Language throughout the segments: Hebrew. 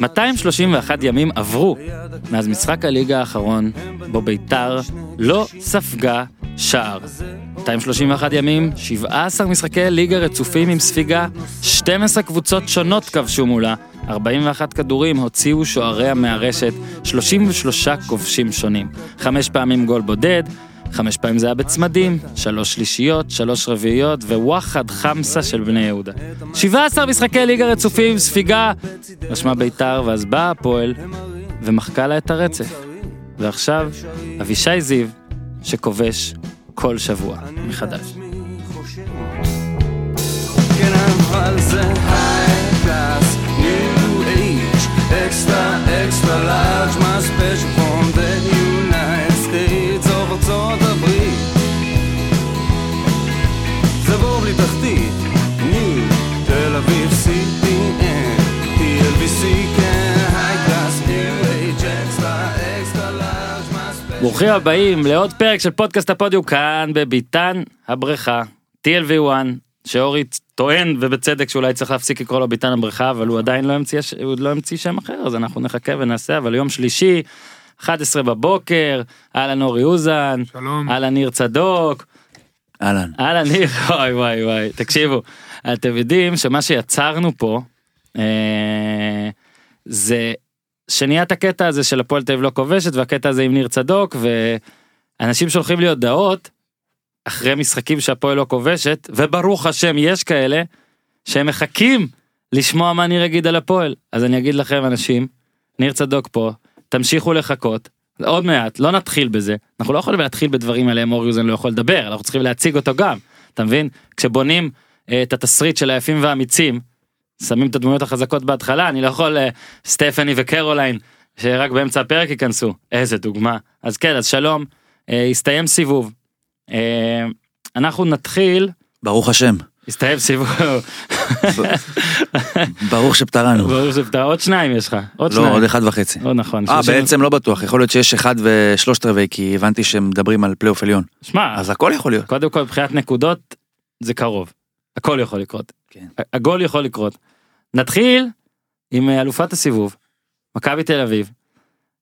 231 ימים עברו מאז משחק הליגה האחרון, בו ביתר לא ספגה שער. 231 ימים, 17 משחקי ליגה רצופים עם ספיגה, 12 קבוצות שונות כבשו מולה, 41 כדורים הוציאו שועריה מהרשת, 33 כובשים שונים. חמש פעמים גול בודד, חמש פעמים זה היה בצמדים, שלוש שלישיות, שלוש רביעיות ווואחד חמסה של בני יהודה. 17 משחקי ליגה רצופים, ספיגה, רשמה ביתר ואז באה הפועל ומחקה לה את הרצף. ועכשיו, אבישי זיו, שכובש כל שבוע מחדש. age, extra, extra large, my ברוכים הבאים לעוד פרק של פודקאסט הפודיו כאן בביתן הבריכה, TLV1, שאורי טוען ובצדק שאולי צריך להפסיק לקרוא לו ביתן הבריכה, אבל הוא עדיין לא המציא, הוא לא המציא שם אחר, אז אנחנו נחכה ונעשה, אבל יום שלישי, 11 בבוקר, אהלן אורי אוזן, שלום. אהלן ניר צדוק, אהלן. אהלן ניר, וואי וואי וואי, תקשיבו, אתם יודעים שמה שיצרנו פה, אה, זה שנהיה את הקטע הזה של הפועל תל אביב לא כובשת והקטע הזה עם ניר צדוק ואנשים שולחים לי הודעות אחרי משחקים שהפועל לא כובשת וברוך השם יש כאלה שהם מחכים לשמוע מה ניר יגיד על הפועל. אז אני אגיד לכם אנשים ניר צדוק פה תמשיכו לחכות. עוד מעט לא נתחיל בזה. אנחנו לא יכולים להתחיל בדברים עליהם אורי אוזן לא יכול לדבר אנחנו צריכים להציג אותו גם. אתה מבין? כשבונים אה, את התסריט של היפים והאמיצים שמים את הדמויות החזקות בהתחלה אני לא יכול אה, סטפני וקרוליין שרק באמצע הפרק ייכנסו איזה דוגמה אז כן אז שלום אה, הסתיים סיבוב אה, אנחנו נתחיל ברוך השם. הסתיים סיבוב ברוך שפטרנו. ברור שאתה עוד שניים יש לך עוד לא, שניים עוד אחד וחצי. עוד נכון אה, בעצם לא בטוח, יכול להיות שיש אחד ושלושת רבעי, כי הבנתי שהם מדברים על פלייאוף עליון. שמע אז הכל יכול להיות. קודם כל מבחינת נקודות זה קרוב הכל יכול לקרות כן. הגול יכול לקרות. נתחיל עם אה, אלופת הסיבוב מכבי תל אביב.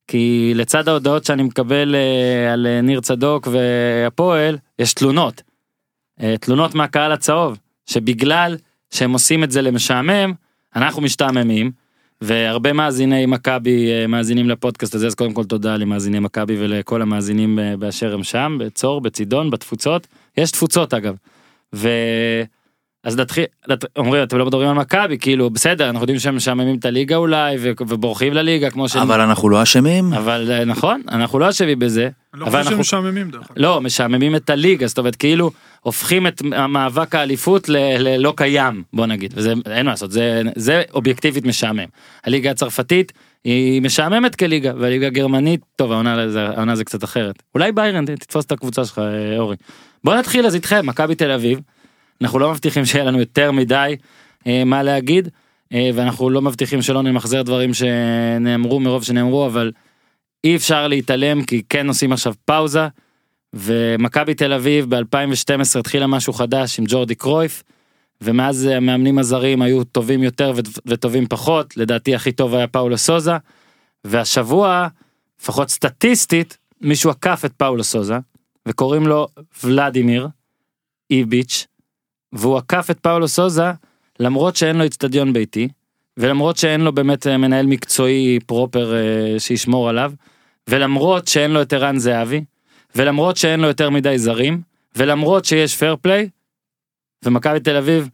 כי לצד ההודעות שאני מקבל אה, על אה, ניר צדוק והפועל יש תלונות. תלונות מהקהל הצהוב שבגלל שהם עושים את זה למשעמם אנחנו משתעממים. והרבה מאזיני מכבי מאזינים לפודקאסט הזה אז קודם כל תודה למאזיני מכבי ולכל המאזינים באשר הם שם בצור בצידון בתפוצות יש תפוצות אגב. ו... אז נתחיל, נת- אומרים אתם לא מדברים על מכבי כאילו בסדר אנחנו יודעים שהם משעממים את הליגה אולי ו- ובורחים לליגה כמו ש... אבל אנחנו לא אשמים. אבל אה, נכון אנחנו לא אשמים בזה. אני לא חושב שהם משעממים דרך אגב. לא משעממים את הליגה זאת אומרת כאילו הופכים את המאבק האליפות ל- ללא קיים בוא נגיד וזה אין מה לעשות זה זה אובייקטיבית משעמם. הליגה הצרפתית היא משעממת כליגה והליגה הגרמנית טוב העונה זה, העונה זה קצת אחרת אולי ביירן תתפוס את הקבוצה שלך אה, אורי. בוא נתחיל אז איתכם מכבי תל אביב. אנחנו לא מבטיחים שיהיה לנו יותר מדי אה, מה להגיד אה, ואנחנו לא מבטיחים שלא נמחזר דברים שנאמרו מרוב שנאמרו אבל אי אפשר להתעלם כי כן עושים עכשיו פאוזה ומכבי תל אביב ב-2012 התחילה משהו חדש עם ג'ורדי קרויף ומאז המאמנים הזרים היו טובים יותר וטובים פחות לדעתי הכי טוב היה פאולו סוזה והשבוע לפחות סטטיסטית מישהו עקף את פאולו סוזה וקוראים לו ולדימיר איביץ' והוא עקף את פאולו סוזה למרות שאין לו אצטדיון ביתי ולמרות שאין לו באמת אה, מנהל מקצועי proper אה, שישמור עליו ולמרות שאין לו את ערן זהבי ולמרות שאין לו יותר מדי זרים ולמרות שיש פייר פליי ומכבי תל אביב.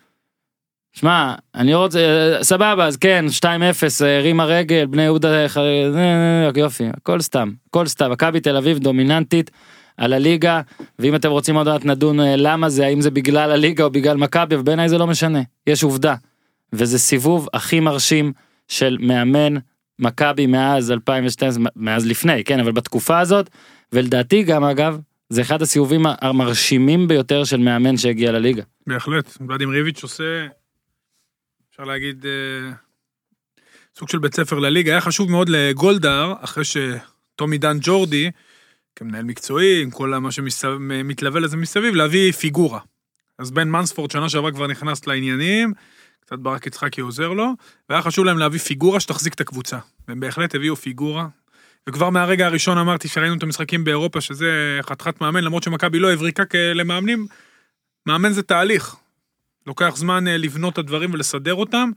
שמע אני רוצה אה, סבבה אז כן 2-0 אה, הרימה רגל בני יהודה יופי הכל סתם הכל סתם מכבי תל אביב דומיננטית על הליגה ואם אתם רוצים עוד מעט נדון אה, למה זה האם זה בגלל הליגה או בגלל מכבי ובעיניי זה לא משנה יש עובדה וזה סיבוב הכי מרשים של מאמן מכבי מאז 2012 מאז לפני כן אבל בתקופה הזאת ולדעתי גם אגב זה אחד הסיבובים המרשימים ביותר של מאמן שהגיע לליגה. בהחלט. ולדימיר ריביץ' עושה, אפשר להגיד, אה, סוג של בית ספר לליגה. היה חשוב מאוד לגולדהר, אחרי שטומי דן ג'ורדי, כמנהל מקצועי, עם כל מה שמתלווה לזה מסביב, להביא פיגורה. אז בן מנספורד שנה שעברה כבר נכנס לעניינים, קצת ברק יצחקי עוזר לו, והיה חשוב להם להביא פיגורה שתחזיק את הקבוצה. והם בהחלט הביאו פיגורה. וכבר מהרגע הראשון אמרתי שראינו את המשחקים באירופה, שזה חתיכת מאמן, למרות שמכבי לא הבריקה למאמנים, מאמן זה תהליך. לוקח זמן אה, לבנות את הדברים ולסדר אותם.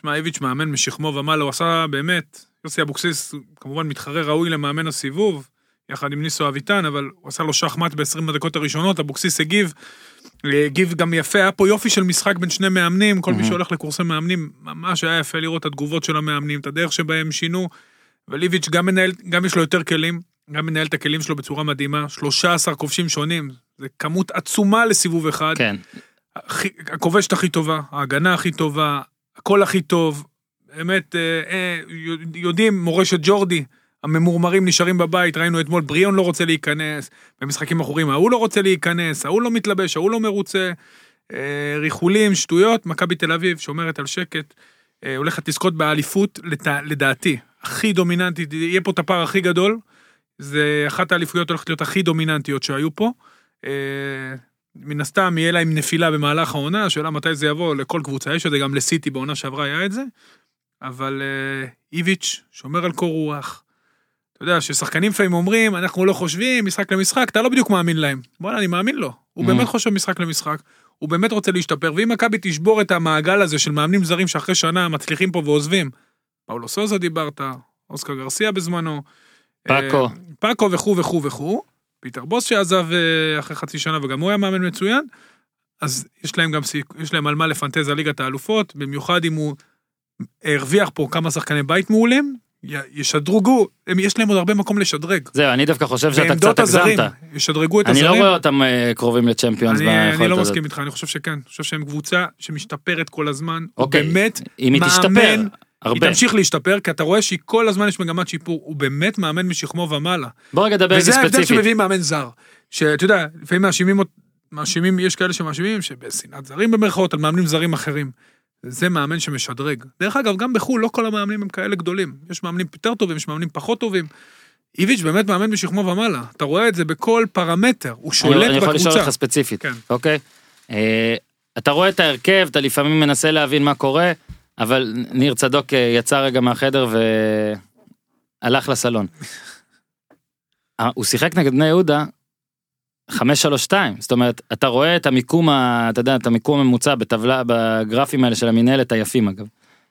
שמע, איביץ' מאמן משכמו ומעלה, הוא עשה באמת, יוסי אבוקסיס כמובן מתחרה ראוי למאמן הסיבוב, יחד עם ניסו אביטן, אבל הוא עשה לו שחמט ב-20 הדקות הראשונות, אבוקסיס הגיב, אה, הגיב גם יפה, היה פה יופי של משחק בין שני מאמנים, כל מי. שהולך לקורסי מאמנים, ממש היה יפה לראות את התגובות של המאמנים, את הדרך שבהם שינו, וליביץ' גם מנהל, גם יש לו יותר כלים, גם מנהל את הכלים שלו בצורה מדהימה, 13 כובשים שונים, זה כמות עצומה לסיבוב אחד. כן. הכובשת הכי טובה, ההגנה הכי טובה, הכל הכי טוב. באמת, אה, אה, יודעים, מורשת ג'ורדי, הממורמרים נשארים בבית, ראינו אתמול, בריאון לא רוצה להיכנס, במשחקים אחורים ההוא לא רוצה להיכנס, ההוא לא מתלבש, ההוא לא מרוצה. אה, ריחולים, שטויות, מכבי תל אביב שומרת על שקט, אה, הולכת לזכות באליפות, לת- לדעתי, הכי דומיננטית, יהיה פה את הפער הכי גדול, זה אחת האליפויות הולכת להיות הכי דומיננטיות שהיו פה. אה, מן הסתם יהיה להם נפילה במהלך העונה, השאלה מתי זה יבוא לכל קבוצה, יש את זה גם לסיטי בעונה שעברה היה את זה, אבל אה, איביץ' שומר על קור רוח. אתה יודע, ששחקנים לפעמים אומרים, אנחנו לא חושבים משחק למשחק, אתה לא בדיוק מאמין להם. בוא'נה, אני מאמין לו. הוא Mm. באמת חושב משחק למשחק, הוא באמת רוצה להשתפר, ואם מכבי תשבור את המעגל הזה של מאמנים זרים שאחרי שנה מצליחים פה ועוזבים, פאולו סוזה דיברת, אוסקר גרסיה בזמנו, פאקו. אה, פאקו וכו' וכו' וכו', פיטר בוס שעזב אה, אחרי חצי שנה וגם הוא היה מאמן מצוין, אז יש להם גם. יש להם על מה לפנטז על ליגת האלופות, במיוחד אם הוא הרוויח פה כמה שחקני בית מעולים, ישדרגו, הם, יש להם עוד הרבה מקום לשדרג. זהו, אני דווקא חושב שאתה קצת הגזמת. ישדרגו את אני הזרים. לא רואה אותם אה, קרובים לצ'מפיונס אני, אני ביכולת לא הזאת. מסכים איתך, אני חושב שכן. אני חושב שהם קבוצה שמשתפרת כל הזמן. אוקיי, באמת אם היא תשתפר, היא הרבה. תמשיך להשתפר, כי אתה רואה שהיא כל הזמן יש מגמת שיפור. הוא באמת מאמן משכמו ומעלה. בוא רגע נדבר וזה ההבדל ספציפית. שמביאים מאמן זר. שאתה יודע, לפעמים מאשימים, מאשימים, יש כאלה שמאשימים שבשנאת זרים במרכאות על מאמנים זרים אחרים. זה מאמן שמשדרג. דרך אגב, גם בחו"ל לא כל המאמנים הם כאלה גדולים. יש מאמנים יותר טובים, יש מאמנים פחות טובים. איביץ' באמת מאמן משכמו ומעלה. אתה רואה את זה בכל פרמטר. הוא אני- שולט אני יכול לשאול בקבוצה. אותך ספציפית, כן. אוקיי? אה, אתה רואה את ההרכב, אתה לפעמים מנסה להבין מה קורה, אבל ניר צדוק אה, יצא רגע מהחדר והלך לסלון. אה, הוא שיחק נגד בני יהודה 5-3-2, זאת אומרת, אתה רואה את המיקום, ה- אתה יודע, את המיקום הממוצע בטבלה, בגרפים האלה של המינהלת היפים אגב.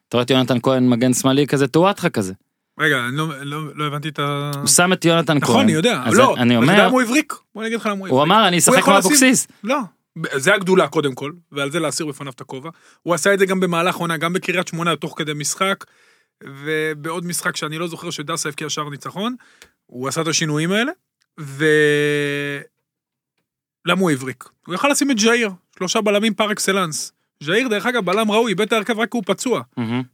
אתה רואה את יונתן כהן מגן שמאלי כזה טואטחה כזה. רגע, אני לא, לא, לא הבנתי את ה... הוא שם את יונתן כהן. נכון, אני יודע, לא, אני אתה יודע אומר, למה הוא הבריק? בוא אני אגיד לך למה הוא הוא הבריק. אמר אני אשחק כמו אבוקסיס. לא, זה הגדולה קודם כל, ועל זה להסיר בפניו את הכובע. הוא עשה את זה גם במהלך עונה, גם בקריית שמונה תוך כדי משחק, ובעוד משחק שאני לא זוכר שדסה הבקיע שער ניצחון, הוא עשה את השינויים האלה, ו... למה הוא הבריק? הוא יכל לשים את ז'איר, שלושה בלמים par excellence. ז'איר, דרך אגב, בלם ראוי, איבד את ההרכב רק כי הוא פצוע.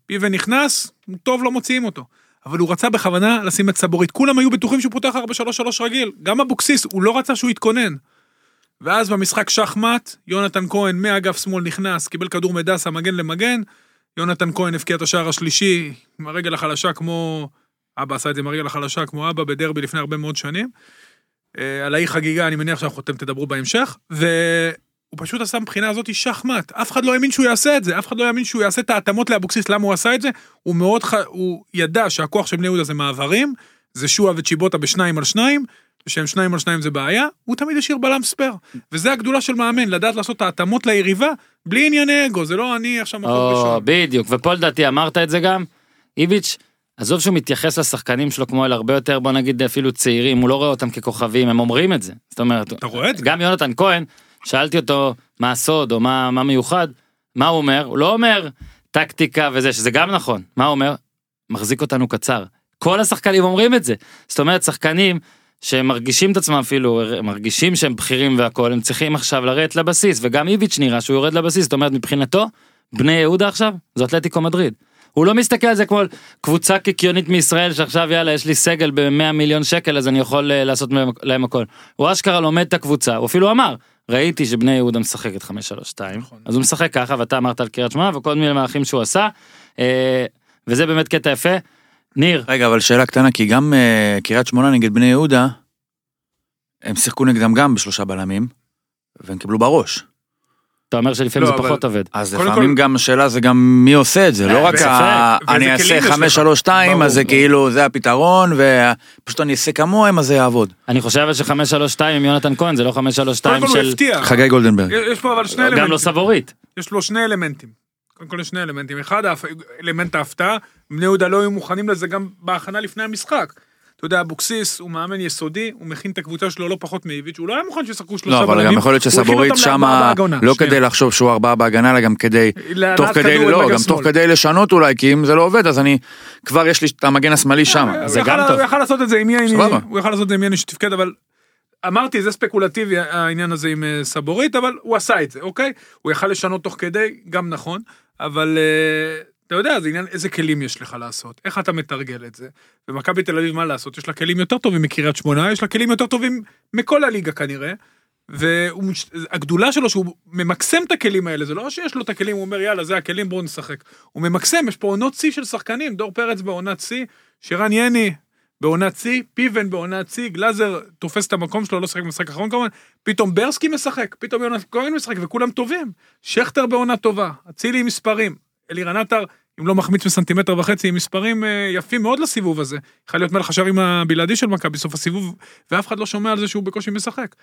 פיבן נכנס, טוב, לא מוציאים אותו. אבל הוא רצה בכוונה לשים את סבוריט. כולם היו בטוחים שהוא פותח 4-3-3 רגיל. גם אבוקסיס, הוא לא רצה שהוא יתכונן. ואז במשחק שחמט, יונתן כהן מאגף שמאל נכנס, קיבל כדור מדסה מגן למגן, יונתן כהן הבקיע את השער השלישי עם הרגל החלשה כמו... אבא עשה את זה עם הרגל החלשה כמו אבא בדרבי לפני הרבה מאוד שנים. אה, על האי חגיגה, אני מניח שאנחנו אתם תדברו בהמשך, והוא פשוט עשה מבחינה הזאת שחמט. אף אחד לא האמין שהוא יעשה את זה, אף אחד לא האמין שהוא יעשה את ההתאמות לאבוקסיס, למה הוא עשה את זה? הוא מאוד, ח... הוא ידע שהכוח של בני יהודה זה מעברים, זה שועה וצ'יבוטה בשניים על שניים, ושהם שניים על שניים זה בעיה, הוא תמיד השאיר בלם ספייר. וזה הגדולה של מאמן, לדעת לעשות את ההתאמות ליריבה, בלי ענייני אגו, זה לא אני עכשיו או. בדיוק, ופה לדעתי אמרת את זה גם, איביץ', עזוב שהוא מתייחס לשחקנים שלו כמו אל הרבה יותר, בוא נגיד אפילו צעירים, הוא לא רואה אותם ככוכבים, הם אומרים את זה. זאת אומרת, אתה רואה את זה? גם יונתן כהן, שאלתי אותו מה הסוד או מה, מה מיוחד, מה הוא אומר? הוא לא אומר טקטיקה וזה, שזה גם נכון. מה הוא אומר? מחזיק אותנו קצר. כל השחקנים אומרים את זה. זאת אומרת, שחקנים שהם מרגישים את עצמם אפילו, הם מרגישים שהם בכירים והכול, הם צריכים עכשיו לרדת לבסיס, וגם איביץ' נראה שהוא יורד לבסיס, זאת אומרת, מבחינתו, בני יהודה עכשיו, זה אתלטיקו מדריד. הוא לא מסתכל על זה כמו קבוצה קיקיונית מישראל שעכשיו יאללה יש לי סגל ב-100 מיליון שקל אז אני יכול אה, לעשות להם הכל. הוא אשכרה לומד את הקבוצה, הוא אפילו אמר, ראיתי שבני יהודה משחקת 5-3-2, נכון. אז הוא משחק ככה ואתה אמרת על קריית שמונה וכל מיני מהלכים שהוא עשה, אה, וזה באמת קטע יפה. ניר, רגע, אבל שאלה קטנה, כי גם אה, קריית שמונה נגד בני יהודה, הם שיחקו נגדם גם בשלושה בלמים, והם קיבלו בראש. אתה אומר שלפעמים לא, זה אבל- פחות עובד. אז לפעמים כל- גם השאלה זה גם מי עושה את זה, לא רק בספק. ה- ואיזה אני אעשה יש לך. 532 ברור, אז זה ברור. כאילו זה הפתרון ופשוט אני אעשה כמוהם אז זה יעבוד. אני חושב אבל ש-532 עם יונתן כהן זה לא קודם 532 כל הוא של... הבטיח. חגי גולדנברג. יש פה אבל שני גם לא אלמנטים. סבורית. יש לו שני אלמנטים. קודם כל יש שני אלמנטים. אחד, אלמנט ההפתעה, בני יהודה לא היו מוכנים לזה גם בהכנה לפני המשחק. אתה יודע, אבוקסיס הוא מאמן יסודי, הוא מכין את הקבוצה שלו לא פחות מאיביץ', הוא לא היה מוכן שישחקו שלושה לא, אבל בלמים, גם יכול להיות שסבורית שמה. לא. כדי לחשוב שהוא ארבעה בהגנה, אלא גם כדי, תוך כדי, לא, גם. תוך כדי לשנות אולי, כי אם זה לא עובד, אז אני, כבר יש לי את המגן השמאלי שם. זה גם טוב. הוא יכל לעשות את זה עם יני. הוא יכל לעשות את זה עם יני שתפקד, אבל אמרתי, זה ספקולטיבי העניין הזה עם אה, סבורית, אבל הוא עשה את זה, אוקיי? הוא יכל לשנות תוך כדי, גם נכון, אבל אה, אתה יודע, זה עניין איזה כלים יש לך לעשות, איך אתה מתרגל את זה. ומכבי תל אביב, מה לעשות? יש לה כלים יותר טובים מקריית שמונה, יש לה כלים יותר טובים מכל הליגה כנראה. והגדולה שלו שהוא ממקסם את הכלים האלה, זה לא שיש לו את הכלים, הוא אומר יאללה זה הכלים בואו נשחק. הוא ממקסם, יש פה עונות שיא של שחקנים, דור פרץ בעונת שיא, שירן יני בעונת שיא, פיבן בעונת שיא, גלאזר תופס את המקום שלו, לא שחק במשחק האחרון כמובן, פתאום ברסקי משחק, פתאום יונתן כהן משחק, וכולם טובים. שכטר בעונה טובה, אצילי עם מספרים, אלירן עטר, אם לא מחמיץ בסנטימטר וחצי, עם מספרים אה, יפים מאוד לסיבוב הזה. יכול להיות מלך השערים הבלעדי של מכבי בסוף הסיבוב, ואף אחד לא שומע על זה שהוא בקושי משחק.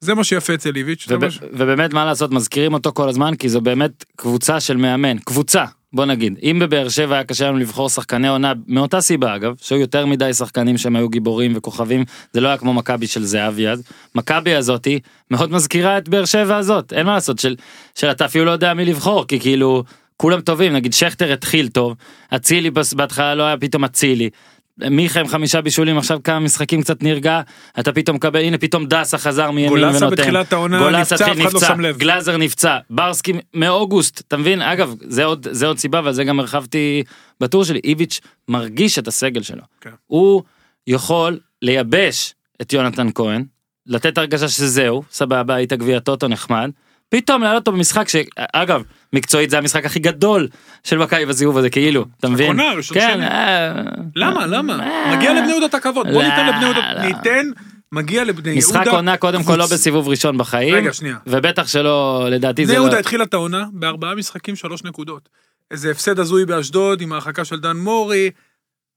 זה מה שיפה אצל איביץ', וב- מה ש- ובאמת מה לעשות מזכירים אותו כל הזמן כי זו באמת קבוצה של מאמן קבוצה בוא נגיד אם בבאר שבע היה קשה לנו לבחור שחקני עונה מאותה סיבה אגב שהיו יותר מדי שחקנים שהם היו גיבורים וכוכבים זה לא היה כמו מכבי של זהבי אז מכבי הזאתי מאוד מזכירה את באר שבע הזאת אין מה לעשות של, של אתה אפילו לא יודע מי לבחור כי כאילו כולם טובים נגיד שכטר התחיל טוב אצילי בהתחלה לא היה פתאום אצילי. מיכה עם חמישה בישולים עכשיו כמה משחקים קצת נרגע אתה פתאום מקבל הנה פתאום דסה חזר מימין גולסה ונותן. בתחילת העונה גולסה נפצע, אף אחד לא שם לב. גלאזר נפצע ברסקי מאוגוסט אתה מבין אגב זה עוד זה עוד סיבה ועל זה גם הרחבתי בטור שלי איביץ' מרגיש את הסגל שלו כן. הוא יכול לייבש את יונתן כהן לתת הרגשה שזהו סבבה היית גביע טוטו נחמד פתאום להעלות אותו במשחק שאגב מקצועית זה המשחק הכי גדול של מכבי בסיבוב הזה כאילו אתה מבין ראשון כן. אה, למה, למה? אה, מגיע לבני יהודה את הכבוד, בוא לא, ניתן לבני יהודה, לא. ניתן, מגיע לבני יהודה. משחק עונה קודם כל לא בסיבוב ראשון בחיים רגע, שנייה. ובטח שלא לדעתי בני זה לא יהודה התחילה את העונה בארבעה משחקים שלוש נקודות. איזה הפסד הזוי באשדוד עם ההרחקה של דן מורי,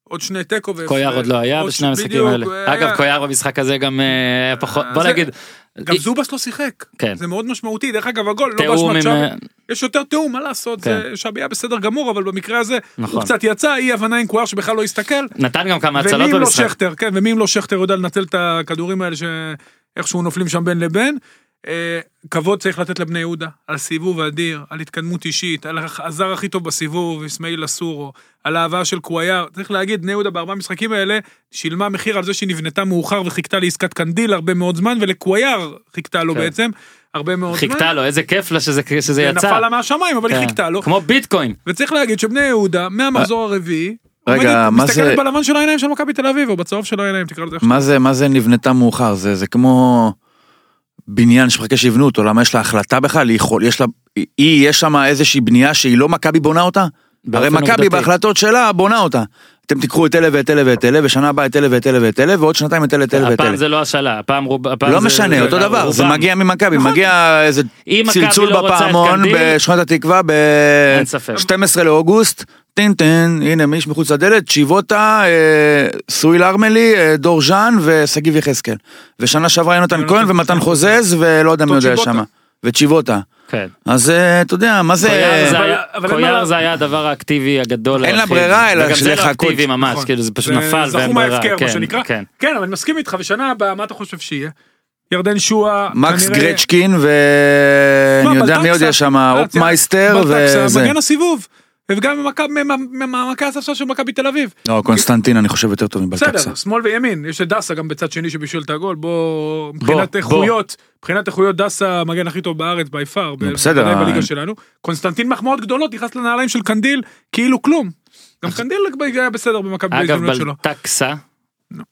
עוד שני תיקו. קויאר עוד לא היה בשני המשחקים האלה. היה- אגב קויאר במשחק הזה גם אה, היה פחות בוא זה- נגיד גם זובס לא שיחק. כן. זה מאוד משמעותי, דרך אגב הגול, לא באשמת שבי. אה, יש יותר תיאום, מה לעשות, כן. זה שבי היה בסדר גמור, אבל במקרה הזה, נכון. הוא קצת יצא, אי הבנה עם קויאר שבכלל לא הסתכל. נתן גם כמה ומי הצלות אם לא במשחק. שכטר, כן, ומי אם לא שכטר יודע לנצל את הכדורים האלה שאיכשהו נופלים שם בין לבין. אה, כבוד צריך לתת לבני יהודה, על סיבוב אדיר, על התקדמות אישית, על הזר הכי טוב בסיבוב, אסמאעיל אסורו, על האהבה של קוויאר. צריך להגיד, בני יהודה בארבעה משחקים האלה שילמה מחיר על זה שהיא נבנתה מאוחר וחיכתה לעסקת קנדיל הרבה מאוד זמן, ולקוויאר חיכתה לו כן. בעצם הרבה מאוד זמן. חיכתה לו איזה כיף לה שזה שזה זה יצא. נפל לה מהשמיים, אבל היא כן. חיכתה לו. כמו ביטקוין. וצריך להגיד שבני יהודה, מהמחזור הרביעי, רגע, מה מסתכלת זה- בלבן של העיניים של מכבי תל אביב, או בצהוב של העיניים, תקרא לזה איך מה זה, מה זה נבנתה מאוחר? זה, זה כמו בניין שמחכה שיבנו אותו, למה יש לה החלטה בכלל? היא יכול, יש לה, היא, יש שם איזושהי בנייה שהיא לא מכבי בונה אותה? הרי מכבי. בהחלטות שלה בונה אותה. אתם תיקחו את אלה ואת אלה ואת אלה, ושנה הבאה את אלה ואת אלה ואת אלה, ועוד שנתיים את אלה ואת אלה ואת הפעם אלה. זה לא השאלה, הפעם רוב... הפעם לא זה- משנה, זה- אותו דבר, זה. מגיע ממכבי, נכון. מגיע איזה צלצול לא בפעמון בשכונת התקווה אין ספק. ב-12 לאוגוסט, טין טין, הנה מיש מחוץ לדלת, צ'יבוטה, אה, סויל ארמלי, אה, דור ז'אן ושגיב יחזקאל. ושנה שעברה יונתן כהן ומתן חוזז. ולא יודע מי יודע. שמה. וצ'יבוטה. כן. אז אה, אתה יודע, מה זה... קויאר זה אבל- היה- הדבר האקטיבי הגדול. אין לה. ברירה, אלא וגם זה לא לחכות. אקטיבי ממש, נכון. כאילו זה פשוט נפל זכו ואין ברירה. מההפקר, מה כן, שנקרא. כן. כן, אבל אני מסכים איתך, ושנה הבאה, מה אתה חושב שיהיה? ירדן שואה, מקס כנראה- גרצ'קין ואני יודע מי בלטקסה. עוד יש שם, אופמייסטר בלטקסה, וזה. מגן הסיבוב. וגם ממעמקי הספסל של מכבי תל אביב. לא, קונסטנטין אני חושב יותר טוב מבלטקסה. בסדר, שמאל וימין, יש את דסה גם בצד שני שבישל את הגול, בוא, מבחינת. איכויות, מבחינת איכויות דסה המגן הכי טוב בארץ by far, בסדר, בוודאי אה, בליגה שלנו. קונסטנטין מחמאות גדולות, נכנס לנעליים של קנדיל, כאילו כלום. גם קנדיל היה בסדר במכבי אגב בהזדמנות שלו. בלטקסה,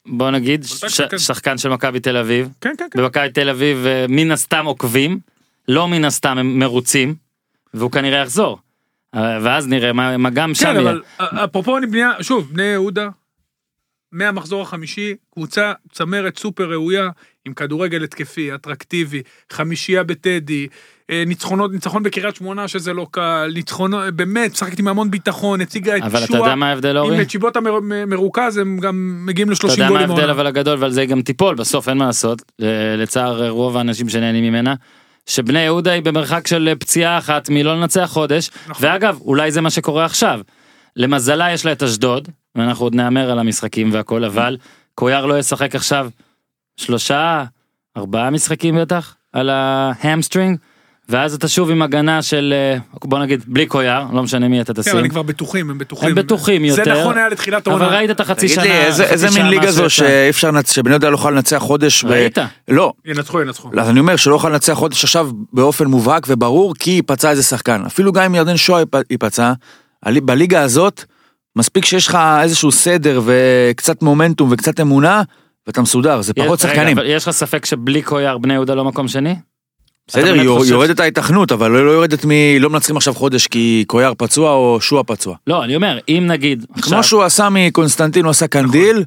בוא נגיד, כן. שחקן של מכבי תל אביב, כן, כן, כן. במכבי תל אביב אה, מן הסתם עוקבים, לא מן הסתם הם מרוצים, והוא כנראה יחזור. אה, ואז נראה מה מה גם שם כן, יהיה. אבל א- אפרופו אני בנייה, שוב, בני יהודה, מהמחזור החמישי, קבוצה צמרת סופר ראויה, עם כדורגל התקפי, אטרקטיבי, חמישייה בטדי, אה, ניצחונות, ניצחון בקריית שמונה שזה לא קל, ניצחון, באמת, משחקת עם המון ביטחון, הציגה את אבל אתה שועה, יודע מה ההבדל עם אורי? צ'יבוטה מר- מרוכז הם גם מגיעים אתה ל-30 יודע מה גולים. ההבדל. אבל הגדול ועל זה גם תיפול בסוף אין מה לעשות לצער רוב האנשים שנהנים ממנה. שבני יהודה היא במרחק של פציעה אחת מלא לנצח חודש נכון. ואגב אולי זה מה שקורה עכשיו. למזלה יש לה את אשדוד ואנחנו עוד נהמר על המשחקים והכל אבל קויאר לא ישחק עכשיו שלושה ארבעה משחקים בטח על ה hamstring ואז אתה שוב עם הגנה של אה, בוא נגיד בלי קויאר לא משנה מי אתה כן, תשים. אבל הם כבר בטוחים, הם בטוחים. הם בטוחים זה יותר, נכון היה לתחילת אבל העונה. ראית את החצי תגיד שנה. לי, איזה- איזה מין ליגה זו. שאי אפשר לנצח, שבני יהודה לא יכולה לנצח חודש. ב- ראית? לא, ינצחו, ינצחו. אז אני אומר שלא יכולה לנצח חודש עכשיו באופן מובהק וברור כי היא פצעה איזה שחקן. אפילו גם אם ירדן שואה הלי- בליגה הזאת מספיק שיש לך איזשהו סדר וקצת מומנטום וקצת אמונה ואתה מסודר, זה פחות שחקנים. אבל יש לך ספק שבלי קויאר בני יהודה לא מקום שני? בסדר, יורדת ההיתכנות, אבל לא לא יורדת מ... לא מנצחים עכשיו חודש כי קויאר פצוע או שועה פצוע. לא, אני אומר, אם נגיד, כמו שהוא עשה מקונסטנטין, הוא עשה קנדיל,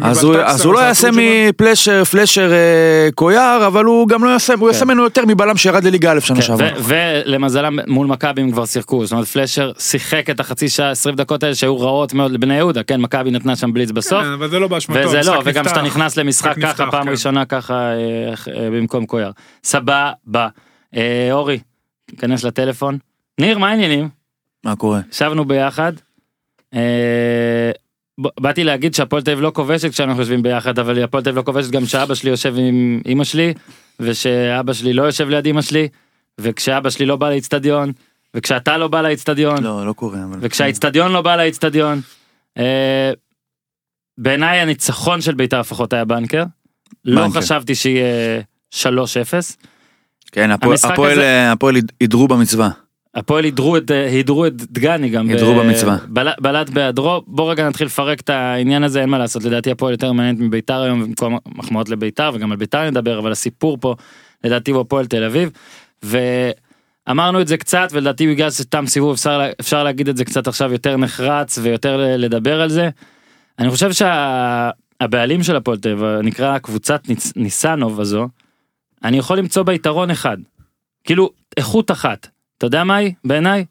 אז הוא, אז הוא לא יעשה מפלשר, פלשר אה, קויאר, אבל הוא גם לא יעשה, הוא יעשה ממנו יותר מבלם שירד לליגה א' שנה שעברה. כן, ולמזלם מול מכבי הם כבר שיחקו, זאת אומרת פלשר שיחק את החצי שעה 20 דקות האלה שהיו רעות מאוד לבני יהודה, כן, מכבי נתנה שם בליץ בסוף, כן, אבל זה לא באשמתו. וזה לא, וגם. כשאתה נכנס למשחק ככה, נפתח, פעם כן. ראשונה ככה אה, אה, במקום קויאר. סבבה. אה, אורי, כנס לטלפון. ניר, מה העניינים? מה קורה? ישבנו ביחד. באתי להגיד שהפועל תל אביב לא כובשת כשאנחנו יושבים ביחד אבל הפועל תל אביב לא כובשת גם שאבא שלי יושב עם אמא שלי ושאבא שלי לא יושב ליד אמא שלי וכשאבא שלי לא בא לאצטדיון וכשאתה לא בא לאצטדיון לא, לא קורה. אבל- וכשהאצטדיון לא בא לאצטדיון. אה, בעיניי הניצחון של בית"ר לפחות היה בנקר. לא. חשבתי שיהיה 3-0. כן, הפועל- הפועל אה, הפועל הידרו במצווה. הפועל הידרו את הידרו את דגני גם הידרו במצווה. בלט, בלט בהיעדרו בוא רגע נתחיל לפרק את העניין הזה אין מה לעשות לדעתי הפועל יותר מעניינת מביתר היום במקום מחמאות לביתר וגם על ביתר נדבר אבל הסיפור פה לדעתי הוא הפועל תל אביב. ואמרנו את זה קצת ולדעתי בגלל שתם סיבוב אפשר, אפשר להגיד את זה קצת עכשיו יותר נחרץ ויותר לדבר על זה. אני חושב שהבעלים של הפועל תל אביב נקרא קבוצת ניס, ניסנוב הזו. אני יכול למצוא בה יתרון אחד. כאילו איכות אחת. אתה יודע מה היא בעיניי?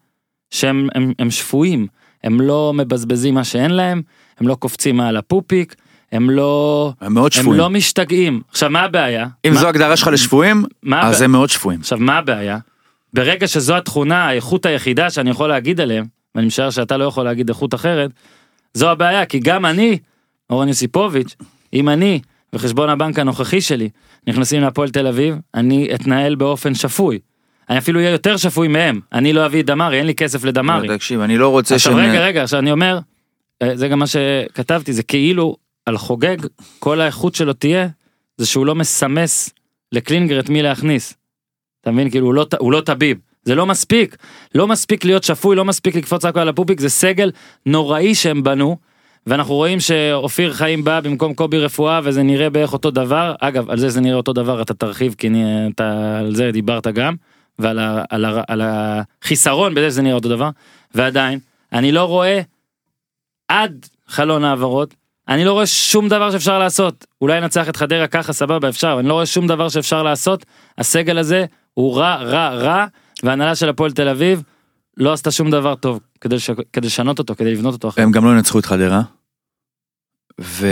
שהם הם, הם שפויים, הם לא מבזבזים מה שאין להם, הם לא קופצים מעל הפופיק, הם לא, הם מאוד הם שפויים. לא משתגעים. עכשיו מה הבעיה? אם מה, זו הגדרה שלך לשפויים, מה אז הבע- הם מאוד שפויים. עכשיו מה הבעיה? ברגע שזו התכונה, האיכות היחידה שאני יכול להגיד עליהם, ואני משער שאתה לא יכול להגיד איכות אחרת, זו הבעיה, כי גם אני, אורן יוסיפוביץ', אם אני וחשבון הבנק הנוכחי שלי נכנסים להפועל תל אביב, אני אתנהל באופן שפוי. אני אפילו אהיה יותר שפוי מהם, אני לא אביא דמרי, אין לי כסף לדמרי. תקשיב, אני לא רוצה עכשיו שהם... רגע רגע עכשיו אני אומר אה, זה גם מה שכתבתי זה כאילו על חוגג כל האיכות שלו תהיה זה שהוא לא מסמס לקלינגר את מי להכניס. אתה מבין כאילו הוא לא, הוא לא טביב זה לא מספיק לא מספיק להיות שפוי לא מספיק לקפוץ רק על הפופיק זה סגל נוראי שהם בנו. ואנחנו רואים שאופיר חיים בא במקום קובי רפואה וזה נראה בערך אותו דבר אגב על זה זה נראה אותו דבר אתה תרחיב כי אני- אתה על זה דיברת גם ועל ה, על ה, על החיסרון בזה שזה נראה אותו דבר ועדיין אני לא רואה עד חלון העברות אני לא רואה שום דבר שאפשר לעשות אולי נצח את חדרה ככה סבבה אפשר אני לא רואה שום דבר שאפשר לעשות הסגל הזה הוא רע רע רע והנהלה של הפועל תל אביב לא עשתה שום דבר טוב כדי, ש... כדי לשנות אותו כדי לבנות אותו אחרת. הם גם לא ינצחו את חדרה. וזה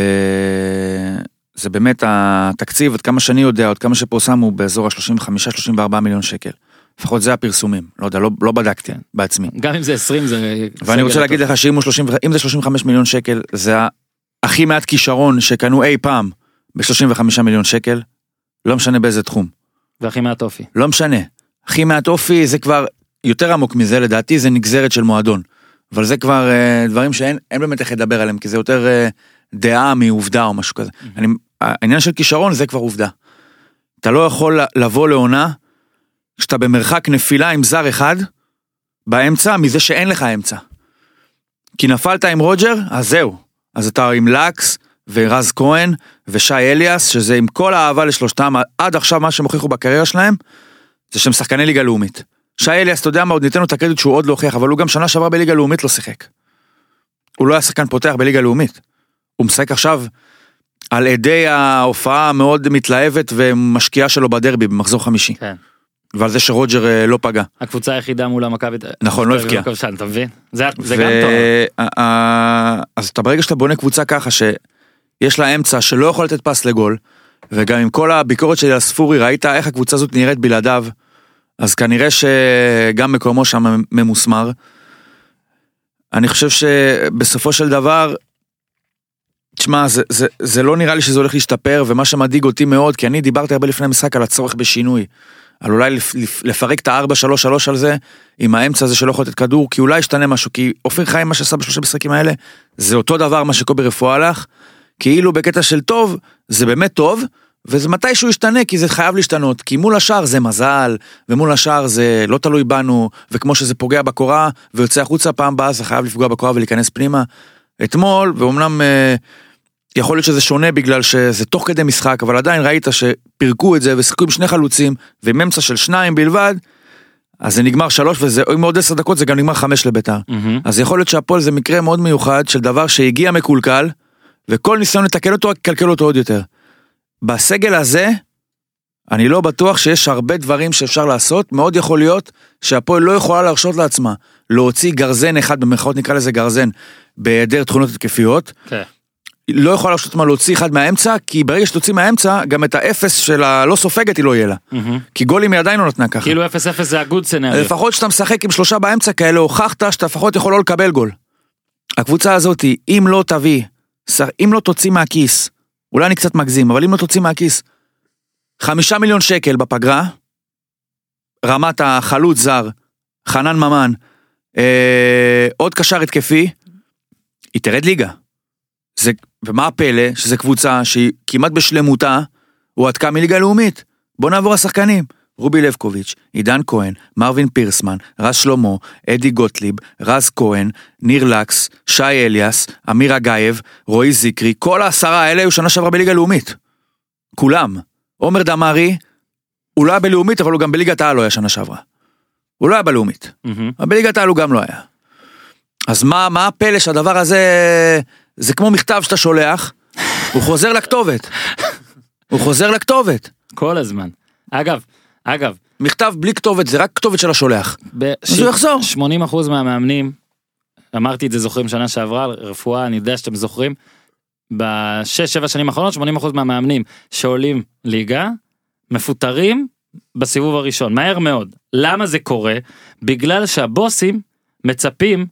באמת התקציב, עד כמה שאני יודע, עד כמה שפורסם, הוא באזור ה-35-34 מיליון שקל. לפחות זה הפרסומים, לא יודע, לא, לא בדקתי. בעצמי. גם אם זה 20 זה ואני רוצה להגיד. לך שאם הוא 30, אם זה 35 מיליון שקל, זה הכי מעט כישרון שקנו אי פעם ב-35 מיליון שקל, לא משנה באיזה תחום. והכי מעט אופי. לא משנה. הכי מעט אופי זה כבר יותר עמוק מזה לדעתי זה נגזרת של מועדון. אבל זה כבר אה, דברים שאין אין באמת איך לדבר עליהם כי זה יותר אה, דעה מעובדה או משהו כזה. אני, העניין של כישרון זה כבר עובדה. אתה לא יכול לבוא לעונה כשאתה במרחק נפילה עם זר אחד באמצע מזה שאין לך אמצע. כי נפלת עם רוג'ר אז זהו. אז אתה עם לקס ורז כהן ושי אליאס שזה עם כל האהבה לשלושתם עד עכשיו מה שהם הוכיחו בקריירה שלהם זה שהם שחקני ליגה לאומית. שי אליאס, אתה יודע מה, עוד ניתן לו את הקרדיט שהוא עוד לא הוכיח, אבל הוא גם שנה שעברה בליגה לאומית לא שיחק. הוא לא היה שחקן פותח בליגה לאומית. הוא משחק עכשיו על אדי ההופעה המאוד מתלהבת ומשקיעה שלו בדרבי במחזור חמישי. כן. ועל זה שרוג'ר אה, לא פגע. הקבוצה היחידה מול המכבי... נכון, לא הבקיע. כבשן, אתה מבין? זה גם טוב. אז אתה ברגע שאתה בונה קבוצה ככה שיש לה אמצע שלא יכול לתת פס לגול, וגם עם כל הביקורת שלי על ספורי ראית איך הקבוצה הזאת נראית בלעדיו, אז כנראה שגם מקומו שם ממוסמר. אני חושב שבסופו של דבר, תשמע, זה, זה, זה לא נראה לי שזה הולך להשתפר, ומה שמדאיג אותי מאוד, כי אני דיברתי הרבה לפני המשחק על הצורך בשינוי. על אולי לפ, לפ, לפרק את ה-4-3-3 על זה, עם האמצע הזה שלא יכול לתת כדור, כי אולי ישתנה משהו, כי אופיר חיים מה שעשה בשלושה משחקים האלה, זה אותו דבר מה שקובי רפואה הלך, כאילו בקטע של טוב, זה באמת טוב, וזה מתישהו ישתנה, כי זה חייב להשתנות, כי מול השאר זה מזל, ומול השאר זה לא תלוי בנו, וכמו שזה פוגע בקורה, ויוצא החוצה פעם הבאה, זה חייב לפגוע בקורה ולהיכנס פנימה. אתמול, ואומנם אה, יכול להיות שזה שונה בגלל שזה תוך כדי משחק, אבל עדיין ראית שפירקו את זה ושיחקו עם שני חלוצים, ועם אמצע של שניים בלבד, אז זה נגמר שלוש, וזה, אם עוד עשר דקות זה גם נגמר חמש לביתר. מהמם. אז יכול להיות שהפועל זה מקרה מאוד מיוחד של דבר שהגיע מקולקל, וכל ניסיון לתקן אותו רק יקלקל אותו עוד יותר. בסגל הזה, אני לא בטוח שיש הרבה דברים שאפשר לעשות, מאוד יכול להיות שהפועל לא יכולה להרשות לעצמה להוציא גרזן אחד, במרכאות נקרא לזה גרזן, בהיעדר תכונות התקפיות, כן. לא יכולה להרשות לעצמה להוציא אחד מהאמצע, כי ברגע שתוציא מהאמצע, גם את האפס של הלא סופגת היא לא יהיה לה. כי גולים היא עדיין לא נתנה ככה. כאילו 0-0 זה הגוד סנאריו. לפחות כשאתה משחק עם שלושה באמצע כאלה, הוכחת שאתה לפחות יכול לא לקבל גול. הקבוצה הזאת, אם לא תביא, אם לא תוציא מהכיס, אולי אני קצת מגזים, אבל אם לא תוציא מהכיס, חמישה מיליון שקל בפגרה, רמת החלוץ זר, חנן ממן, אה, עוד קשר התקפי, היא תרד ליגה. זה, ומה הפלא? שזו קבוצה שהיא כמעט בשלמותה, הועתקה מליגה לאומית. בוא נעבור לשחקנים. רובי לבקוביץ', עידן כהן, מרווין פירסמן, רז שלמה, אדי גוטליב, רז כהן, ניר לקס, שי אליאס, אמיר אגייב, רועי זיקרי, כל העשרה האלה היו שנה שעברה בליגה לאומית. כולם. עומר דמארי, הוא לא היה בלאומית, אבל הוא גם בליגת העל לא היה שנה שעברה. הוא לא היה בלאומית. מהמם. אבל בליגת העל הוא גם לא היה. אז מה, מה הפלא שהדבר הזה, זה כמו מכתב שאתה שולח, הוא חוזר לכתובת. הוא חוזר לכתובת. כל הזמן. אגב, אגב, מכתב בלי כתובת, זה רק כתובת של השולח. אז הוא יחזור. 80% מהמאמנים, אמרתי את זה זוכרים שנה שעברה, רפואה, אני יודע שאתם זוכרים, בשש שבע שנים האחרונות 80% מהמאמנים שעולים ליגה, מפוטרים בסיבוב הראשון, מהר מאוד. למה זה קורה? בגלל שהבוסים מצפים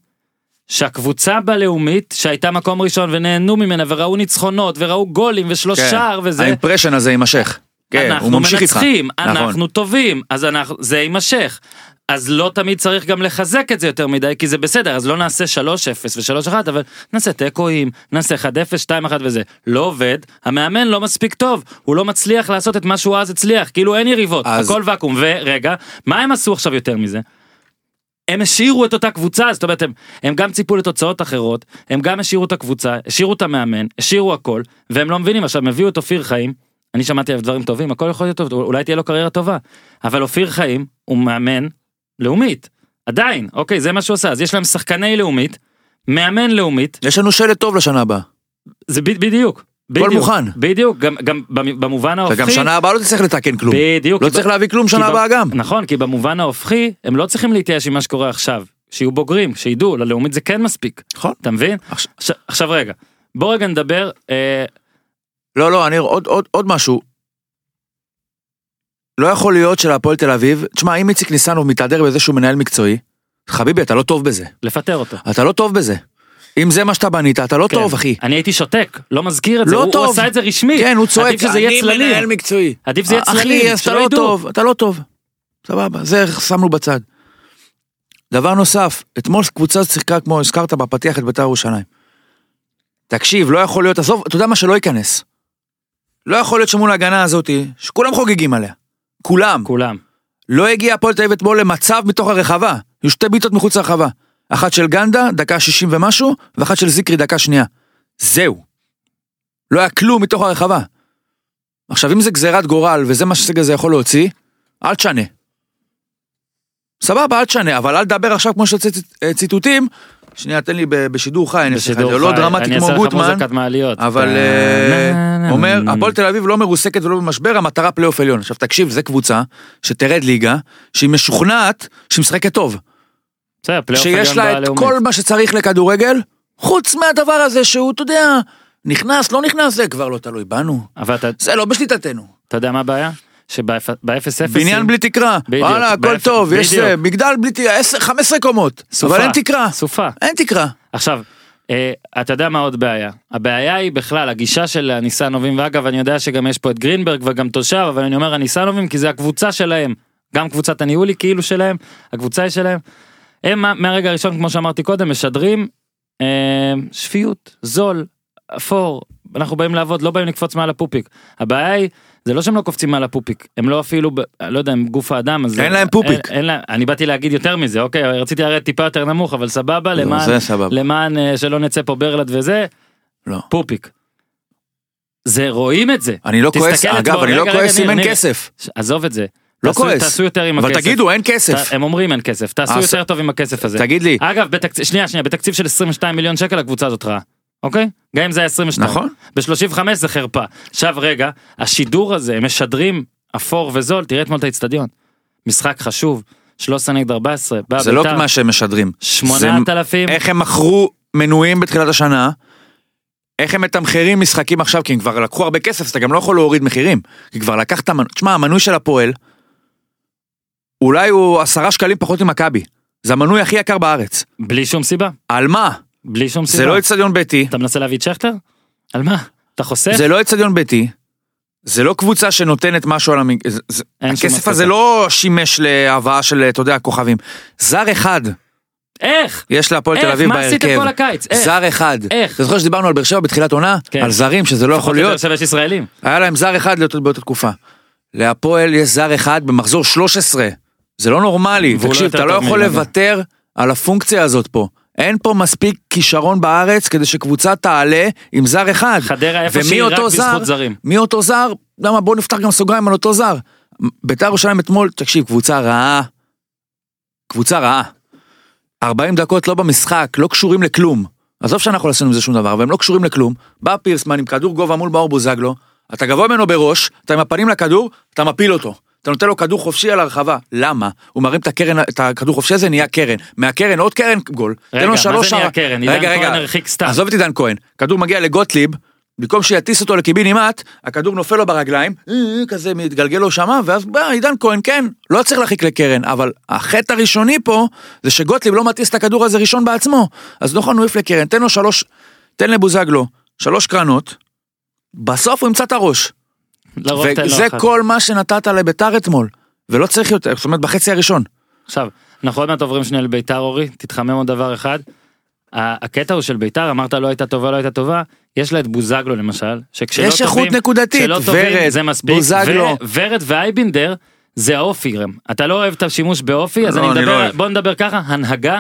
שהקבוצה בלאומית שהייתה מקום ראשון ונהנו ממנה וראו ניצחונות וראו גולים ושלוש כן. וזה האימפרשן הזה יימשך. כן, הוא אנחנו ממשיך איתך. מנצחים, נכון. אנחנו טובים, אז אנחנו, זה יימשך. אז לא תמיד צריך גם לחזק את זה יותר מדי, כי זה בסדר, אז לא נעשה 3-0 ו-3-1, אבל נעשה תיקואים, נעשה 1-0, 2-1 וזה. לא עובד, המאמן לא מספיק טוב, הוא לא מצליח לעשות את מה שהוא אז הצליח, כאילו אין יריבות, אז- הכל ואקום. ורגע, מה הם עשו עכשיו יותר מזה? הם השאירו את אותה קבוצה, זאת אומרת, הם, הם גם ציפו לתוצאות אחרות, הם גם השאירו את הקבוצה, השאירו את המאמן, השאירו הכל, והם לא מבינים, עכשיו הם הביאו את אופיר חיים, אני שמעתי עליו דברים טובים, הכל יכול להיות טוב, אולי תהיה לו קריירה טובה, אבל אופיר חיים הוא מאמן לאומית, עדיין, אוקיי, זה מה שהוא עשה, אז יש להם שחקני לאומית, מאמן לאומית, יש לנו שלט טוב לשנה הבאה. זה בדיוק. בדיוק, מוכן. בדיוק, גם, גם במ- במובן ההופכי, וגם שנה הבאה לא תצטרך לתקן כלום. בדיוק, לא צריך ב- להביא כלום שנה הבאה גם. נכון, כי במובן ההופכי, הם לא צריכים להתייאש עם מה שקורה עכשיו. שיהיו בוגרים, שידעו, ללאומית זה כן מספיק. נכון. אתה מבין? עכשיו- עכשיו, עכשיו רגע, בוא רגע נדבר, אה, לא, לא, אני עוד, עוד, עוד משהו. לא יכול להיות שלהפועל תל אביב, תשמע, אם איציק ניסנוב מתהדר בזה שהוא מנהל מקצועי, חביבי, אתה לא טוב בזה. לפטר אותו. אתה לא טוב בזה. אם זה מה שאתה בנית, אתה לא כן. טוב, אחי. אני הייתי שותק, לא מזכיר את זה, לא הוא, טוב. הוא עשה את זה רשמי. כן, הוא צועק, עדיף שזה יהיה אני צללים. מנהל מקצועי. עדיף זה יהיה צללים, אחי, אתה לא. טוב, אתה לא טוב. סבבה, זה שמנו בצד. דבר נוסף, אתמול קבוצה שיחקה כמו הזכרת בפתיח את בית"ר ירושלים. תקשיב, לא יכול להיות, עזוב, אתה יודע מה שלא ייכנס. לא יכול להיות שמול ההגנה הזאתי, שכולם חוגגים עליה. כולם. כולם. לא הגיע הפועל תל אביב אתמול למצב מתוך הרחבה. היו שתי בעיטות מחוץ לרחבה. אחת של גנדה, דקה 60 ומשהו, ואחת של זיקרי, דקה שנייה. זהו. לא היה כלום מתוך הרחבה. עכשיו, אם זה גזירת גורל, וזה מה שהסגל הזה יכול להוציא, אל תשנה. סבבה, אל תשנה, אבל אל תדבר עכשיו כמו שציטוטים, שנייה, תן לי בשידור חי, אני אעשה לך את זה, לא. דרמטי כמו גוטמן. אבל אה, אה, אומר. הפועל תל אביב לא מרוסקת ולא במשבר, המטרה פלייאוף עליון. עכשיו תקשיב, זה קבוצה שתרד ליגה, שהיא משוכנעת שהיא משחקת טוב. בסדר, פלייאוף שיש לה את בלאומית. כל מה שצריך לכדורגל, חוץ מהדבר הזה שהוא, אתה יודע, נכנס, לא נכנס, זה כבר לא תלוי בנו. אבל אתה- זה לא בשליטתנו. אתה יודע מה הבעיה? שב-0-0... בניין בלי תקרה. בדיוק, וואלה, הכל טוב, יש. זה, מגדל בלי תקרה, 10, 15 קומות. סופה. אבל אין תקרה. סופה. אין תקרה. עכשיו, אה, אתה יודע מה עוד בעיה? הבעיה היא בכלל הגישה של הניסנובים, ואגב אני יודע שגם יש פה את גרינברג וגם תושב, אבל אני אומר הניסנובים כי זה הקבוצה שלהם, גם קבוצת הניהול היא כאילו שלהם, הקבוצה היא שלהם. הם מה- מהרגע הראשון כמו שאמרתי קודם משדרים אה, שפיות, זול, אפור, אנחנו באים לעבוד, לא באים לקפוץ מעל הפופיק. הבעיה היא, זה לא שהם לא קופצים מעל הפופיק, הם לא אפילו, ב, לא יודע, הם גוף האדם, אז אין להם פופיק. אין, אין להם, אני באתי להגיד יותר מזה, אוקיי, רציתי לרדת טיפה יותר נמוך, אבל סבבה, למען, זה סבבה. למען אה, שלא נצא פה ברלד וזה, לא. פופיק. זה רואים את זה. אני לא כועס, אגב, אני לא כועס אם אין כסף. עזוב את זה. לא תעשו- כועס. תעשו יותר עם אבל הכסף. תגידו, אין כסף. ת- הם אומרים אין כסף, תעשו אז- יותר טוב עם הכסף הזה. תגיד לי. אגב, בתקציב, שנייה, שנייה, בתקציב של 22 מיליון שקל הקבוצה הזאת רעה. אוקיי? גם אם זה היה 22. נכון. ב-35 זה חרפה. עכשיו רגע, השידור הזה, הם משדרים אפור וזול, תראה אתמול את האצטדיון. משחק חשוב, 13 נגד 14, בא זה לא בית"ר, מה שהם משדרים. זה 8,000, איך הם מכרו מנויים בתחילת השנה, איך הם מתמחרים משחקים עכשיו, כי הם כבר לקחו הרבה כסף, אז אתה גם לא יכול להוריד מחירים. כי כבר לקחת, תשמע, המנוי של הפועל, אולי הוא עשרה שקלים פחות ממכבי. זה המנוי הכי יקר בארץ. בלי שום סיבה, על מה? בלי שום סיבה. זה לא אצטדיון ביתי, אתה מנסה להביא את שכטר? על מה? אתה חוסך? זה לא אצטדיון ביתי, זה לא קבוצה שנותנת משהו על המג... הכסף. הזה לא שימש להבאה של, אתה יודע, כוכבים. זר אחד איך? יש להפועל תל איך? אביב מה עשיתם בהרכב. כל הקיץ? איך? זר אחד. איך? אתה זוכר שדיברנו על באר שבע בתחילת עונה? כן. על זרים שזה לא יכול לפחות להיות. שבע יש ישראלים. היה להם זר אחד באותה תקופה. להפועל יש זר אחד במחזור 13. זה לא נורמלי. לא תקשיב, אתה לא יכול. לוותר על הפונקציה הזאת פה. אין פה מספיק כישרון בארץ כדי שקבוצה תעלה עם זר אחד. חדרה איפה שהיא רק? בזכות זרים. מי אותו זר? למה בוא נפתח גם סוגריים על אותו זר. בית"ר ירושלים אתמול, תקשיב, קבוצה רעה. קבוצה רעה. 40 דקות לא במשחק, לא קשורים לכלום. עזוב שאנחנו לא עשינו עם זה שום דבר, והם לא קשורים לכלום. בא פירסמן עם כדור גובה מול מאור בוזגלו, אתה גבוה ממנו בראש, אתה עם הפנים לכדור, אתה מפיל אותו. אתה נותן לו כדור חופשי על הרחבה. למה? הוא מרים את הקרן, את הכדור חופשי הזה, נהיה קרן. מהקרן עוד קרן, גול. רגע, מה זה נהיה קרן? עידן. כהן הרחיק סתם. עזוב את עידן כהן. כדור מגיע לגוטליב, במקום שיטיס אותו לקיבינימט, הכדור נופל לו ברגליים, אה, כזה מתגלגל לו שמה, ואז בא עידן כהן, כן, לא צריך להרחיק לקרן, אבל החטא הראשוני פה, זה שגוטליב לא מטיס את הכדור הזה ראשון בעצמו. אז נכון, הוא העיף לקרן, תן לו שלוש, תן לבוזגלו, שלוש קרנות, בסוף הוא ימצא את הראש. וזה. כל מה שנתת לביתר אתמול. ולא צריך יותר, זאת אומרת בחצי הראשון. עכשיו, אנחנו עוד מעט עוברים שנייה לביתר אורי, תתחמם עוד דבר אחד. הקטע הוא של ביתר, אמרת לא הייתה טובה, לא הייתה טובה, יש לה את בוזגלו למשל, שכשלא יש טובים, איכות נקודתית, ורד, זה מספיק, בוזגלו. ורד ואייבינדר זה האופי גם, אתה לא אוהב את השימוש באופי, אז לא, אני אני לא מדבר, אוהב. בוא נדבר ככה, הנהגה,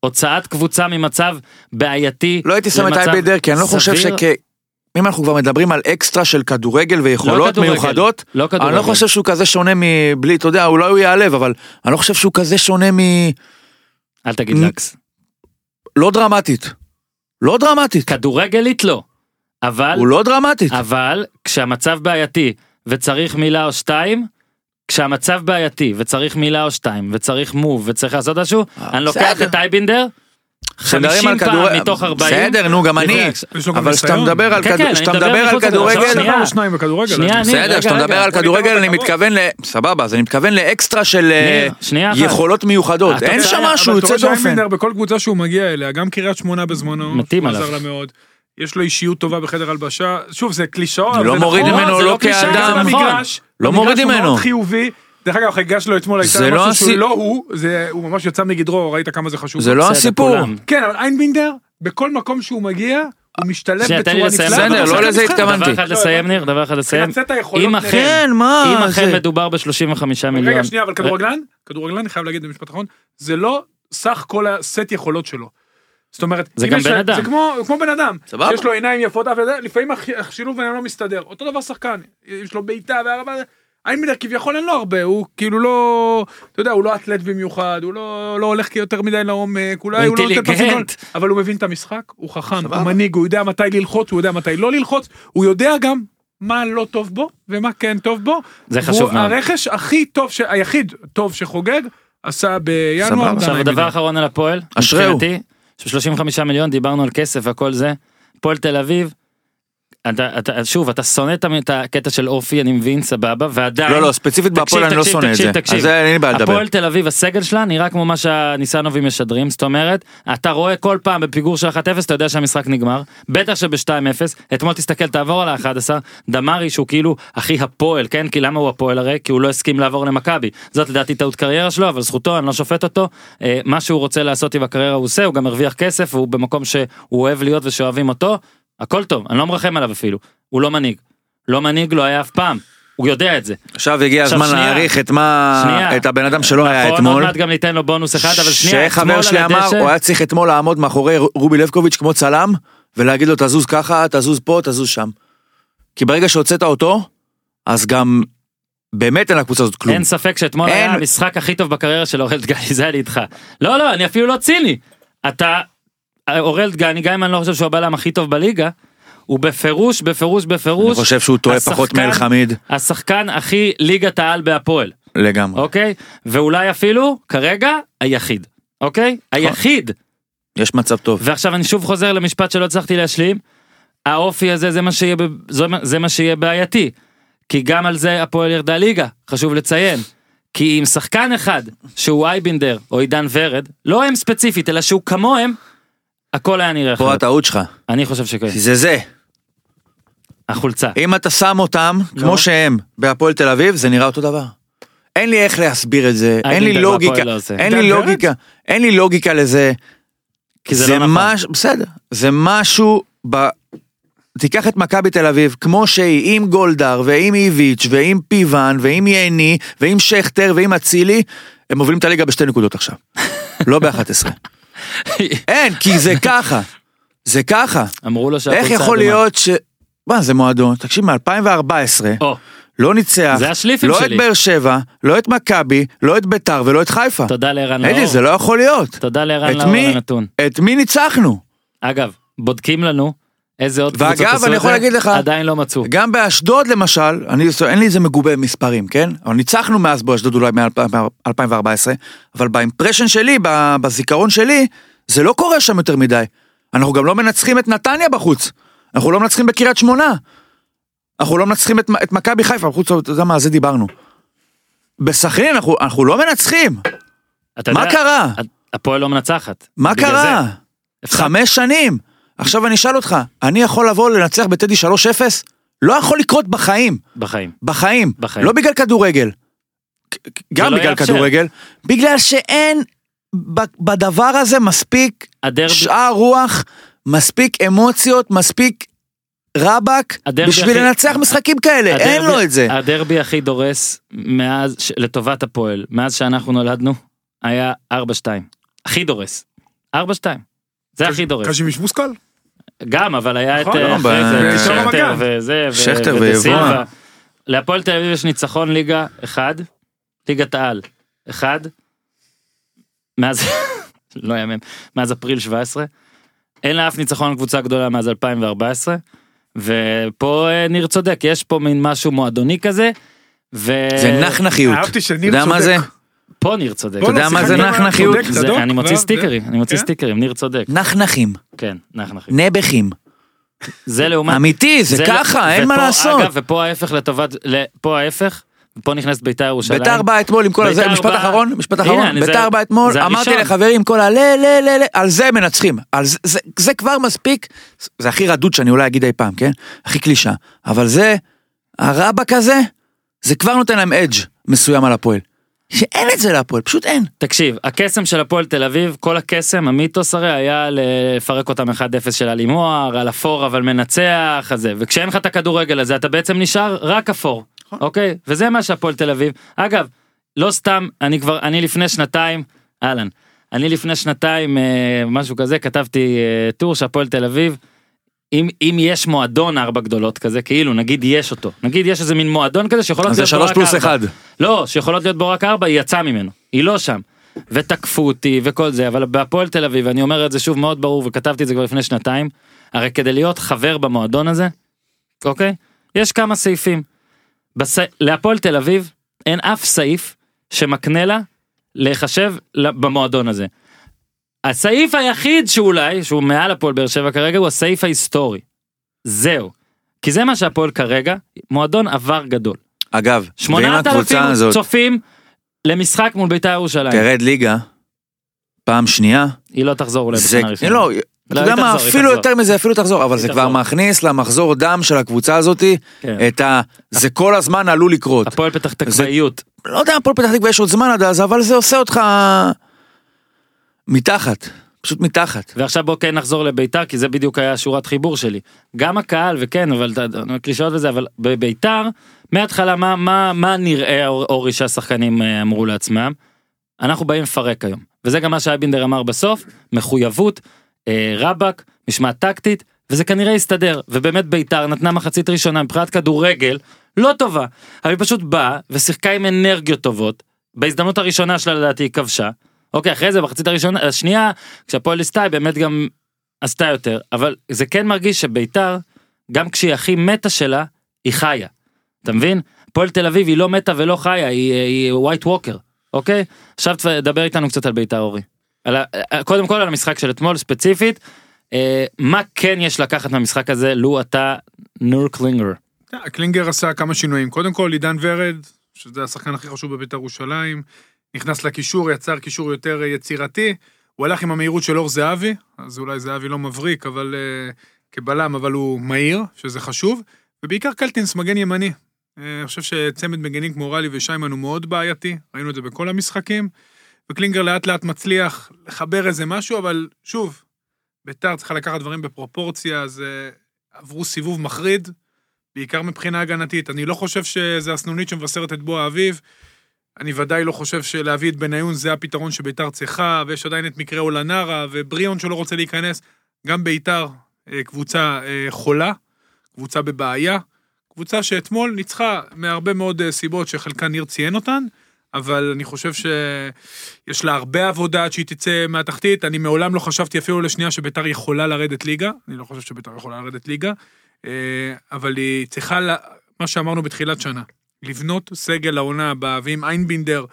הוצאת קבוצה ממצב בעייתי, לא הייתי שם את אייבדר, כי אני לא חושב. שכ... אם אנחנו כבר מדברים על אקסטרה של כדורגל ויכולות כדורגל, מיוחדות, לא כדורגל. אני לא חושב שהוא כזה שונה מבלי, אתה יודע, אולי הוא ייעלב, אבל אני לא חושב שהוא כזה שונה מ... אל תגיד לקס, לא דרמטית. לא דרמטית. כדורגלית לא, אבל, הוא לא דרמטית. אבל כשהמצב בעייתי וצריך מילה או שתיים, כשהמצב בעייתי וצריך מילה או שתיים וצריך מוב וצריך לעשות משהו, אני לוקח. את אייבינדר, 50 על פעם כדורגל- מתוך 40. בסדר, נו, גם אני. אבל כשאתה. מדבר על כן, כדור- כן. כדורגל, בסדר, רגע, כשאתה מדבר על כדורגל, אני. מתכוון ל... סבבה, אז אני מתכוון לאקסטרה של אה. יכולות מיוחדות. התוצאה- אין שם משהו יוצא דופן. בכל קבוצה שהוא מגיע אליה, גם קריית שמונה בזמנו, מתאים עליו. יש לו אישיות טובה בחדר הלבשה, שוב זה קלישאות, לא מוריד נכון, ממנו לא לא כאדם. נכון. לא מוריד הוא ממנו. מאוד חיובי. דרך אגב, החגיגה שלו אתמול זה הייתה לא משהו שהוא הסי- לא הוא, זה- הוא ממש יצא מגדרו, ראית כמה זה חשוב. זה לא הסיפור. כן, אבל איינבינדר, בכל מקום שהוא מגיע, הוא משתלב בצורה. נפלאה. בסדר, לא לזה. התכוונתי. דבר אחד לסיים ניר, דבר אחד לסיים. תנצל את היכולות אם. אכן, כן, מה? אם אכן מדובר ב-35 מיליון. רגע, שנייה, אבל כדורגלן, כדורגלן, אני חייב להגיד במשפט אחרון, זה לא סך כל הסט יכולות שלו. זאת אומרת, זה גם בן אדם. זה כמו, כמו בן אדם. סבבה. יש לו עיניים יפות, לפעמים השילוב ביניהם לא מסתדר. אותו דבר שחקן, יש לו בעיטה והרבה, איינבינדר כביכול אין לו הרבה, הוא כאילו לא, אתה יודע, הוא לא אתלט במיוחד, הוא לא, לא הולך יותר מדי לעומק, אולי הוא לא נותן גדול, אבל הוא מבין את המשחק, הוא חכם. הוא מנהיג, הוא יודע מתי ללחוץ, הוא יודע מתי לא ללחוץ, הוא יודע גם מה לא טוב בו ומה כן טוב בו. זה חשוב מאוד. הרכש הכי טוב. היחיד טוב שחוגג, עשה בינואר. עכשיו. הדבר האחרון על הפועל, אשריהו. מבחינתי, 35 מיליון דיברנו על כסף וכל זה, הפועל תל אביב, אתה, אתה, שוב אתה שונא את הקטע של אופי אני מבין סבבה ועדיין, לא, לא, ספציפית תקשיב, בהפועל אני לא תקשיב, שונא את תקשיב, זה. תקשיב. אז זה אין לי בעיה לדבר. הפועל תל אביב הסגל שלה נראה כמו מה שהניסנובים משדרים זאת אומרת אתה רואה כל פעם בפיגור של 1-0 אתה יודע שהמשחק נגמר בטח שב-2-0 אתמול תסתכל תעבור על ה-11 דמרי שהוא כאילו הכי הפועל כן כי למה הוא הפועל הרי כי הוא לא הסכים לעבור למכבי זאת לדעתי טעות קריירה שלו אבל זכותו אני לא שופט אותו אה, מה שהוא רוצה לעשות עם הקריירה הוא עושה הוא גם הרוויח כסף והוא במקום שהוא אוהב להיות ושאוהבים אותו הכל טוב אני לא מרחם עליו אפילו הוא לא מנהיג לא מנהיג לא היה אף פעם הוא יודע את זה עכשיו הגיע הזמן. להעריך את מה... שנייה. את הבן אדם שלא היה נכון, אתמול. עוד מעט גם ניתן לו בונוס אחד אבל שנייה שחבר אתמול שלי על אמר, הדשא- הוא היה צריך אתמול לעמוד מאחורי רובי לבקוביץ' כמו צלם, ולהגיד לו תזוז ככה, תזוז פה, תזוז שם. כי ברגע שהוצאת אותו, אז גם באמת אין לקבוצה הזאת כלום. אין ספק שאתמול אין. היה המשחק הכי טוב בקריירה של אורל דגני זה היה לי איתך. לא לא אני אפילו לא ציני. אתה אורל דגני גם אם אני לא חושב שהוא הבלם הכי טוב בליגה. הוא בפירוש בפירוש אני בפירוש חושב שהוא טועה פחות השחקן- מאל חמיד, השחקן הכי ליגת העל בהפועל לגמרי. אוקיי ואולי אפילו כרגע היחיד אוקיי היחיד יש מצב טוב. ועכשיו אני שוב חוזר למשפט שלא הצלחתי להשלים. האופי הזה זה מה שיהיה זה מה- זה מה שיהיה בעייתי. כי גם על זה הפועל ירדה ליגה חשוב לציין. כי עם שחקן אחד שהוא אייבינדר או עידן ורד לא הם ספציפית אלא שהוא כמוהם. הכל היה נראה פה אחרת. הטעות שלך, אני חושב שכן. זה זה. החולצה. אם אתה שם אותם, נו. כמו שהם, בהפועל תל אביב, זה נראה אותו דבר. אין לי איך להסביר את זה, אין לי לוגיקה, לא. אין לי? לוגיקה, אין לי לוגיקה לזה. כי זה לא נכון. מש... בסדר, זה משהו ב... תיקח את מכבי תל אביב כמו שהיא עם גולדהר ועם איביץ' ועם פיוון ועם ייני ועם שכטר ועם אצילי הם מובילים את הליגה בשתי נקודות עכשיו. לא ב-11. אין כי זה ככה. זה ככה. אמרו לו שהחולצה איך יכול אדומה. להיות ש... מה זה מועדון? תקשיב מ-2014 או, לא ניצח. זה השליפים לא שלי. את באר שבע, לא את מכבי, לא את ביתר ולא את חיפה. תודה לערן לאור. אדי זה לא יכול להיות. תודה לערן לאור? על הנתון. את מי ניצחנו? אגב בודקים לנו איזה עוד ואגב, קבוצות עשו אני את יכול זה, להגיד לך- עדיין לא מצאו. גם באשדוד למשל, אני, אין לי איזה מגובה מספרים, כן? אבל ניצחנו מאז באשדוד אולי מ-2014, אבל באימפרשן שלי, בזיכרון שלי, זה לא קורה שם יותר מדי. אנחנו גם לא מנצחים את נתניה בחוץ. אנחנו לא מנצחים בקריית שמונה. אנחנו לא מנצחים את, את מכבי חיפה, בחוץ, אתה יודע מה, על זה דיברנו. בסכנין אנחנו, אנחנו לא מנצחים. מה יודע, קרה? הפועל לא מנצחת. מה קרה? זה. חמש שנים. עכשיו אני אשאל אותך, אני יכול לבוא לנצח בטדי 3-0? לא יכול לקרות בחיים. בחיים. בחיים. בחיים. לא בגלל כדורגל. גם לא בגלל יאפשר. כדורגל. בגלל שאין בדבר הזה מספיק הדרבי, שאר רוח, מספיק אמוציות, מספיק רבאק, בשביל הכי- לנצח משחקים כאלה. אין הדרבי- לו את זה. הדרבי הכי דורס מאז, ש- לטובת הפועל, מאז שאנחנו נולדנו, היה 4-2. הכי דורס. 4-2. זה הכי דורס. קשימיש מושכל? גם, אבל היה את נכון, אה, לא, שכטר. וזה, שכטר ויבואן. להפועל תל אביב יש ניצחון ליגה אחד, ליגת העל אחד, מאז, לא יאמן, מאז אפריל 17, אין לה אף ניצחון על קבוצה גדולה מאז 2014, ופה אה, ניר צודק, יש פה מין משהו מועדוני כזה, ו... זה נחנחיות. אהבתי אתה שניר יודע מה זה? פה ניר צודק. אתה יודע מה זה נחנחיות? אני מוציא סטיקרים, אני מוציא כן? סטיקרים, ניר צודק, נחנחים. כן, נחנך. נעבכים. זה לעומת... אמיתי, זה לא- ככה, אין מה לעשות. אגב, ופה ההפך לטובת, פה ההפך, פה נכנסת בית"ר ירושלים. ביתר בא אתמול עם כל הזה, בית"ר משפט אחרון, משפט אחרון, ביתר בא אתמול, אמרתי. לחברים כל הלה לה לה לה, על זה מנצחים, על זה- זה- זה כבר מספיק, זה הכי רדוד שאני אולי אגיד אי פעם, כן? הכי קלישה, אבל זה, הרבאק הזה, זה כבר נותן להם אדג' מסוים על הפועל. שאין את זה להפועל, פשוט אין. תקשיב, הקסם של הפועל תל אביב, כל הקסם, המיתוס הרי היה לפרק אותם 1-0 של אלימוער, על אפור אבל מנצח, הזה, וכשאין לך את הכדורגל הזה אתה בעצם נשאר רק אפור, אוקיי? וזה מה שהפועל תל אביב. אגב, לא סתם, אני כבר, אני לפני שנתיים, אהלן, אני לפני שנתיים, אה, משהו כזה, כתבתי אה, טור שהפועל תל אביב, אם, אם יש מועדון ארבע גדולות כזה, כאילו, נגיד יש אותו, נגיד יש איזה מין מועדון כזה שיכולות זה להיות בו שלוש רק פלוס ארבע. אחד. לא, שיכולות להיות בו רק ארבע, היא יצאה ממנו, היא לא שם. ותקפו אותי וכל זה, אבל בהפועל תל אביב, אני אומר את זה שוב מאוד ברור, וכתבתי את זה כבר לפני שנתיים, הרי כדי להיות חבר במועדון הזה, אוקיי? יש כמה סעיפים. בס... להפועל תל אביב אין אף סעיף שמקנה לה להיחשב במועדון הזה. הסעיף היחיד שאולי, שהוא מעל הפועל באר שבע כרגע, הוא הסעיף ההיסטורי. זהו. כי זה מה שהפועל כרגע, מועדון עבר גדול. אגב, שמונת אלפים הזאת צופים למשחק מול בית"ר ירושלים. תרד ליגה, פעם שנייה, היא לא תחזור אולי זה, בשנה ראשונה. לא, אתה יודע מה, אפילו. יותר מזה, אפילו תחזור, אבל זה כבר. מכניס למחזור דם של הקבוצה הזאתי, כן. את ה... זה כל הזמן עלול לקרות. הפועל פתח תקוואיות. לא יודע, הפועל פתח תקווה יש עוד זמן עד אז, אבל זה עושה אותך מתחת, פשוט מתחת. ועכשיו בוא כן נחזור לביתר כי זה בדיוק היה שורת חיבור שלי. גם הקהל וכן אבל קלישאות וזה אבל בביתר מההתחלה מה מה מה נראה אור- אורי שהשחקנים אה, אמרו לעצמם. אנחנו באים לפרק היום וזה גם מה שאייבינדר אמר בסוף מחויבות אה, רבאק משמעת טקטית וזה כנראה יסתדר ובאמת ביתר נתנה מחצית ראשונה מבחינת כדורגל לא טובה אבל היא פשוט באה ושיחקה עם אנרגיות טובות בהזדמנות הראשונה שלה לדעתי היא כבשה. אוקיי אחרי זה מחצית הראשונה השנייה כשהפועל היא באמת גם עשתה יותר אבל זה כן מרגיש שביתר גם כשהיא הכי מתה שלה היא חיה. אתה מבין? הפועל תל אביב היא לא מתה ולא חיה היא, White Walker אוקיי עכשיו תדבר איתנו קצת על ביתר אורי. על ה, קודם כל על המשחק של אתמול ספציפית אה, מה כן יש לקחת מהמשחק הזה לו אתה נור קלינגר. אה, קלינגר עשה כמה שינויים. קודם כל, עידן ורד, שזה השחקן הכי חשוב בבית"ר ירושלים, נכנס לקישור, יצר קישור יותר אה, יצירתי. הוא הלך עם המהירות של אור זהבי, אז אולי זהבי לא מבריק, אבל uh, כבלם, אבל הוא מהיר, שזה חשוב. ובעיקר קלטינס, מגן ימני. Uh, אני חושב שצמד מגנים כמו רלי ושיימן הוא מאוד בעייתי, ראינו את זה בכל המשחקים. וקלינגר לאט לאט מצליח לחבר איזה משהו, אבל שוב, בית"ר צריכה לקחת דברים בפרופורציה, אז uh, עברו סיבוב מחריד. בעיקר מבחינה הגנתית. אני לא חושב שזה הסנונית שמבשרת את בוא האביב. אני ודאי לא חושב שלהביא את בניון זה הפתרון שביתר צריכה, ויש עדיין את מקרה אולנרה ובריאון שלא רוצה להיכנס. גם ביתר אה, קבוצה אה, חולה, קבוצה בבעיה, קבוצה שאתמול ניצחה מהרבה מאוד אה, סיבות שחלקן ניר ציין אותן, אבל אני חושב שיש לה הרבה עבודה עד שהיא תצא מהתחתית. אני מעולם לא חשבתי אפילו לשנייה שביתר יכולה לרדת ליגה, אני לא חושב שביתר יכולה לרדת ליגה. אבל היא צריכה, לה- מה שאמרנו בתחילת שנה, לבנות סגל לעונה הבאה, ואם איינבינדר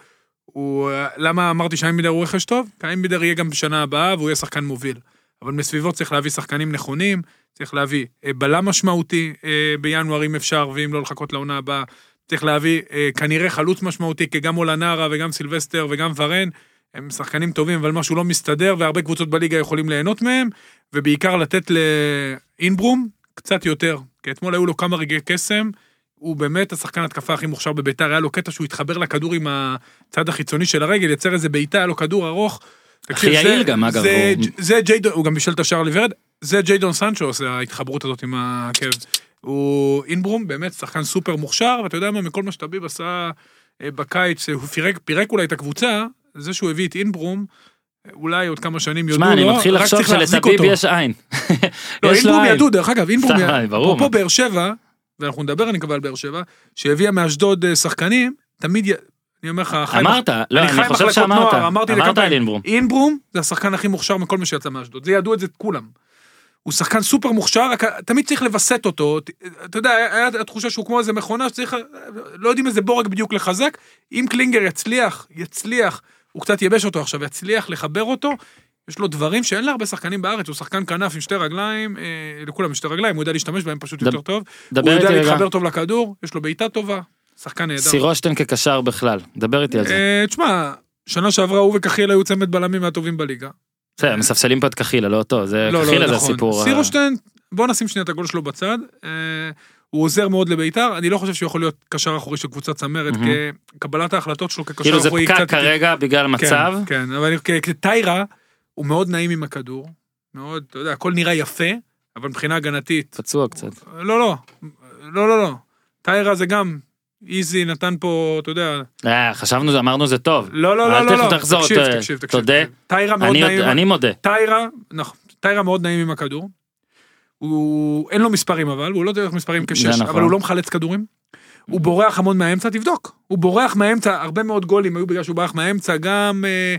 הוא... למה אמרתי שאיינבינדר הוא רכש טוב? כי איינבינדר יהיה גם בשנה הבאה והוא יהיה שחקן מוביל. אבל מסביבו צריך להביא שחקנים נכונים, צריך להביא אה, בלם משמעותי אה, בינואר אם אפשר, ואם לא לחכות לעונה הבאה. צריך להביא אה, כנראה חלוץ משמעותי, כי גם אולנרה וגם סילבסטר וגם ורן, הם שחקנים טובים, אבל משהו לא מסתדר, והרבה קבוצות בליגה יכולים ליהנות מהם, ובעיקר לתת לאינברום קצת יותר. כי אתמול היו לו כמה רגעי קסם, הוא באמת השחקן התקפה הכי מוכשר בביתר, היה לו קטע שהוא התחבר לכדור עם הצד החיצוני של הרגל, יצר איזה בעיטה, היה לו כדור ארוך. תקשיב, יעיל זה- גם, אגב, זה, הוא- זה ג'יידון, הוא גם בישל את השער לוורד, זה ג'יידון סנצ'ו עושה ההתחברות הזאת עם העקב. הוא אינברום, באמת שחקן סופר מוכשר, ואתה יודע מה, מכל מה שטביב עשה אה, בקיץ, הוא פירק, פירק אולי את הקבוצה, זה שהוא הביא את אינברום, אולי עוד כמה שנים יודו לו, אני מתחיל רק לחשוב שלטביב. יש עין. לא, אינברום. ידעו, דרך אגב, אינברום, ידעו. מה. באר שבע, ואנחנו נדבר אני מקווה על באר שבע, שהביאה מאשדוד אה, שחקנים, תמיד, אני אומר לך, אמרת, לא, אני חושב שאמרת, אמרת על אינברום. אינברום זה השחקן הכי מוכשר מכל מי שיצא מאשדוד, זה ידעו את זה כולם. הוא שחקן סופר מוכשר, רק תמיד צריך לווסת אותו, אתה יודע, היה התחושה שהוא כמו איזה מכונה שצריך, לא יודעים איזה בורג בדיוק לחזק, אם קלינגר יצליח, יצליח, הוא קצת ייבש אותו עכשיו, יצליח לחבר אותו, יש לו דברים שאין להרבה שחקנים בארץ, הוא שחקן כנף עם שתי רגליים, אה, לכולם יש שתי רגליים, הוא יודע להשתמש בהם פשוט דב- יותר טוב, הוא יודע רגע, להתחבר טוב לכדור, יש לו בעיטה טובה, שחקן נהדר. סירושטיין כקשר בכלל, דבר איתי על זה. אה, תשמע, שנה שעברה הוא וקחיל היו צמד בלמים מהטובים בליגה. בסדר, מספסלים פה את קחילה, לא אותו, זה לא, קחילה לא, זה נכון. הסיפור. סירושטיין, בוא נשים שנייה את הגול שלו בצד. אה, הוא עוזר מאוד לביתר, אני לא חושב שהוא יכול להיות קשר אחורי של קבוצת צמרת. כי קבלת ההחלטות שלו כקשר כאילו זה אחורי פקק. כרגע בגלל מצב. כן, כן, אבל כטיירה, הוא מאוד נעים עם הכדור, מאוד, אתה יודע, הכל נראה יפה, אבל מבחינה הגנתית, פצוע קצת. לא, לא, לא, לא, לא. טיירה זה גם, איזי נתן פה, אתה יודע, אה, חשבנו, אמרנו זה טוב. לא, לא, לא, לא, לא, תחזור, תקשיב, תקשיב, תקשיב. תודה. טיירה מאוד נעים, אני מודה. טיירה, נכון, טיירה מאוד נעים עם הכדור. הוא, אין לו מספרים אבל, הוא לא דרך מספרים כשש, נכון. אבל הוא לא מחלץ כדורים. הוא בורח המון מהאמצע, תבדוק. הוא בורח מהאמצע, הרבה מאוד גולים היו בגלל שהוא ברח מהאמצע, גם אה,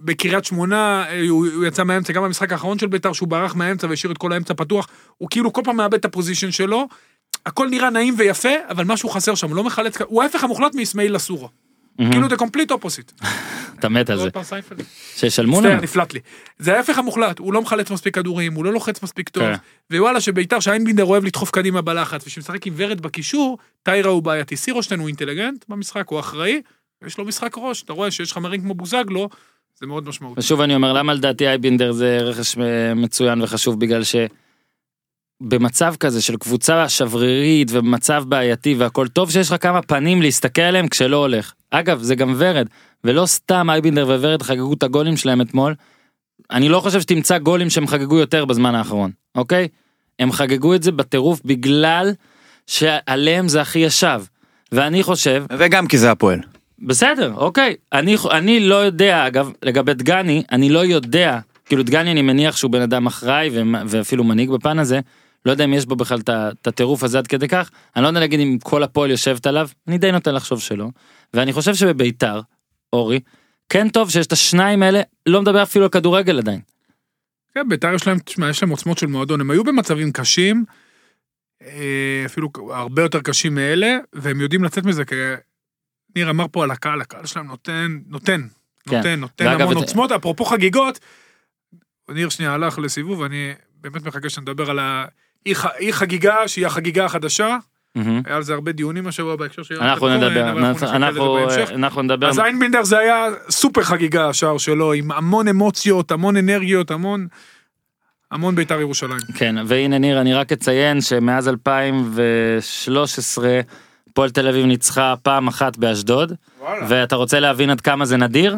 בקריית שמונה, אה, הוא, הוא יצא מהאמצע, גם במשחק האחרון של בית"ר, שהוא ברח מהאמצע והשאיר את כל האמצע פתוח, הוא כאילו כל פעם מאבד את ה position שלו. הכל נראה נעים ויפה, אבל משהו חסר שם, לא מחלץ, הוא ההפך המוחלט מאסמאעיל לסורו. כאילו the complete opposite. אתה מת על זה. פעם סיינפלד. שישלמו לנו. נפלט לי. זה ההפך המוחלט, הוא לא מחלץ מספיק כדורים, הוא לא לוחץ מספיק טוב, כן. ווואלה שביתר שאיינבינדר אוהב לדחוף קדימה בלחץ, ושמשחק עם ורד בקישור, טיירה הוא בעייתי. סירושטיין הוא אינטליגנט במשחק, הוא אחראי, יש לו משחק ראש, אתה רואה שיש חמרים כמו בוזגלו, זה מאוד משמעותי. ושוב אני אומר למה לדעתי אייבינדר זה רכש אה, מצוין וחשוב בגלל שבמצב כזה של קבוצה שברירית ובמצב בעייתי והכל טוב שיש לך כמה פנים להסתכל עליהם כשלא הולך. אגב זה גם ורד ולא סתם אייבינדר וורד חגגו את הגולים שלהם אתמול. אני לא חושב שתמצא גולים שהם חגגו יותר בזמן האחרון אוקיי הם חגגו את זה בטירוף בגלל שעליהם זה הכי ישב. ואני חושב וגם כי זה הפועל. בסדר, אוקיי. אני, אני לא יודע, אגב, לגבי דגני, אני לא יודע, כאילו דגני אני מניח שהוא בן אדם אחראי ואפילו מנהיג בפן הזה, לא יודע אם יש בו בכלל את הטירוף הזה עד כדי כך, אני לא יודע להגיד אם כל הפועל יושבת עליו, אני די נותן לחשוב שלא. ואני חושב שבביתר, אורי, כן טוב שיש את השניים האלה, לא מדבר אפילו על כדורגל עדיין. כן, ביתר יש להם, תשמע, יש להם עוצמות של מועדון, הם היו במצבים קשים, אה, אפילו הרבה יותר קשים מאלה, והם יודעים לצאת מזה, כי ניר אמר פה על הקהל, הקהל שלהם נותן, נותן, כן. נותן, נותן המון את- עוצמות, אפרופו חגיגות, ניר שנייה הלך לסיבוב, אני באמת מחכה שנדבר על ה... אי ח- אי חגיגה שהיא החגיגה החדשה. היה על זה הרבה דיונים השבוע בהקשר של... אנחנו נדבר. אנחנו נדבר, אז איינבינדר זה היה סופר חגיגה השער שלו, עם המון אמוציות, המון אנרגיות, המון, המון בית"ר ירושלים. כן, והנה ניר, אני רק אציין שמאז 2013, הפועל תל אביב ניצחה פעם אחת באשדוד, ואתה רוצה להבין עד כמה זה נדיר?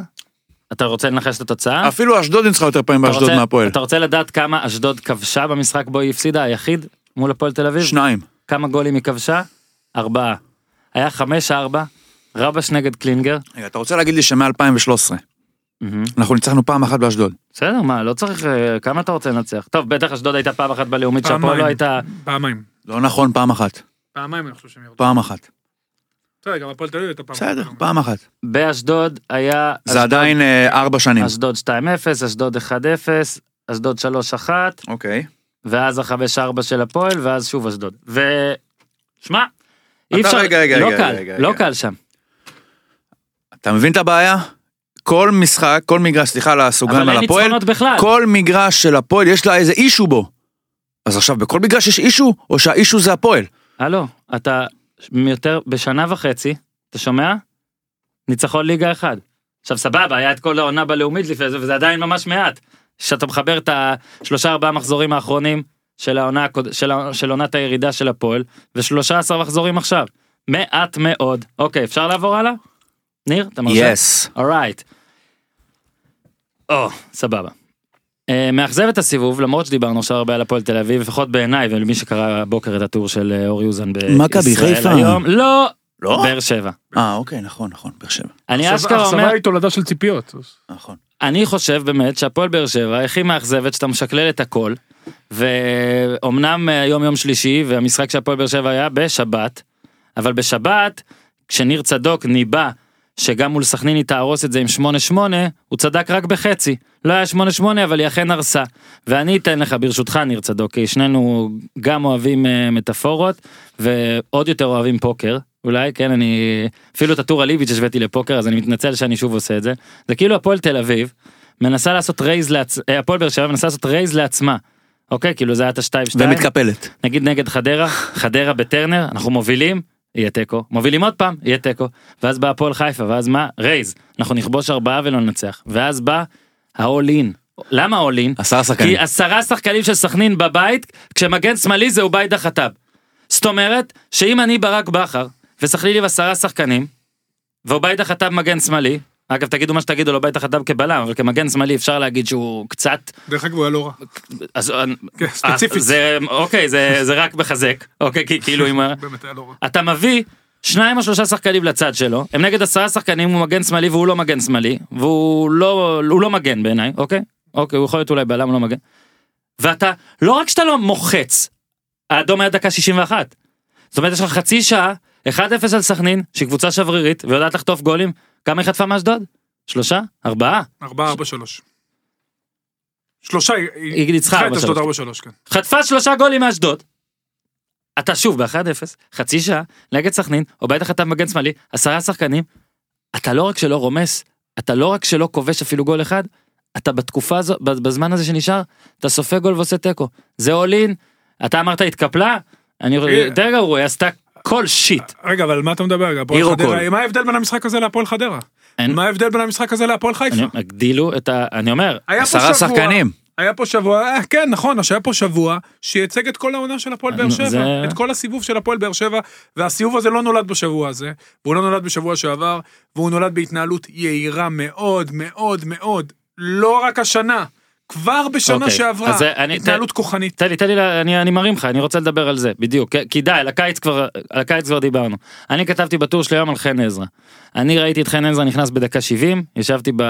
אתה רוצה לנחש את התוצאה? אפילו אשדוד ניצחה יותר פעמים באשדוד מהפועל. אתה רוצה לדעת כמה אשדוד כבשה במשחק בו היא הפסידה, היחיד, מול הפועל תל אביב? שניים. כמה גולים היא כבשה? ארבעה. היה חמש ארבע, רבש נגד קלינגר. רגע, אתה רוצה להגיד לי שמ-2013 מהמם. אנחנו ניצחנו פעם אחת באשדוד. בסדר, מה, לא צריך, אה, כמה אתה רוצה לנצח? טוב, בטח אשדוד הייתה פעם אחת בלאומית שהפועל. לא הייתה... פעמיים. לא נכון, פעם אחת. פעמיים אני חושב שהם ירדו. פעם אחת. בסדר, גם הפועל תל אביב הייתה פעם. בסדר, אחת. פעם אחת. באשדוד היה... זה עדיין אה, ארבע שנים. אשדוד 2-0, אשדוד 1-0, אשדוד 3-1, אוקיי. ואז ה-5-4 של הפועל, ואז שוב אשדוד. ו... שמע, אי אפשר, רגע, רגע, לא רגע, קל, רגע, לא רגע. קל שם. אתה מבין את הבעיה? כל משחק, כל מגרש, סליחה על הסוגריים אבל על אין הפועל, ניצחונות בכלל. כל מגרש של הפועל יש לה איזה אישו בו. אז עכשיו בכל מגרש יש אישו, או שהאישו זה הפועל? הלו, אתה יותר, בשנה וחצי, אתה שומע? ניצחון ליגה אחד. עכשיו סבבה, היה את כל העונה בלאומית לפני זה, וזה עדיין ממש מעט. כשאתה מחבר את השלושה ארבעה מחזורים האחרונים של העונה, של, של עונת הירידה של הפועל, ושלושה עשר מחזורים עכשיו. מעט מאוד. אוקיי, אפשר לעבור הלאה? ניר, אתה מרשה? יס. אורייט. או, סבבה. אה, מאכזב את הסיבוב למרות שדיברנו עכשיו הרבה על הפועל תל אביב לפחות בעיניי ולמי שקרא הבוקר את הטור של אה, אור יוזן בישראל. היום לא לא? באר שבע. אה, אוקיי, נכון, נכון, באר שבע. אני אשכרה אומר אכזבה היא תולדה של ציפיות. נכון. אני חושב באמת שהפועל באר שבע הכי מאכזבת שאתה משקלל את הכל ואומנם אה, היום יום שלישי והמשחק של הפועל באר שבע היה בשבת אבל בשבת כשניר צדוק ניבא שגם מול סכנין היא תהרוס את זה עם 8-8 הוא צדק רק בחצי. לא היה 8-8 אבל היא אכן הרסה. ואני אתן לך ברשותך ניר צדוק כי שנינו גם אוהבים אה, מטאפורות ועוד יותר אוהבים פוקר אולי כן אני אפילו את הטור הליביץ' השוויתי לפוקר אז אני מתנצל שאני שוב עושה את זה. זה כאילו הפועל תל אביב מנסה לעשות raise לעצ... אה, הפועל באר שבע מנסה לעשות raise לעצמה. אוקיי? כאילו זה היה את השתיים שתיים. ומתקפלת. נגיד נגד חדרה חדרה בטרנר אנחנו מובילים יהיה תיקו מובילים עוד פעם יהיה תיקו ואז בא הפועל חיפה ואז מה raise אנחנו נכבוש ארבעה ולא ננצח ואז בא ה-all in למה all in? עשרה שחקנים. כי עשרה שחקנים של סכנין בבית כשמגן שמאלי זהו ביידה חטב. זאת אומרת שאם אני ברק בכר וסכנין עם עשרה שחקנים ואוביידה חטב מגן שמאלי אגב תגידו מה שתגידו לא ביידה חטב כבלם אבל כמגן שמאלי אפשר להגיד שהוא קצת דרך אגב הוא היה לא רע. אז אה, כן, ספציפית. זה אוקיי זה זה רק מחזק אוקיי כי כאילו אם לא. אתה מביא שניים או שלושה שחקנים לצד שלו הם נגד עשרה שחקנים הוא מגן שמאלי והוא לא מגן שמאלי והוא לא הוא לא מגן בעיניי אוקיי אוקיי הוא יכול להיות אולי בלם לא מגן. ואתה, לא רק שאתה לא מוחץ, האדום היה דקה 61. זאת אומרת, יש לך חצי שעה, 1-0 על סכנין, שהיא קבוצה שברירית, ויודעת לחטוף גולים. כמה היא חטפה מאשדוד? שלושה? ארבעה? ארבעה, ארבע, שלוש. שלושה, היא ניצחה את 4-3. אשדוד ארבע, שלוש, כן. חטפה שלושה גולים מאשדוד. אתה שוב ב-1-0, חצי שעה, נגד סכנין, או בטח אתה מגן שמאלי, עשרה שחקנים. אתה לא רק שלא רומס, אתה לא רק שלא כובש אפילו גול אחד, אתה בתקופה הזו, בזמן הזה שנשאר, אתה סופג גול ועושה תיקו. זה אול אין, אתה אמרת התקפלה, אני יותר גרוע, היא עשתה כל שיט. רגע, אבל מה אתה מדבר? הפועל חדרה. מה ההבדל בין המשחק הזה להפועל חדרה? אין- מה ההבדל בין המשחק הזה להפועל חיפה? אני- הגדילו את ה... אני אומר, עשרה שחקנים. היה פה שבוע, אה, כן נכון, שהיה פה שבוע שייצג את כל העונה של הפועל באר נו, שבע, זה- את כל הסיבוב של הפועל באר שבע, והסיבוב הזה לא נולד בשבוע הזה, והוא לא נולד בשבוע שעבר, והוא נולד בהתנהלות יהירה מאוד מאוד מאוד, לא רק השנה, כבר בשנה אוקיי, שעברה, אז אני- התנהלות כוחנית. תן לי, תן לי, אני, אני מרים לך, אני רוצה לדבר על זה, בדיוק, כי- כי די, על הקיץ כבר, על הקיץ כבר דיברנו. אני כתבתי בטור שלי היום על חן עזרא. אני ראיתי את חן עזרא נכנס בדקה 70, ישבתי ב...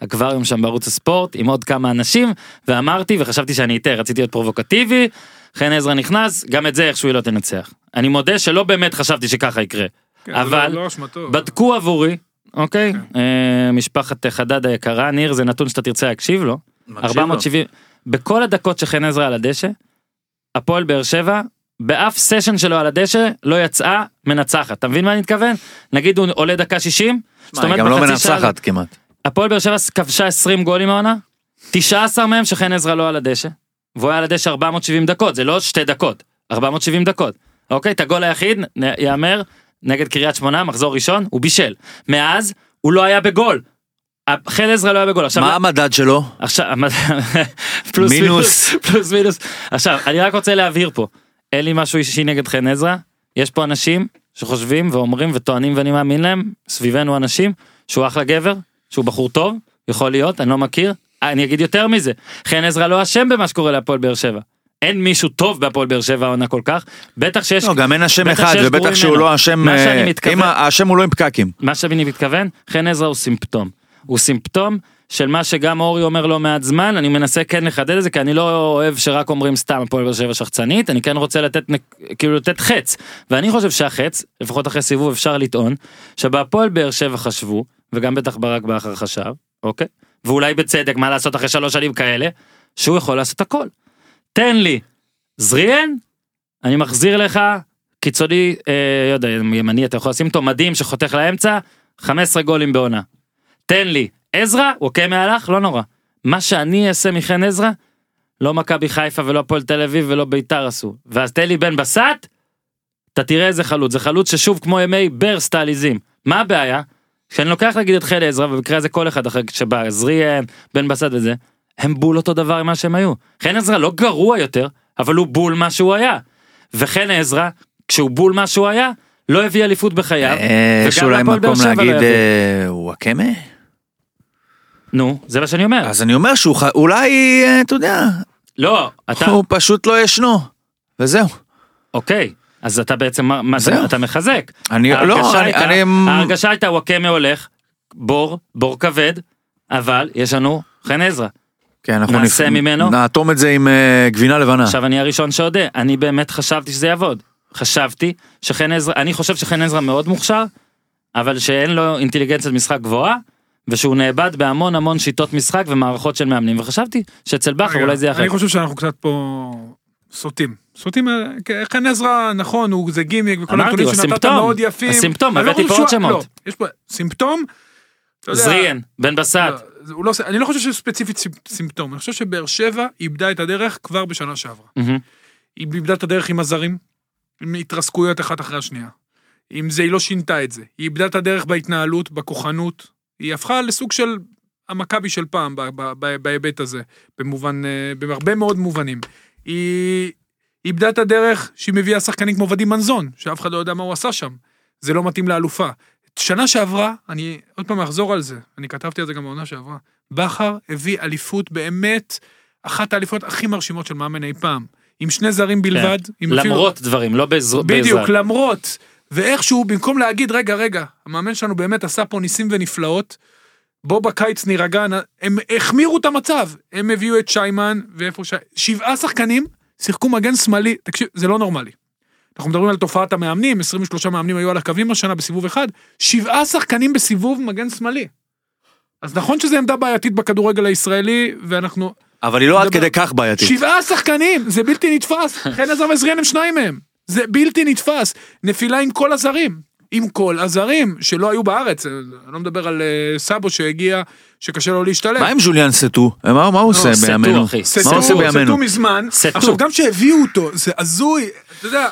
באקווריום שם בערוץ הספורט עם עוד כמה אנשים, ואמרתי, וחשבתי שאני אטעה, רציתי להיות פרובוקטיבי, חן עזרא נכנס, גם את זה איכשהו היא לא תנצח. אני מודה שלא באמת חשבתי שככה יקרה. כן, זה אבל לא- לא. בדקו עבורי, אוקיי? אה, משפחת חדד היקרה, ניר, זה נתון שאתה תרצה להקשיב לו. 470, בכל הדקות שחן עזרא על הדשא, הפועל באר שבע, באף סשן שלו על הדשא לא יצאה מנצחת. אתה מבין מה אני מתכוון? נגיד הוא עולה דקה 60, זאת מה, היא אומרת גם לא בחצי שעה- מנצחת כמעט. הפועל באר שבע כבשה 20 גולים מהעונה, 19 מהם שחן עזרא לא על הדשא, והוא היה על הדשא 470 דקות, זה לא שתי דקות, 470 דקות. אוקיי, את הגול היחיד, יאמר, נגד קריית שמונה, מחזור ראשון, הוא בישל. מאז, הוא לא היה בגול. חן עזרא לא היה בגול. עכשיו, מה המדד שלו? עכשיו, פלוס מינוס. מינוס, פלוס מינוס. עכשיו, אני רק רוצה להבהיר פה, אין לי משהו אישי נגד חן עזרא, יש פה אנשים שחושבים ואומרים וטוענים ואני מאמין להם, סביבנו אנשים, שהוא אחלה גבר, שהוא בחור טוב, יכול להיות, אני לא מכיר, אני אגיד יותר מזה, חן עזרא לא אשם במה שקורה להפועל באר שבע. אין מישהו טוב בהפועל באר שבע העונה כל כך, בטח שיש, לא, גם אין אשם אחד, ובטח שהוא. לא אשם, מה שאני אה, מתכוון- אם האשם הוא לא עם פקקים. מה שאני מתכוון, חן עזרא הוא סימפטום. הוא סימפטום של מה שגם אורי אומר לא מעט זמן, אני מנסה כן לחדד את זה, כי אני לא אוהב שרק אומרים סתם הפועל באר שבע שחצנית, אני כן רוצה לתת, כאילו לתת חץ. ואני חושב שהחץ, לפחות אחרי סיבוב אפשר לטעון, שבהפועל באר שבע חשבו, וגם בטח ברק בכר חשב, אוקיי? ואולי בצדק, מה לעשות אחרי שלוש שנים כאלה, שהוא יכול לעשות הכל. תן לי זריאן, אני מחזיר לך קיצוני, אה, לא יודע, ימני, אתה יכול לשים אותו מדהים שחותך לאמצע, 15 גולים בעונה. תן לי עזרא, ווקמה הלך, לא נורא. מה שאני אעשה מחן עזרא, לא מכבי חיפה ולא הפועל תל אביב ולא ביתר עשו. ואז תן לי בן בסט, אתה תראה איזה חלוץ, זה חלוץ ששוב כמו ימי ברסט העליזים. מה הבעיה? כשאני לוקח נגיד את חן עזרא, ובמקרה הזה כל אחד אחר שבא, זריאן, בן בסט וזה, הם בול אותו דבר ממה שהם היו. חן עזרא לא גרוע יותר, אבל הוא בול מה שהוא היה. וחן עזרא, כשהוא בול מה שהוא היה, לא הביא אליפות בחייו. אה, יש אולי מקום לא להגיד יביא. אה, וואקמה? נו, זה מה שאני אומר. אז אני אומר שהוא ח- אולי, אה, אתה יודע, לא, אתה, הוא פשוט לא ישנו. וזהו. אוקיי, אז אתה בעצם, מה- זהו. אתה- מחזק. אני, לא, אני, הייתה- אני, ההרגשה הייתה וואקמה הולך, בור, בור כבד, אבל יש לנו חן עזרא. כן, אנחנו נעשה ממנו? נאטום את זה עם אה, גבינה לבנה. עכשיו אני הראשון שאודה, אני באמת חשבתי שזה יעבוד. חשבתי שחן עזרא, אני חושב שחן עזרא מאוד מוכשר, אבל שאין לו אינטליגנציית משחק גבוהה, ושהוא נאבד בהמון המון שיטות משחק ומערכות של מאמנים, וחשבתי שאצל בכר אולי זה יהיה אחר. אני חושב שאנחנו קצת פה סוטים. סוטים, אה, כן, חן עזרא, נכון, הוא זה גימיק וכל הנתונים שנתת. מאוד יפים. הסימפטום, לא הבאתי פה עוד שהוא- שמות. לא, יש פה סימפטום. זריאן, בן בסט, לא, הוא לא עושה- אני לא חושב שזה ספציפית סימפ- סימפטום, אני חושב שבאר שבע איבדה את הדרך כבר בשנה שעברה. היא איבדה את הדרך עם הזרים, עם התרסקויות אחת אחרי השנייה. עם זה היא לא שינתה את זה. היא איבדה את הדרך בהתנהלות, בכוחנות. היא הפכה לסוג של המכבי של פעם בהיבט הזה, במובן, אה, בהרבה מאוד מובנים. היא איבדה את הדרך שהיא מביאה שחקנים כמו ודים מנזון, שאף אחד לא יודע מה הוא עשה שם. זה לא מתאים לאלופה. שנה שעברה, אני עוד פעם אחזור על זה, אני כתבתי על זה גם בעונה שעברה, בכר הביא אליפות באמת, אחת האליפויות הכי מרשימות של מאמן אי פעם. עם שני זרים בלבד. עם אפילו- למרות דברים, לא בעזר- בדיוק, בעזרת. למרות. ואיכשהו, במקום להגיד, רגע, רגע, המאמן שלנו באמת עשה פה ניסים ונפלאות, בוא בקיץ נירגע, הם החמירו את המצב. הם הביאו את שיימן, ואיפה ש... שבעה שחקנים שיחקו מגן שמאלי, תקשיב, זה לא נורמלי. אנחנו מדברים על תופעת המאמנים, 23 מאמנים היו על הקווים השנה בסיבוב אחד, שבעה שחקנים בסיבוב מגן שמאלי. אז נכון שזו עמדה בעייתית בכדורגל הישראלי, ואנחנו... אבל היא לא עד כדי כך בעייתית. שבעה שחקנים, זה בלתי נתפס. חן עזר ועזריאן הם שניים מהם. זה בלתי נתפס. נפילה עם כל הזרים. עם כל הזרים שלא היו בארץ. אני לא מדבר על אה, סאבו שהגיע, שקשה לו להשתלב. מה עם ז'וליאן סטו? מה הוא עושה סטו, בימינו? אחי. מה הוא עושה סטו בימינו? מזמן. סטו. עכשיו גם שהביאו אותו, זה הזוי. אתה יודע,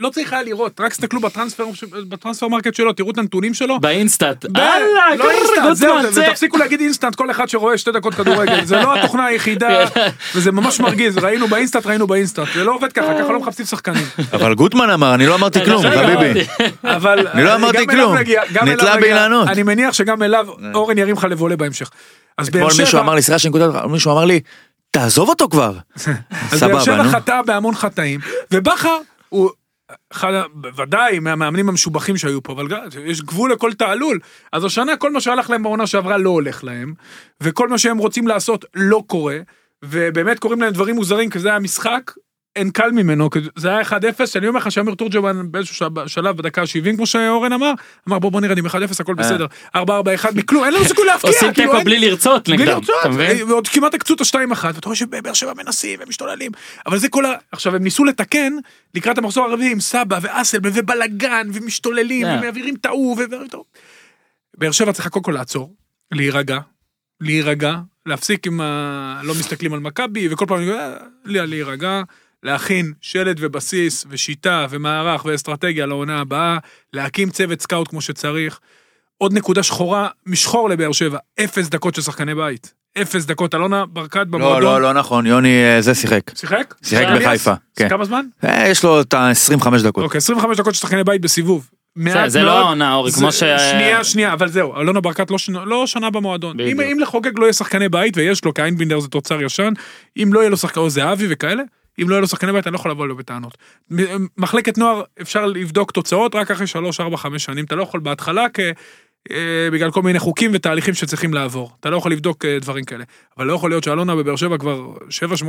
לא צריך היה לראות, רק תסתכלו ב Transfer, ב Transfermarkt שלו, תראו את הנתונים שלו. ב InStat. ב- הלאה, לא InStat, זהו, זה- ותפסיקו להגיד InStat כל אחד שרואה שתי דקות כדורגל, זה לא התוכנה היחידה, וזה ממש מרגיז, ראינו ב InStat, ראינו ב InStat, זה לא עובד ככה, ככה לא מחפשים שחקנים. אבל גוטמן אמר, אני לא אמרתי כלום, רגע, חביבי. אבל אני לא אמרתי גם אליו כלום. נתלה. באילנות. אני מניח שגם אליו אורן ירים לך לבולה בהמשך. אז באר אתמול מישהו שבע, אמר לי, סליחה שאני קוטע, מישהו אמר לי, תעזוב אותו כבר. אז באר שבע. חטא בהמון חטאים, ובכר הוא אחד, בוודאי מהמאמנים המשובחים שהיו פה, אבל יש גבול לכל תעלול. אז השנה כל מה שהלך להם בעונה שעברה לא הולך להם, וכל מה שהם רוצים לעשות לא קורה, ובאמת קורים להם דברים מוזרים, כי זה היה משחק, אין קל ממנו, זה היה 1-0, שאני אומר לך שאמיר תורג'מן באיזשהו שלב בדקה ה-70, כמו שאורן אמר, אמר בוא בוא נרד עם 1-0, הכל בסדר, 4-4-1, מכלום, אין לנו סיכוי להפקיע, עושים כאילו, תיקו אין- בלי לרצות בלי נגדם. לרצות, אתה מבין? ועוד כמעט עקצו את השתיים אחת, ואתה רואה שבאר שבע מנסים ומשתוללים, אבל זה כל ה... עכשיו הם ניסו לתקן לקראת המחזור הרביעי עם סבא ואסלמן ובלאגן ומשתוללים כן. ומעבירים ההוא. באר שבע צריכה קודם כל לעצור, להירגע, להירגע, להפסיק עם ה... לא מסתכלים על מכבי וכל פעם אה, לה- להירגע, להכין שלד ובסיס ושיטה ומערך ואסטרטגיה לעונה הבאה, להקים צוות סקאוט כמו שצריך. עוד נקודה שחורה משחור לבאר שבע, אפס דקות של שחקני בית. אפס דקות, אלונה ברקת לא, במועדון. לא, לא נכון, יוני אה, זה שיחק. שיחק? שיחק? בחיפה, כן. כמה זמן? אה, יש לו את ה-25 דקות. אוקיי, 25 דקות של שחקני בית בסיבוב. מעט זה לא מאוד. העונה, אורי, כמו ש- שנייה, שנייה, אבל זהו, אלונה ברקת לא שנה- לא שנה במועדון. אם לחוגג לא יהיה שחקני בית, ויש לו, כי איינבינדר זה תוצר ישן, אם לא יהיה לו שחקני, או זהבי וכאלה, אם לא יהיה לו שחקני בית, אני לא יכול לבוא לו בטענות. מחלקת נוער, אפשר לבדוק תוצאות רק אחרי 3, 4, 5 שנים, אתה לא יכול בהתחלה, כ... אה, בגלל כל מיני חוקים ותהליכים שצריכים לעבור. אתה לא יכול לבדוק אה, דברים כאלה. אבל לא יכול להיות שאלונה בבאר שבע כבר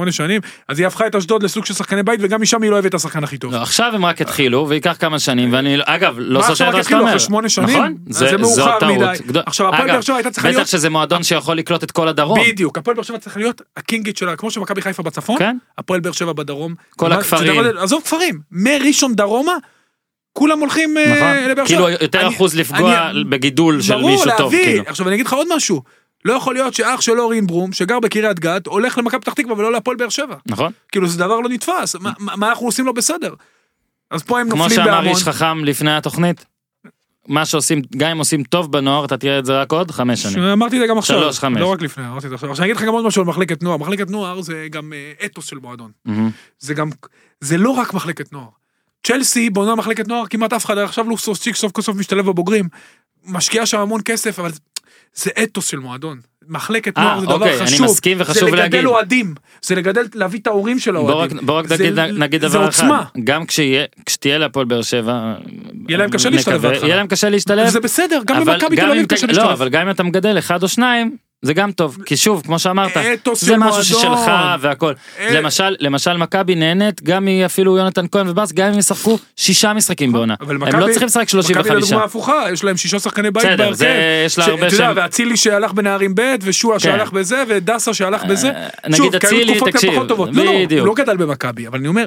7-8 שנים, אז היא הפכה את אשדוד לסוג של שחקני בית, וגם משם היא לא אוהבת את השחקן הכי טוב. לא, עכשיו הם רק התחילו וייקח כמה שנים ואני אגב לא מה סותר עכשיו את רק מה שאתה אומר. אחרי שמונה שנים? נכון, זה זה מאוחר. מדי. גדול- עכשיו, הפועל באר שבע הייתה צריכה להיות- בטח שזה מועדון שיכול לקלוט את כל הדרום. בדיוק, הפועל באר שבע צריך להיות הקינגית שלה, כמו שמכבי חיפה בצפון, כן. הפועל באר שבע בדרום. כל הכפרים. עזוב כפרים, מראשון דרומה, כולם הולכים אה, נכון. לבאר שבע. כאילו יותר אחוז לפגוע בגידול של ברור, מישהו טוב. להביא. כאילו. עכשיו אני אגיד לך עוד משהו, לא יכול להיות שאח של אורין ברום, שגר בקריית גת, הולך למכבי פתח תקווה ולא להפועל באר שבע. נכון? כאילו זה דבר לא נתפס, מה- אנחנו עושים לא בסדר? אז פה הם כמו נופלים שאמר בהמון. איש חכם לפני התוכנית. מה שעושים גם אם עושים טוב בנוער אתה תראה את זה רק עוד חמש שנים. אמרתי את זה גם עכשיו, שלוש, חמש. לא רק לפני, אמרתי את זה עכשיו. עכשיו אני אגיד לך גם עוד משהו על מחלקת נוער, מחלקת נוער זה גם אה, אתוס של מועדון. זה גם, זה לא רק מחלקת נוער. צ'לסי בונה מחלקת נוער, כמעט אף אחד, עכשיו לוקסוס צ'יק סוף כל סוף משתלב בבוגרים. משקיעה שם המון כסף, אבל זה אתוס של מועדון. מחלקת אה, נוער זה דבר אוקיי, אני חשוב. מסכים וחשוב זה. לגדל אוהדים, זה לגדל, להביא את ההורים של האוהדים. בוא רק נגיד, נגיד דבר אחד. גם כשיהיה, כשתהיה להפועל באר שבע, יהיה להם קשה להשתלב. יהיה להם קשה להשתלב, זה בסדר, גם במכבי תל אביב קשה לא, להשתלב. אבל גם אם אתה מגדל אחד או שניים, זה גם טוב, כי שוב, כמו שאמרת, זה משהו. ששלך והכל. אה. למשל, למשל מכבי נהנית גם מאפילו יונתן כהן ובאס, גם אם ישחקו שישה משחקים בעונה. הם מכבי- לא צריכים לשחק מכבי 35. לדוגמה הפוכה, יש להם שישה שחקני בית בסדר, בהרכב. זה יש לה הרבה שהם- ואצילי שהלך בנערים ב' ושועה כן. שהלך בזה ודסה שהלך בזה. אה, נגיד אצילי, תקשיב, טובות. לא, לא, בדיוק. הוא לא גדל במכבי, אבל אני אומר,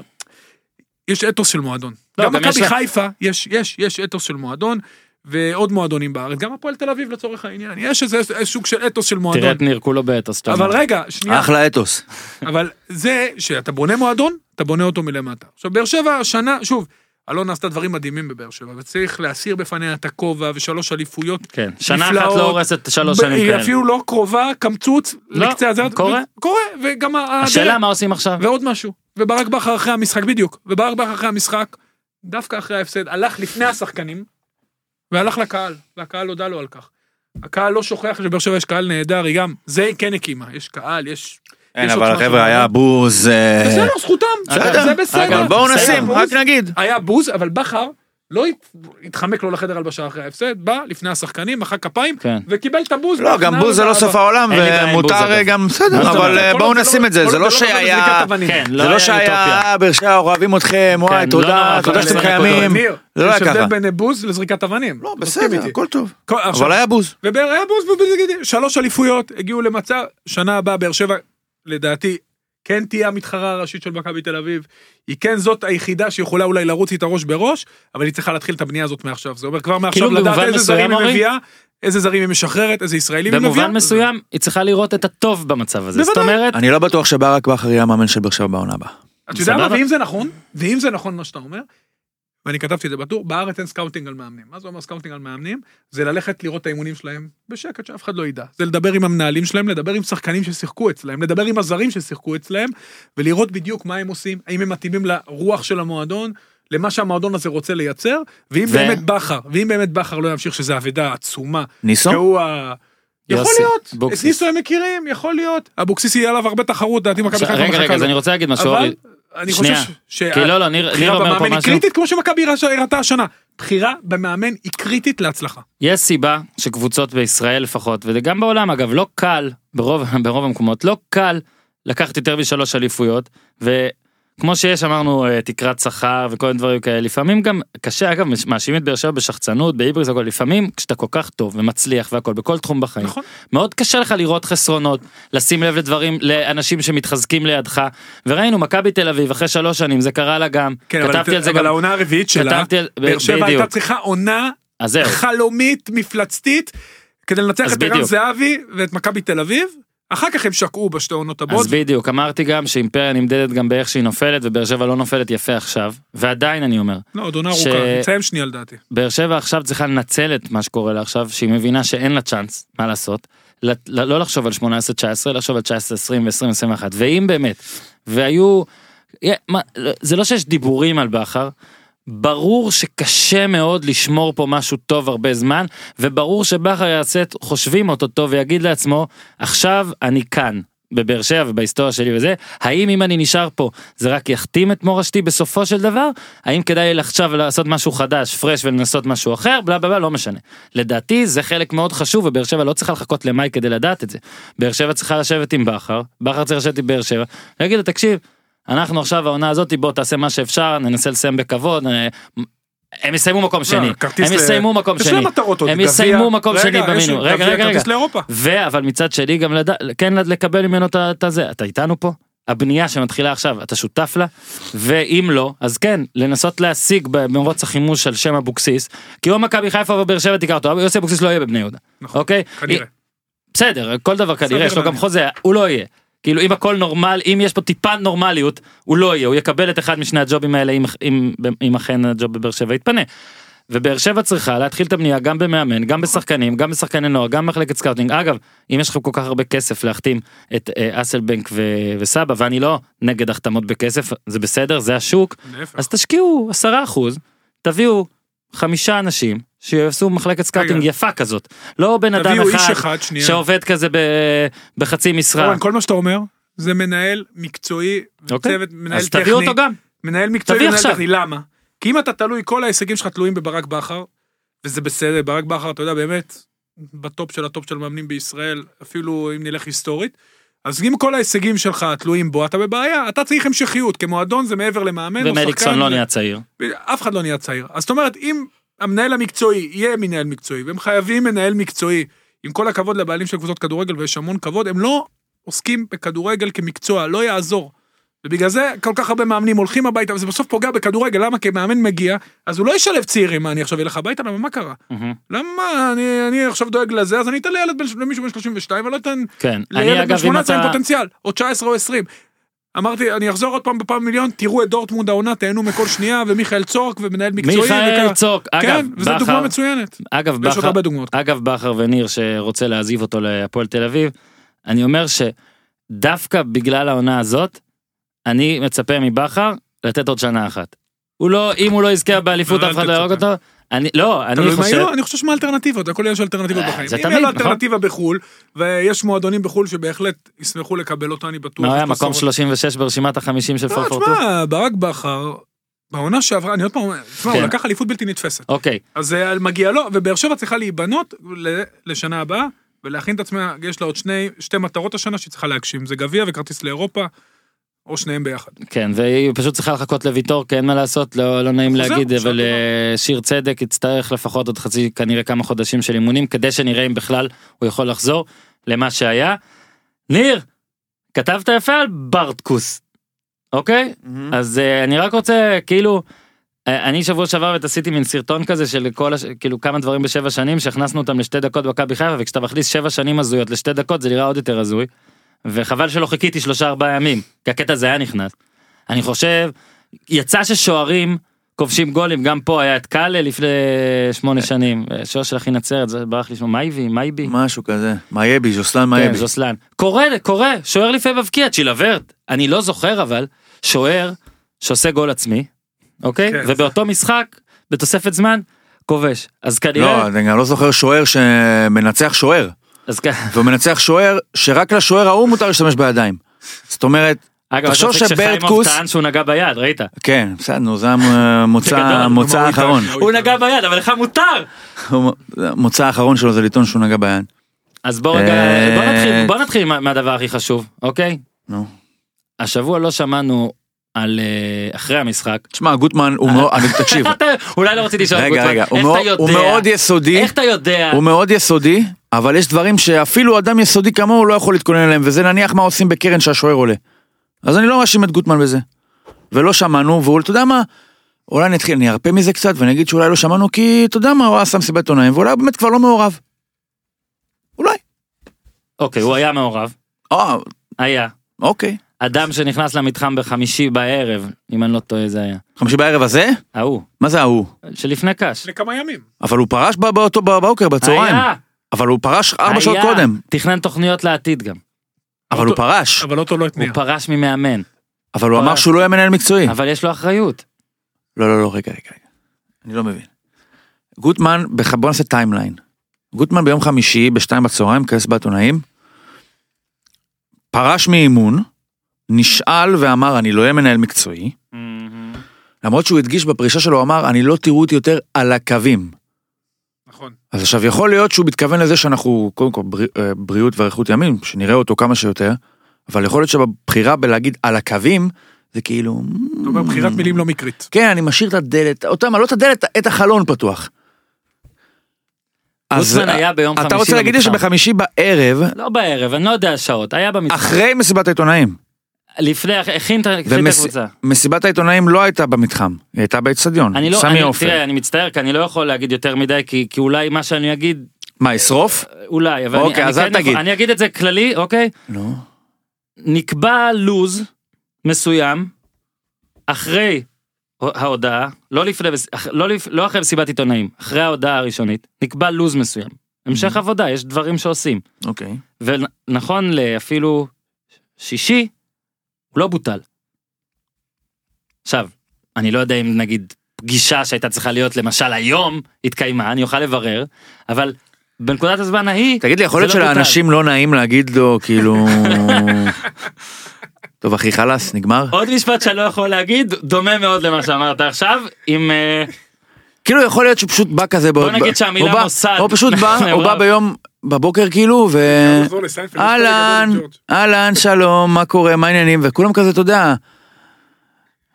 יש אתוס של מועדון. לא, גם מכבי חיפה, יש, יש, יש אתוס של מועדון, ועוד מועדונים בארץ, גם הפועל תל אביב לצורך העניין, יש איזה איזה סוג של אתוס של תראה מועדון. את ניר כולו באתוס. אבל. רגע, שנייה, אחלה אתוס. אבל זה שאתה בונה מועדון, אתה בונה אותו מלמטה. עכשיו, באר שבע השנה, שוב, אלונה עשתה דברים מדהימים בבאר שבע, וצריך להסיר בפניה את הכובע ושלוש אליפויות כן, שנה אחת. לא הורסת שלוש ב- שנים היא כאלה. אפילו לא קרובה, קמצוץ, לא, לקצה הזרת. קורה. ו- קורה, וגם השאלה הדרך. מה עושים עכשיו. ועוד משהו, וברק בכר אחרי המשחק, בדיוק, וברק בכר אחרי המשחק, דווקא אחרי ההפסד, הלך לפני השחקנים, והלך לקהל, והקהל הודה לו על כך. הקהל לא שוכח שבאר שבע יש קהל נהדר, היא גם, זה היא כן הקימה, יש קהל, יש... יש אבל עוצמה חבר'ה של היה. בוז. אה, בסדר, זכותם. זה בסדר. אבל בואו נשים. רק נגיד. היה בוז, אבל בכר לא הת- התחמק לו לחדר הלבשה אחרי ההפסד, בא לפני השחקנים, מחא כפיים, כן. וקיבל את הבוז. לא, גם בוז זה לא. סוף העולם, ומותר. גם, בסדר, אבל? אה, בואו נשים לא- את זה, זה לא שהיה... כן, זה לא לא היה שהיה. באר שבע אוהבים אתכם, וואי, כן, לא תודה, תודה שאתם קיימים. זה לא היה יש הבדל ככה. בין בוז לזריקת אבנים. לא, בסדר. הכל טוב. אבל היה בוז. ובאר היה בוז שלוש אליפויות, הגיעו למצב, שנה הבאה באר שבע, לדעתי, כן תהיה המתחרה הראשית של מכבי תל אביב, היא כן זאת היחידה שיכולה אולי לרוץ איתה ראש בראש, אבל היא צריכה להתחיל את הבנייה הזאת מעכשיו, זה אומר כבר מעכשיו כאילו לדעת איזה זרים היא? מביאה, איזה זרים היא משחררת, איזה ישראלים היא מביאה. במובן מסוים היא צריכה לראות את הטוב במצב הזה. זאת. אומרת, אני לא בטוח שברק בכר יהיה המאמן של באר שבע בעונה הבאה. אתה יודע מה. ואם זה נכון, ואם זה נכון מה שאתה אומר, ואני כתבתי את זה בטור, בארץ אין scouting על מאמנים. מה זה אומר scouting על מאמנים? זה ללכת לראות את האימונים שלהם בשקט, שאף אחד לא ידע. זה לדבר עם המנהלים שלהם, לדבר עם שחקנים ששיחקו אצלהם, לדבר עם הזרים ששיחקו אצלהם, ולראות בדיוק מה הם עושים, האם הם מתאימים לרוח של המועדון, למה שהמועדון הזה רוצה לייצר, ואם ו- באמת בכר, ואם באמת בכר לא ימשיך שזה אבדה עצומה, ניסו? שהוא ה... יכול להיות, את. ניסו הם מכירים, יכול להיות. אבוקסיס יהיה עליו הרבה תחרות, דעתי מכבי חיפה רגע, רגע, אז. אני רוצה להגיד משהו, אבל. אני שנייה. חושב ש... כי לא, לא, ניר ניר בחירה אומר פה במאמן היא משהו. קריטית כמו שמכבי הראתה השנה. בחירה במאמן היא קריטית להצלחה. יש סיבה שקבוצות בישראל לפחות, וגם בעולם אגב, לא קל, ברוב, ברוב המקומות, לא קל לקחת יותר משלוש אליפויות, וכמו שיש אמרנו אה, תקרת שכר וכל מיני דברים כאלה, לפעמים גם קשה, אגב, מאשימים את באר שבע בשחצנות, בהיבריס והכל, לפעמים כשאתה כל כך טוב ומצליח והכל, בכל תחום בחיים, נכון. מאוד קשה לך לראות חסרונות, לשים לב לדברים, לאנשים שמתחזקים לידך, וראינו מכבי תל אביב אחרי שלוש שנים, זה קרה לה גם, כן, אבל, כתבתי על זה אבל גם, העונה הרביעית שלה, על- באר שבע. הייתה צריכה עונה חלומית מפלצתית כדי לנצח את ערן. זהבי ואת מכבי תל אביב. אחר כך הם שקעו בשתי עונות הבאות. אז בדיוק אמרתי גם שאימפריה נמדדת גם באיך שהיא נופלת ובאר שבע לא נופלת יפה עכשיו ועדיין אני אומר לא, עוד עונה ש- ארוכה, נסיים שנייה לדעתי. באר שבע עכשיו צריכה לנצל את מה שקורה לה עכשיו שהיא מבינה שאין לה צ'אנס מה לעשות לא לחשוב על 18-19 לחשוב על 19-20 ו-20-21 ואם באמת והיו מה, זה לא שיש דיבורים על בכר. ברור שקשה מאוד לשמור פה משהו טוב הרבה זמן וברור שבכר יעשה את חושבים אותו טוב ויגיד לעצמו עכשיו אני כאן בבאר שבע ובהיסטוריה שלי וזה. האם אם אני נשאר פה זה רק יכתים את מורשתי בסופו של דבר? האם כדאי לי עכשיו לעשות משהו חדש פרש ולנסות משהו אחר? בלה בלה בלה לא משנה. לדעתי זה חלק מאוד חשוב ובאר שבע לא צריכה לחכות למאי כדי לדעת את זה. באר שבע צריכה לשבת עם בכר בכר צריך לשבת עם באר שבע להגיד לו תקשיב אנחנו עכשיו העונה הזאת בוא תעשה מה שאפשר ננסה לסיים בכבוד. אה, הם יסיימו מקום שני, כרטיס הם יסיימו מקום שני, הם יסיימו מקום שני במינו, רגע רגע רגע. ואבל מצד שני גם כן לקבל ממנו את הזה, אתה איתנו פה? הבנייה שמתחילה עכשיו, אתה שותף לה? ואם לא, אז כן, לנסות להשיג במרוץ החימוש על שם אבוקסיס, כי או מכבי חיפה ובאר שבע תיקח אותו, יוסי אבוקסיס לא יהיה בבני יהודה, נכון, אוקיי? כנראה. בסדר, כל דבר כנראה, יש לו גם. חוזה, הוא לא יהיה. כאילו אם הכל נורמל, אם יש פה טיפה נורמליות, הוא לא יהיה, הוא יקבל את אחד משני הג'ובים האלה אם, אם, אם אכן הג'וב בבאר שבע יתפנה. ובאר שבע צריכה להתחיל את הבנייה גם במאמן, גם בשחקנים, גם בשחקני נוער, גם במחלקת scouting. אגב, אם יש לכם כל כך הרבה כסף להחתים את אה, אסלבנק ו- וסבא, ואני לא נגד החתמות בכסף, זה בסדר, זה השוק, להפך. אז תשקיעו 10%, תביאו חמישה אנשים שיעשו מחלקת scouting רגע. יפה כזאת. לא בן אדם אחד אחד, שנייה. שעובד כזה ב- בחצי משרה. אורן, כל מה שאתה אומר, זה מנהל מקצועי, אוקיי. צוות מנהל אז טכני. תביאו אותו גם. מנהל מקצועי ומנהל עכשיו. טכני, למה? כי אם אתה תלוי, כל ההישגים שלך תלויים בברק בכר, וזה בסדר, ברק בכר, אתה יודע, באמת, בטופ של הטופ של מאמנים בישראל, אפילו אם נלך היסטורית, אז אם כל ההישגים שלך תלויים בו, אתה בבעיה, אתה צריך המשכיות, כמועדון זה מעבר למאמן ומליקסון שחקן, לא נהיה צעיר. אף אחד לא נהיה צעיר. אז זאת אומרת, אם המנהל המקצועי יהיה מנהל מקצועי, והם חייבים מנהל מקצועי, עם כל הכבוד לבעלים של קבוצות כדורגל, ויש המון כבוד, הם לא עוסקים בכדורגל כמקצוע, לא יעזור. ובגלל זה כל כך הרבה מאמנים הולכים הביתה, וזה בסוף פוגע בכדורגל, למה? כי מאמן מגיע, אז הוא לא ישלב צעירים, מה, אני עכשיו אלך הביתה? למה, מה קרה? למה, אני, אני עכשיו דואג לזה, אז אני אתן לילד בן, למישהו בן 32, ולא אתן כן, לילד בן אגב אם 18 עם. פוטנציאל, או 19 או 20. אמרתי, אני אחזור עוד פעם בפעם מיליון, תראו את דורטמונד העונה, תהנו מכל שנייה, ומיכאל צורק ומנהל מקצועי. מיכאל וככה. צוק, אגב, כן, וזו בכר- דוגמה מצוינת. אגב, ויש עוד בכר, הרבה דוגמאות. אגב, בכר וניר שרוצה להעזיב אותו להפועל תל אביב, אני אומר שדווקא בגלל העונה הזאת, אני מצפה מבכר לתת עוד שנה אחת. הוא לא, אם הוא לא יזכה באליפות לא, אף אחד לא יהרוג. אותו, אני, לא, אני חושב, יהיו, אני חושב שמה אלטרנטיבות, הכל יש אלטרנטיבות אה, בחיים. זה תמיד, נכון. אלטרנטיבה בחו"ל, ויש מועדונים בחו"ל שבהחלט ישמחו לקבל אותו, אני בטוח. מה היה מקום סורת. 36 ברשימת החמישים של לא, פורפורטו? תשמע, ברק בכר, בעונה שעברה, אני עוד פעם, אומר, תשמע, הוא כן. לקח אליפות בלתי נתפסת. אוקיי, אז אה, מגיע לו, ובאר שבע צריכה להיבנות לשנה הבאה, ולהכין את עצמה, יש לה עוד שני, שתי מטרות השנה שהיא צריכה להגשים, זה גביע וכרטיס לאירופה, או שניהם ביחד. כן, והיא פשוט צריכה לחכות לוויטור, כי אין מה לעשות, לא, לא נעים להגיד, אבל אה, שיר צדק יצטרך לפחות עוד חצי, כנראה כמה חודשים של אימונים, כדי שנראה אם בכלל הוא יכול לחזור למה שהיה. ניר, כתבת יפה על ברטקוס, אוקיי? אז אה, אני רק רוצה, כאילו, אה, אני שבוע שעבר עשיתי מין סרטון כזה של כל, הש... כאילו כמה דברים בשבע שנים, שהכנסנו אותם לשתי דקות במכבי חיפה, וכשאתה מכניס שבע שנים הזויות לשתי דקות זה נראה עוד יותר הזוי. וחבל שלא חיכיתי שלושה ארבעה ימים, כי הקטע הזה היה נכנס. אני חושב, יצא ששוערים כובשים גולים, גם פה היה את קאלה לפני שמונה שנים, שוער של אחי נצרת, זה ברח לי שמו, מאייבי, מאייבי. משהו כזה. מאייבי, ז'וסלן כן, מאייבי. ז'וסלן. קורה, קורה, שוער לפעמים מבקיע, צ'ילברט. אני לא זוכר אבל, שוער שעושה גול עצמי, אוקיי? כן, ובאותו משחק, בתוספת זמן, כובש. אז כנראה, לא, אני גם לא זוכר שוער שמנצח שוער. אז כ- והוא מנצח שוער שרק לשוער ההוא מותר להשתמש בידיים. זאת אומרת, אגב, תחשוב שברטקוס- טען שהוא נגע ביד, ראית? כן, בסדר, נו, זה המוצא האחרון. הוא נגע ביד, אבל לך מותר! המוצא האחרון שלו זה לטעון שהוא נגע ביד. אז בוא רגע, אה, בוא נתחיל, בוא נתחיל מה- מהדבר הכי חשוב, אוקיי? נו. השבוע לא שמענו על אה, אחרי המשחק. תשמע, גוטמן הוא מאוד, אני- תקשיב, אתה- אולי לא רציתי לשאול את רגע, גוטמן, רגע, הוא? מאוד יסודי, איך אתה יודע? הוא מאוד יסודי, אבל יש דברים שאפילו אדם יסודי כמוהו לא יכול להתכונן אליהם, וזה נניח מה עושים בקרן שהשוער עולה. אז אני לא מאשים את גוטמן בזה. ולא שמענו, והוא, אתה יודע מה, אולי אני אתחיל, אני ארפה מזה קצת, ואני אגיד שאולי לא שמענו, כי אתה יודע מה, הוא עשה מסיבת עונאים, ואולי הוא באמת כבר לא מעורב. אולי. אוקיי, הוא היה מעורב, אה, היה. אוקיי. אדם שנכנס למתחם בחמישי בערב, אם אני לא טועה זה היה. חמישי בערב הזה? ההוא, מה זה ההוא? שלפני קאש. לפני כמה ימים. אבל הוא פרש ב- באותו בבוקר, בצהריים. היה, אבל הוא פרש ארבע שעות היה. קודם. תכנן תוכניות לעתיד גם. אבל הוא פרש. אבל אוטו לא התניע. הוא פרש ממאמן, אבל הוא אמר. שהוא לא יהיה מנהל מקצועי. אבל יש לו אחריות. לא, לא, לא, רגע, רגע, רגע. אני לא מבין. גוטמן, בוא נעשה timeline. גוטמן ביום חמישי בשתיים בצהריים, כנס בעיתונאים, פרש מאימון, נשאל ואמר אני לא אהיה מנהל מקצועי, למרות שהוא הדגיש בפרישה שלו, אמר אני לא תראו אותי יותר על הקווים. נכון. אז עכשיו יכול להיות שהוא מתכוון לזה שאנחנו קודם כל בריא, אה, בריאות ואריכות ימים, שנראה אותו כמה שיותר, אבל יכול להיות שבבחירה בלהגיד על הקווים, זה כאילו... אתה אומר בחירת מילים לא מקרית. כן, אני משאיר את הדלת, אותם, לא את הדלת, את החלון פתוח. אז היה ביום אתה רוצה להגיד לי. שבחמישי בערב, לא בערב, אני לא יודע השעות, היה במתחם. אחרי מסיבת העיתונאים, לפני, הכין את הקבוצה. מסיבת העיתונאים לא הייתה במתחם, היא הייתה באצטדיון, אני לא, סמי אני, עופר. תראה, אני מצטער, כי אני לא יכול להגיד יותר מדי, כי, כי אולי מה שאני אגיד, מה, ישרוף? אולי, אבל אוקיי, אני, אז אני, כן תגיד. אני אגיד את זה כללי, אוקיי? לא. נקבע לוז מסוים, אחרי ההודעה, לא לפני, לא, לפ- לא אחרי מסיבת עיתונאים, אחרי ההודעה הראשונית, נקבע לוז מסוים. המשך עבודה, יש דברים שעושים. אוקיי. ונכון לאפילו שישי, הוא לא בוטל. עכשיו, אני לא יודע אם נגיד פגישה שהייתה צריכה להיות למשל היום התקיימה, אני אוכל לברר, אבל בנקודת הזמן ההיא, תגיד לי, יכול להיות לא. שלאנשים לא נעים להגיד לו, כאילו... טוב אחי חלאס, נגמר? עוד משפט שאני לא יכול להגיד, דומה מאוד למה שאמרת עכשיו, עם... כאילו יכול להיות שהוא פשוט בא כזה, בוא נגיד שהמילה מוסד. הוא פשוט בא, הוא בא ביום, בבוקר כאילו, ו... אהלן. אהלן, שלום, מה קורה, מה העניינים, וכולם כזה, אתה יודע.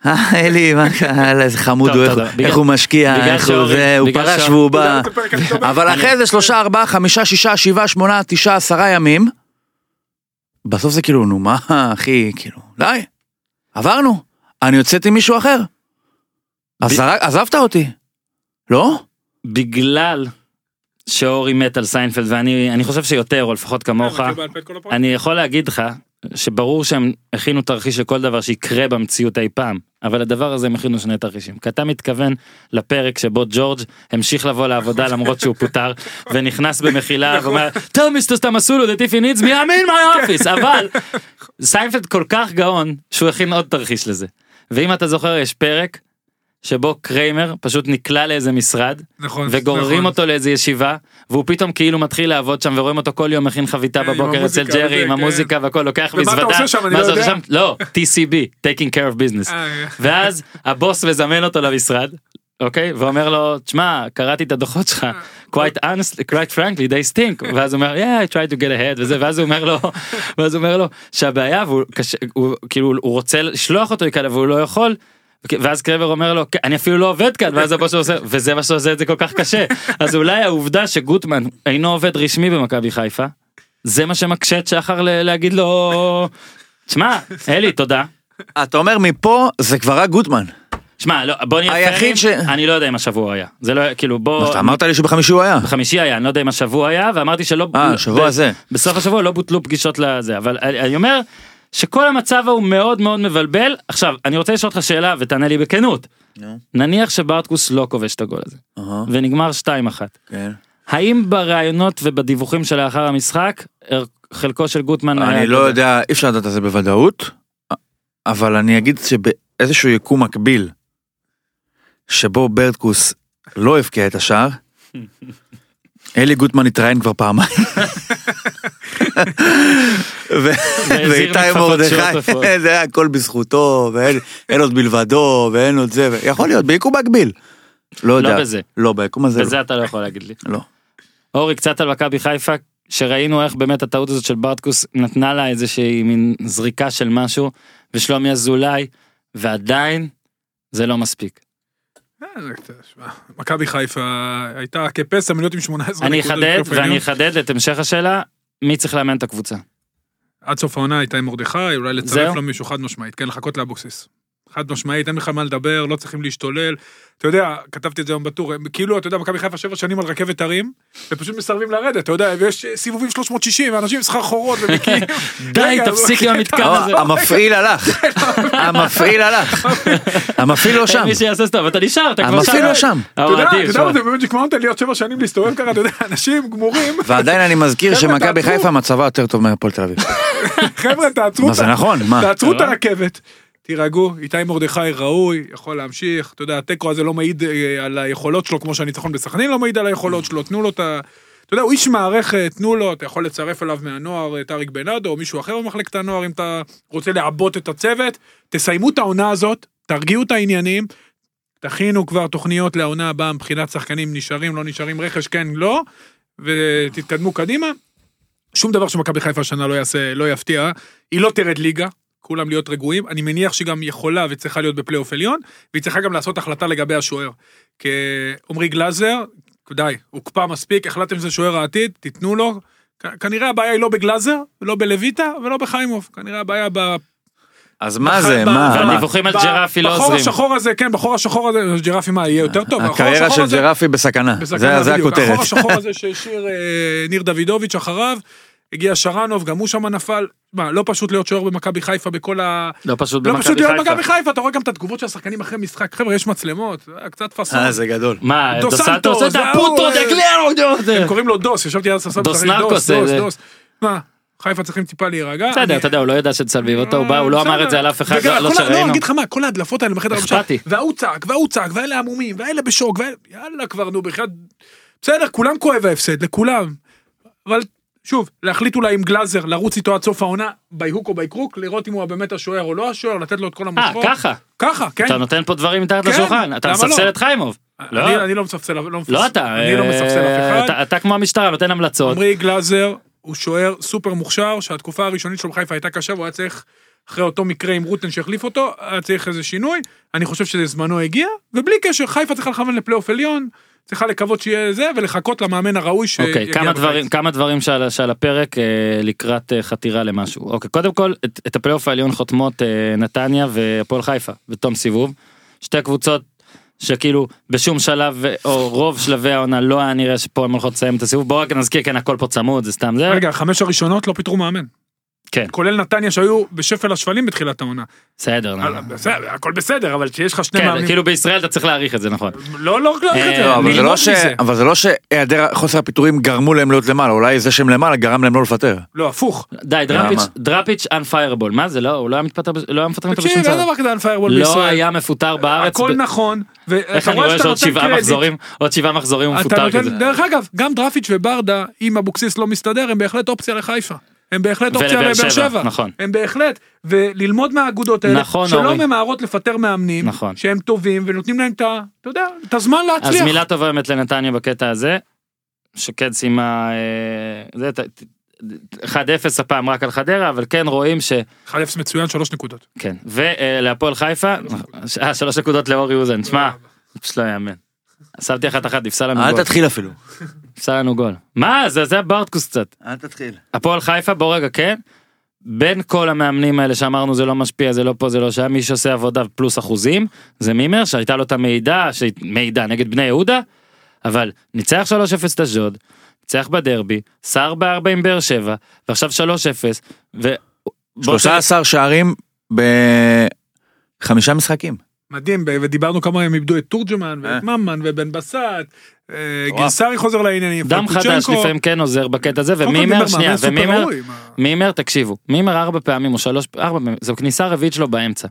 אה, אלי, מה קרה, איזה חמוד הוא, איך. הוא- משקיע, איך הוא זה, הוא פרש והוא בא. אבל אחרי זה שלושה, ארבעה, חמישה, שישה, שבעה, שמונה, תשעה, עשרה ימים, בסוף זה כאילו, נו מה, אחי, כאילו, די, עברנו, אני יוצאת עם מישהו אחר. עזבת אותי, לא? בגלל שאורי מת על סיינפלד, ואני אני חושב שיותר, או לפחות כמוך, כל הפרק? אני יכול להגיד לך שברור שהם הכינו תרחיש לכל דבר שיקרה במציאות אי פעם, אבל הדבר הזה הם הכינו שני תרחישים. כי אתה מתכוון לפרק שבו ג'ורג' המשיך לבוא לעבודה למרות שהוא פוטר, ונכנס במחילה ואומר, tell Mr. Thomassoulo, that if he needs me, I'm in my office, אבל סיינפלד כל כך גאון שהוא הכין עוד תרחיש לזה. ואם אתה זוכר יש פרק שבו קריימר פשוט נקלע לאיזה משרד נכון. וגוררים נכון. אותו לאיזה ישיבה והוא פתאום כאילו מתחיל לעבוד שם ורואים אותו כל יום מכין חביתה עם בבוקר אצל ג'רי עם כן. המוזיקה והכל לוקח אתה מזוודה. מה לא זה עושה. שם? לא, TCB, taking care of business. אה, ואז הבוס מזמן אותו למשרד, אוקיי? ואומר לו, תשמע, קראתי את הדוחות שלך, quite honestly, quite frankly, they stink. ואז הוא אומר, yeah, I tried to get ahead וזה, ואז הוא אומר לו, ואז הוא אומר לו, שהבעיה, והוא קשה, הוא כאילו, הוא רוצה לשלוח אותו לכאלה והוא לא יכול. ואז קרבר אומר לו "כן, אני אפילו לא עובד כאן ואז הבוס שלו עושה וזה מה שעושה את זה כל כך קשה אז אולי העובדה שגוטמן אינו עובד רשמי במכבי חיפה זה מה שמקשה את שחר להגיד לו שמע אלי תודה אתה אומר מפה זה כבר רק גוטמן. שמע, לא, בוא נהיה היחיד פיירים, ש- אני לא יודע אם השבוע היה. זה לא, כאילו, בוא... אתה אמרת לי שבחמישי הוא היה. בחמישי היה, אני לא יודע אם השבוע היה, ואמרתי שלא... אה, השבוע הזה. בסוף השבוע לא בוטלו פגישות לזה, אבל אני אומר שכל המצב ההוא מאוד מאוד מבלבל. עכשיו, אני רוצה לשאול אותך שאלה ותענה לי בכנות. נניח שברטקוס לא כובש את הגול הזה, אהה, ונגמר 2-1. כן. האם בראיונות ובדיווחים שלאחר המשחק, חלקו של גוטמן היה... אני לא? יודע, אי אפשר לדעת את זה בוודאות, אבל אני אגיד שבאיזשהו יקום מקביל, שבו ברטקוס לא הבקיע את השער, אלי גוטמן התראיין כבר פעמיים. ואיתי מרדכי, רפואות. זה היה הכל בזכותו, ואין אין עוד מלבדו, ואין עוד זה, יכול להיות, ביקום מקביל. לא יודע. בזה. לא, ביקום הזה לא. וזה אתה לא יכול להגיד לי. לא. אורי קצת על מכבי חיפה שראינו איך באמת הטעות הזאת של ברטקוס נתנה לה איזושהי מין זריקה של משהו ושלומי אזולאי ועדיין זה לא מספיק. אה, מכבי חיפה הייתה כפסע מלהיות עם 18 אני נקודות אחדד בפלייאוף העליון. ואני אחדד את המשך השאלה מי צריך לאמן את הקבוצה. עד סוף העונה הייתה עם מרדכי, אולי לצרף? לו מישהו חד משמעית, כן, לחכות לאבוקסיס. חד משמעית, אין לך מה לדבר, לא צריכים להשתולל. אתה יודע, כתבתי את זה היום בטור, הם כאילו, אתה יודע, מכבי חיפה שבע שנים על רכבת הרים, ופשוט מסרבים לרדת, אתה יודע, ויש סיבובים 360, ואנשים סחרחורות ומקיאים. די תפסיק עם המתקן הזה. המפעיל הלך, המפעיל הלך, המפעיל לא שם, מי שיעשה סטוב אתה נשאר אתה כבר המפעיל לא שם. אתה יודע, אתה יודע זה באמת שכמו נותן להיות שבע שנים להסתובב ככה, אתה יודע, אנשים גמורים, ועדיין אני מזכיר שמכבי. חיפה מצבה יותר טוב מהפועל תל אביב. חבר'ה, תעצרו אותה. נכון, את לא? הרכבת. תירגעו, איתי מרדכי ראוי, יכול להמשיך, אתה יודע, התיקו הזה לא מעיד אה, על היכולות שלו, כמו שהניצחון בסכנין לא מעיד על היכולות שלו, תנו לו את ה... אתה יודע, הוא איש מערכת, תנו לו, אתה יכול לצרף אליו מהנוער את אריק בנאדו, או מישהו אחר במחלקת הנוער, אם אתה רוצה לעבות את הצוות, תסיימו את העונה הזאת, תרגיעו את העניינים, תכינו כבר תוכניות לעונה הבאה מבחינת שחקנים נשארים, לא נשארים, רכש כן, לא, ותתקדמו קדימה. שום דבר שמכבי חיפה השנה לא יעשה, לא יפתיע, היא לא תרד ליגה, כולם להיות רגועים, אני מניח שגם יכולה וצריכה להיות בפלייאוף עליון, והיא צריכה גם לעשות החלטה לגבי השוער. כי עמרי גלאזר, די, הוקפא מספיק, החלטתם שזה שוער העתיד, תיתנו לו. כנראה הבעיה היא לא בגלאזר, ולא בלויטה, ולא בחיימוב. כנראה הבעיה ב... אז מה זה, מה? והדיווחים על ג'רפי לא בחור עוזרים. השחור הזה, כן, בחור השחור הזה, ג'רפי מה, יהיה יותר טוב? הקריירה של ג'רפי בסכנה, זה. הכותרת. החור השחור הזה שהשאיר אה, ניר דוידוביץ' אחריו, הגיע שרנוב, גם הוא שם נפל. מה, לא פשוט להיות שוער במכבי חיפה בכל ה... לא פשוט לא פשוט במכבי להיות חיפה. במכבי חיפה, אתה רואה גם את התגובות של השחקנים אחרי משחק. חבר'ה, יש מצלמות, אה, קצת פאסון. אה, זה גדול. מה דו דו סנטוס, סנטוס את זה הפוטו ההוא, דה גלרו הם קוראים לו דוס, ישבתי על הספסל. דוס נרקוס, דוס, זה- דוס, זה- דוס. מה, חיפה צריכים טיפה להירגע. בסדר אתה יודע הוא לא ידע שתסלביב אותו הוא בא הוא לא אמר את זה על אף אחד לא- לא כל ה- לא, אני שראינו. אגיד לך מה, כל ההדלפות האלה בחדר המשחק. וההוא צעק, וההוא צעק, ואלה עמומים, ואלה בשוק, ואלה... יאללה כבר, נו, בחייאת... בסדר, כולם כואב ההפסד, לכולם. אבל שוב, להחליט אולי עם גלאזר, לרוץ איתו עד סוף העונה, by hook or by crook, לראות אם הוא באמת השוער או לא השוער, לתת לו את כל אה המושכות. ככה ככה, כן. אתה נותן פה דברים מתחת כן, לשולחן אתה מספסל לא? את חיימוב. לא. אני אני לא מספסל, לא לא מפס- אתה אני לא אה, מספסל אף אחד. אתה- אתה כמו המשטרה נותן המלצות. עמרי גלאזר הוא שוער סופר מוכשר, שהתקופה הראשונית שלו בחיפה הייתה קשה, והוא היה צריך, אחרי אותו מקרה עם רוטן שהחליף אותו, היה צריך איזה שינוי. אני חושב שזה זמנו הגיע, ובלי קשר, חיפה צריכה לכוון לפלייאוף עליון, צריכה לקוות שיהיה זה, ולחכות למאמן הראוי שיגיע אוקיי, כמה בקיץ. דברים, כמה דברים שעל, שעל הפרק אה, לקראת אה, חתירה למשהו. אוקיי, קודם כל, את, את הפלייאוף העליון חותמות אה, נתניה והפועל חיפה בתום סיבוב. שתי קבוצות שכאילו בשום שלב או רוב שלבי העונה לא היה נראה שפה הם הולכות לסיים את הסיבוב. בואו רק נזכיר, כן, הכל פה צמוד, זה סתם זה. רגע, החמש הראשונות לא פיטרו מאמן. כן, כולל נתניה שהיו בשפל השפלים בתחילת העונה. בסדר. אבל בסדר, הכל בסדר, אבל כשיש לך שני כן, מאמנים... כאילו בישראל אתה צריך להעריך את זה, נכון. לא, לא, לא, אה, לא, לא, אבל זה ללמוד לא ש... מזה. אבל זה לא שהיעדר חוסר הפיטורים גרמו להם להיות למעלה, אולי זה שהם למעלה גרם להם לא לפטר. לא, הפוך. די, דראפיץ', למה? דראפיץ' unfireable, מה זה, לא, הוא לא היה מתפטר, לא היה מפטרים אותו בשום תקשיב, אין. דבר כזה unfireable לא בישראל. היה מפוטר בארץ. הכל נכון. איך אני רואה שעוד שבעה. מחזורים, עוד שבעה מחזורים הוא אתה מפוטר כזה. דרך אגב, גם דרפיץ' וברדה, אם אבוקסיס לא מסתדר, הם בהחלט אופציה לחיפה. הם בהחלט אופציה לבאר שבע. נכון. הם בהחלט. וללמוד מהאגודות האלה, נכון, שלא אורי. ממהרות לפטר מאמנים, נכון. שהם טובים ונותנים להם את. אתה יודע, את הזמן אז להצליח. מילה טובה באמת לנתניה בקטע הזה, שכן סיימה, אה, זה, ת- ת- 1-0 הפעם רק על חדרה, אבל כן רואים ש... 1-0 מצוין, שלוש נקודות. כן, ולהפועל חיפה, אה, שלוש נקודות לאורי אוזן, שמע, פשוט לא יאמן. שמתי אחת אחת, נפסל לנו אל גול. תתחיל אפילו. נפסל לנו גול. מה, זה זה ברטקוס קצת. אל תתחיל. הפועל חיפה, בוא רגע, כן? בין כל המאמנים האלה שאמרנו זה לא משפיע, זה לא פה, זה לא שם, מי שעושה עבודה פלוס אחוזים, זה מימר שהייתה לו את המידע, מידע נגד בני יהודה, אבל ניצח 3-0 את אשדוד, ניצח בדרבי, שר ב-4 עם באר שבע, ועכשיו 3-0, ו... בוא 13 שערים בחמישה משחקים. מדהים, ב- ודיברנו כמה הם איבדו את תורג'מן אה. ואת ממן ובן בסט, אה. גינסארי חוזר לעניינים, דם חדש. לפעמים כן עוזר בקטע הזה, ומימר, מימר שנייה, ומימר, מימר, תקשיבו, מימר ארבע פעמים או שלוש, ארבע פעמים, זו כניסה רביעית שלו באמצע.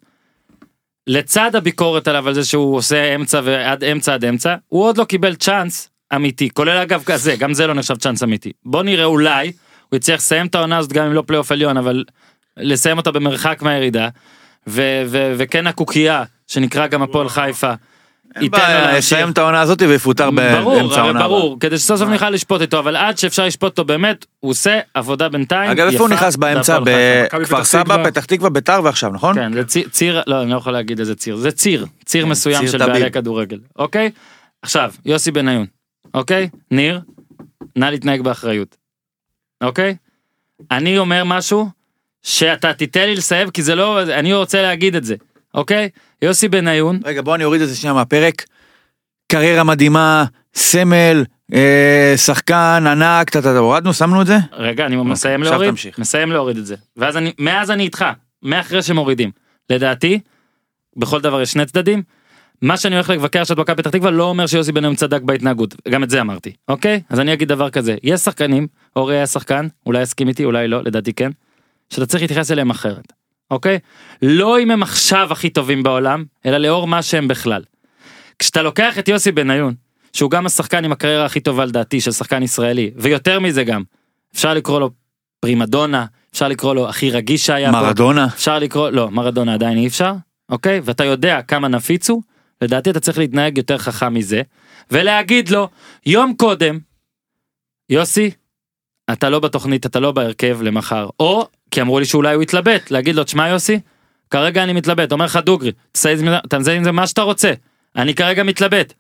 לצד הביקורת עליו על זה שהוא עושה אמצע ועד אמצע עד אמצע, הוא עוד לא קיבל צ'אנס אמיתי, כולל אגב כזה, גם זה לא נחשב צ'אנס אמיתי. בוא נראה אולי, הוא יצליח לסיים את העונה הזאת גם אם לא פלייאוף עליון, אבל לסיים אותה במרחק מהירידה, ו- ו- וכן הקוקייה, שנקרא גם הפועל חיפה, אין בעיה. יסיים את העונה הזאת ויפוטר ברור, באמצע העונה. ברור, כדי שסוף סוף נוכל לשפוט איתו, אבל עד שאפשר לשפוט אותו באמת, הוא עושה עבודה בינתיים אגב איפה הוא נכנס באמצע? בכפר סבא. פתח תקווה, ביתר ועכשיו נכון? כן, זה ציר, לא, אני לא יכול להגיד איזה ציר, זה ציר, ציר כן, מסוים של. בעלי כדורגל, אוקיי? עכשיו, יוסי בניון, אוקיי? ניר, נא להתנהג באחריות, אוקיי? אני אומר משהו שאתה תיתן לי לסיים כי זה לא, אני רוצה להגיד את זה, אוקיי? יוסי בניון, רגע בוא אני אוריד את זה שנייה מהפרק. קריירה מדהימה, סמל, אה, שחקן ענק, טה, טה, טה, הורדנו, שמנו את זה? רגע, אני מסיים עכשיו להוריד, תמשיך. מסיים להוריד את זה, ואז אני, מאז אני איתך, מאחרי שמורידים. לדעתי, בכל דבר יש שני צדדים. מה שאני הולך לבקר עכשיו במכבי פתח תקווה לא אומר שיוסי בניון צדק בהתנהגות, גם את זה אמרתי, אוקיי? אז אני אגיד דבר כזה, יש שחקנים, אורי היה שחקן, אולי יסכים איתי, אולי לא, לדעתי כן, שאתה צריך להתייחס אליהם אחרת, אוקיי? לא אם הם עכשיו הכי טובים בעולם, אלא לאור מה שהם בכלל. כשאתה לוקח את יוסי בניון, שהוא גם השחקן עם הקריירה הכי טובה לדעתי של שחקן ישראלי, ויותר מזה גם, אפשר לקרוא לו פרימדונה, אפשר לקרוא לו הכי רגיש שהיה פה, מרדונה. אפשר לקרוא, לא, מרדונה עדיין אי אפשר, אוקיי? ואתה יודע כמה נפיץ הוא, לדעתי אתה צריך להתנהג יותר חכם מזה, ולהגיד לו, יום קודם, יוסי, אתה לא בתוכנית, אתה לא בהרכב למחר, או, כי אמרו לי שאולי הוא יתלבט, להגיד לו, תשמע יוסי, כרגע אני מתלבט, אומר לך דוגרי, תעשה עם זה- מה שאתה רוצה, אני כרגע מתלבט.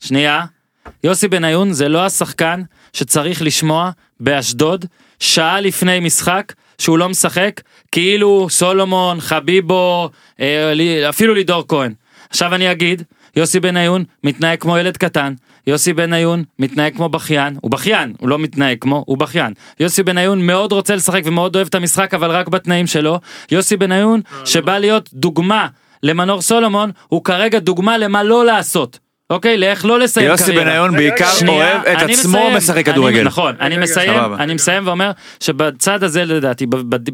שנייה, יוסי בניון זה לא השחקן שצריך לשמוע באשדוד שעה לפני משחק שהוא לא משחק כאילו סולומון חביבו אה, אפילו לידור כהן. עכשיו אני אגיד יוסי בניון מתנהג כמו ילד קטן יוסי בניון מתנהג כמו בכיין הוא בכיין הוא לא מתנהג כמו הוא בכיין יוסי בניון מאוד רוצה לשחק ומאוד אוהב את המשחק אבל רק בתנאים שלו יוסי בניון שבא להיות דוגמה למנור סולומון הוא כרגע דוגמה למה לא לעשות. אוקיי לאיך לא לסיים יוסי קריירה. בניון בעיקר שנייה, אוהב את אני עצמו מסיים. משחק אני- כדורגל. נכון, אני רגע, מסיים, סבבה. אני מסיים ואומר שבצד הזה לדעתי,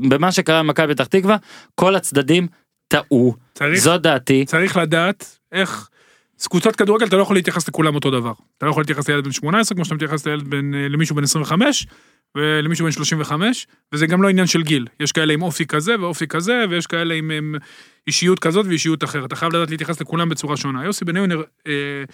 במה שקרה במכבי פתח תקווה, כל הצדדים טעו. צריך- זו דעתי. צריך לדעת איך, אז קבוצת כדורגל אתה לא יכול להתייחס לכולם אותו דבר. אתה לא יכול להתייחס לילד בן 18 כמו שאתה מתייחס לילד בן, אה, למישהו בן 25 ולמישהו בן 35 וזה גם לא עניין של גיל. יש כאלה עם אופי כזה ואופי כזה ויש כאלה עם, עם אישיות כזאת ואישיות אחרת. אתה חייב לדעת להתייחס לכולם בצורה שונה. יוסי בניון אה,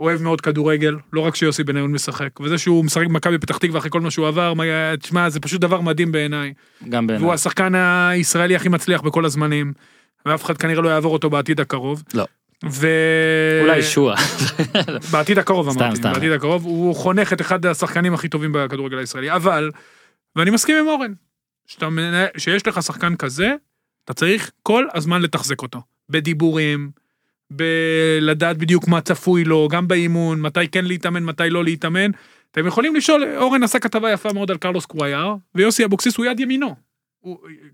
אוהב מאוד כדורגל, לא רק שיוסי בניון משחק, וזה שהוא משחק במכבי פתח תקווה אחרי כל מה שהוא עבר, תשמע, זה פשוט דבר מדהים בעיניי. גם בעיניי. והוא השחקן הישראלי הכי מצליח בכל הזמנים, ואף אחד כנראה לא יעבור אותו בעתיד הקרוב. לא. ו... אולי שועה. בעתיד הקרוב סתם, אמרתי, סתם. בעתיד הקרוב, הוא חונך את אחד השחקנים הכי טובים בכדורגל הישראלי, אבל, ואני מסכים עם אורן, שאתה שיש לך שחקן כזה, אתה צריך כל הזמן לתחזק אותו, בדיבורים, בלדעת בדיוק מה צפוי לו, גם באימון, מתי כן להתאמן, מתי לא להתאמן. אתם יכולים לשאול, אורן עשה כתבה יפה מאוד על קרלוס קוויאר, ויוסי אבוקסיס הוא יד ימינו.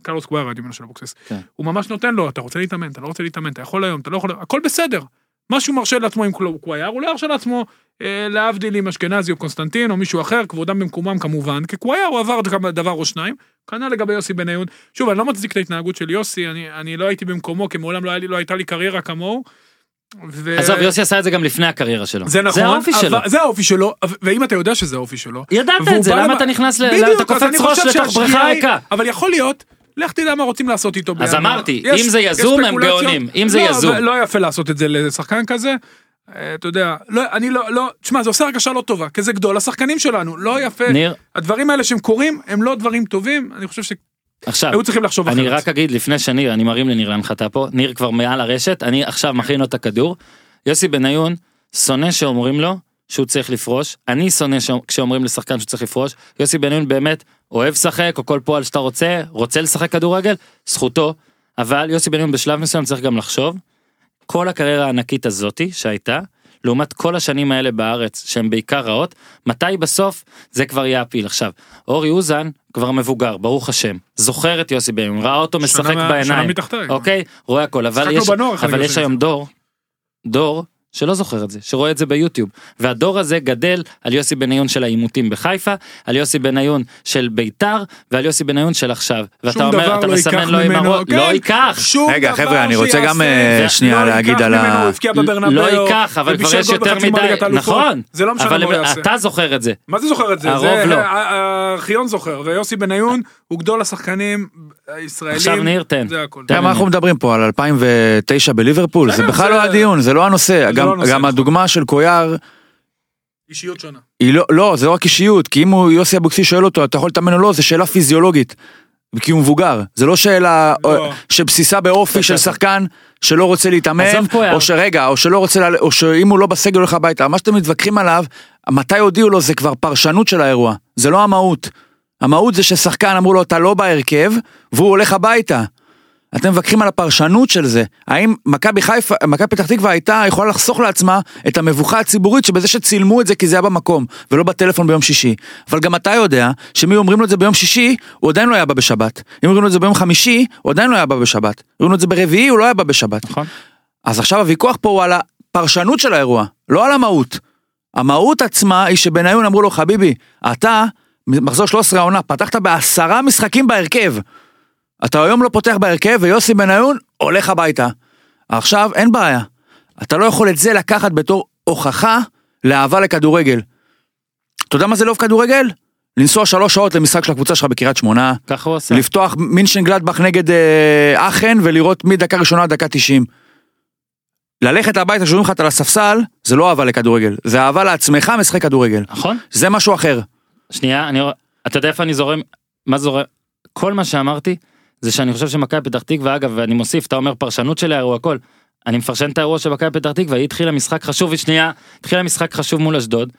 קרלוס קוויירה, הדימון של אבוקסיס, כן. הוא ממש נותן לו, אתה רוצה להתאמן, אתה לא רוצה להתאמן, אתה יכול היום, אתה לא יכול, הכל בסדר. מה שהוא מרשה לעצמו עם קלו- קווייר, הוא לא ירשה לעצמו, אה, להבדיל עם אשכנזי או קונסטנטין או מישהו אחר, כבודם במקומם כמובן, כי קווייר הוא עבר דבר או שניים, כנ"ל לגבי יוסי בניון. שוב, אני לא מצדיק את ההתנהגות של יוסי, אני, אני לא הייתי במקומו, כי מעולם לא, היה לא הייתה לי קריירה כמוהו. ו... עזוב, יוסי עשה את זה גם לפני הקריירה שלו. זה נכון, זה האופי שלו. אבל- זה האופי שלו, ואם אתה יודע שזה האופי שלו, ידעת את זה, למה למ- אתה נכנס ל... בדיוק, אתה קופץ ראש לתוך בריכה ריקה. אבל יכול להיות, לך תדע מה רוצים לעשות איתו. אז. אמרתי, יש- אם זה יזום, הם. גאונים. אם זה לא, יזום. לא יפה לעשות את זה לשחקן כזה. אה, אתה יודע, לא, אני לא, לא, תשמע, זה עושה הרגשה לא טובה, כי זה גדול השחקנים שלנו, לא יפה. ניר, הדברים האלה שהם קורים, הם לא דברים טובים, אני חושב עכשיו, צריכים לחשוב אחרת. אני רק אגיד לפני שניר, אני מרים לניר להנחתה פה, ניר כבר מעל הרשת, אני עכשיו מכין לו את הכדור. יוסי בניון, שונא שאומרים לו שהוא צריך לפרוש, אני שונא ש- כשאומרים לשחקן שהוא צריך לפרוש, יוסי בניון באמת אוהב לשחק, או כל פועל שאתה רוצה, רוצה לשחק כדורגל, זכותו, אבל יוסי בניון בשלב מסוים צריך גם לחשוב, כל הקריירה הענקית הזאתי שהייתה, לעומת כל השנים האלה בארץ שהן בעיקר רעות, מתי בסוף זה כבר יהיה הפיל. עכשיו, אורי אוזן כבר מבוגר, ברוך השם, זוכר את יוסי בניון, ראה אותו משחק מה- שנה בעיניים, מתחתיי. אוקיי, רואה הכל, אבל יש, בנוער אחד אבל יש. היום דור, דור שלא זוכר את זה, שרואה את זה ביוטיוב, והדור הזה גדל על יוסי בניון של העימותים בחיפה, על יוסי בניון של ביתר, ועל יוסי בניון של עכשיו, ואתה אומר, אתה לא מסמן לו עם ממנו, הראש, כן, לא ייקח, שום רגע, דבר חבר'ה, אני רוצה גם, אה, שנייה לא להגיד על ה- לא ייקח, אבל כבר יש יותר מדי. נכון, זה לא משנה אבל מה הוא יעשה. אתה זוכר את זה, מה זה זוכר את זה? הרוב זה לא. הארכיון זוכר, ויוסי בניון הוא גדול השחקנים הישראלים. עכשיו ניר, תן. זה הכל. תראה מה אנחנו מדברים פה על 2009 בליברפול זה בכלל לא הדיון זה לא הנושא גם לא גם. הדוגמה של קויאר אישיות שונה. היא לא לא זה לא רק אישיות כי אם הוא יוסי אבוקסיס שואל אותו אתה יכול להתאמן או לא זה שאלה פיזיולוגית. כי הוא מבוגר זה לא שאלה לא. אה, שבסיסה באופי של שחקן שלא רוצה להתאמן. או שרגע או שלא רוצה או שאם הוא לא בסגל הולך הביתה מה שאתם מתווכחים עליו מתי הודיעו לו זה כבר פרשנות של האירוע זה לא המהות. המהות זה ששחקן אמרו לו אתה לא בהרכב והוא הולך הביתה. אתם מתווכחים על הפרשנות של זה. האם מכבי חיפה, מכבי פתח תקווה הייתה יכולה לחסוך לעצמה את המבוכה הציבורית שבזה שצילמו את זה כי זה היה במקום, ולא בטלפון ביום שישי. אבל גם אתה יודע היו אומרים לו את זה ביום שישי, הוא עדיין לא היה בא בשבת. אם אומרים לו את זה ביום חמישי, הוא עדיין לא היה בא בשבת. אומרים לו את זה ברביעי, הוא לא היה בא בשבת. נכון? אז עכשיו הוויכוח פה הוא על הפרשנות של האירוע, לא על המהות. המהות עצמה היא שבניון אמרו לו, חביבי, אתה, מחזור 13 העונה, פתחת בעשרה משחקים בהרכב. אתה היום לא פותח בהרכב, ויוסי בניון הולך הביתה. עכשיו, אין בעיה. אתה לא יכול את זה לקחת בתור הוכחה לאהבה לכדורגל. אתה יודע מה זה לאהוב כדורגל? לנסוע שלוש שעות למשחק של הקבוצה שלך בקריית שמונה, ככה הוא עשה. לפתוח מינשן גלדבך נגד אה, אכן ולראות מדקה ראשונה עד דקה 90. ללכת הביתה כשאומרים לך על הספסל, זה לא אהבה לכדורגל, זה אהבה לעצמך משחק כדורגל. נכון? זה משהו אחר. שנייה, אני, אתה יודע איפה אני זורם, מה זורם, כל מה שאמרתי זה שאני חושב שמכבי פתח תקווה, אגב, ואני מוסיף, אתה אומר פרשנות של האירוע, הכל, אני מפרשן את האירוע של מכבי פתח תקווה, היא התחילה משחק חשוב, שנייה, התחילה משחק חשוב מול אשדוד,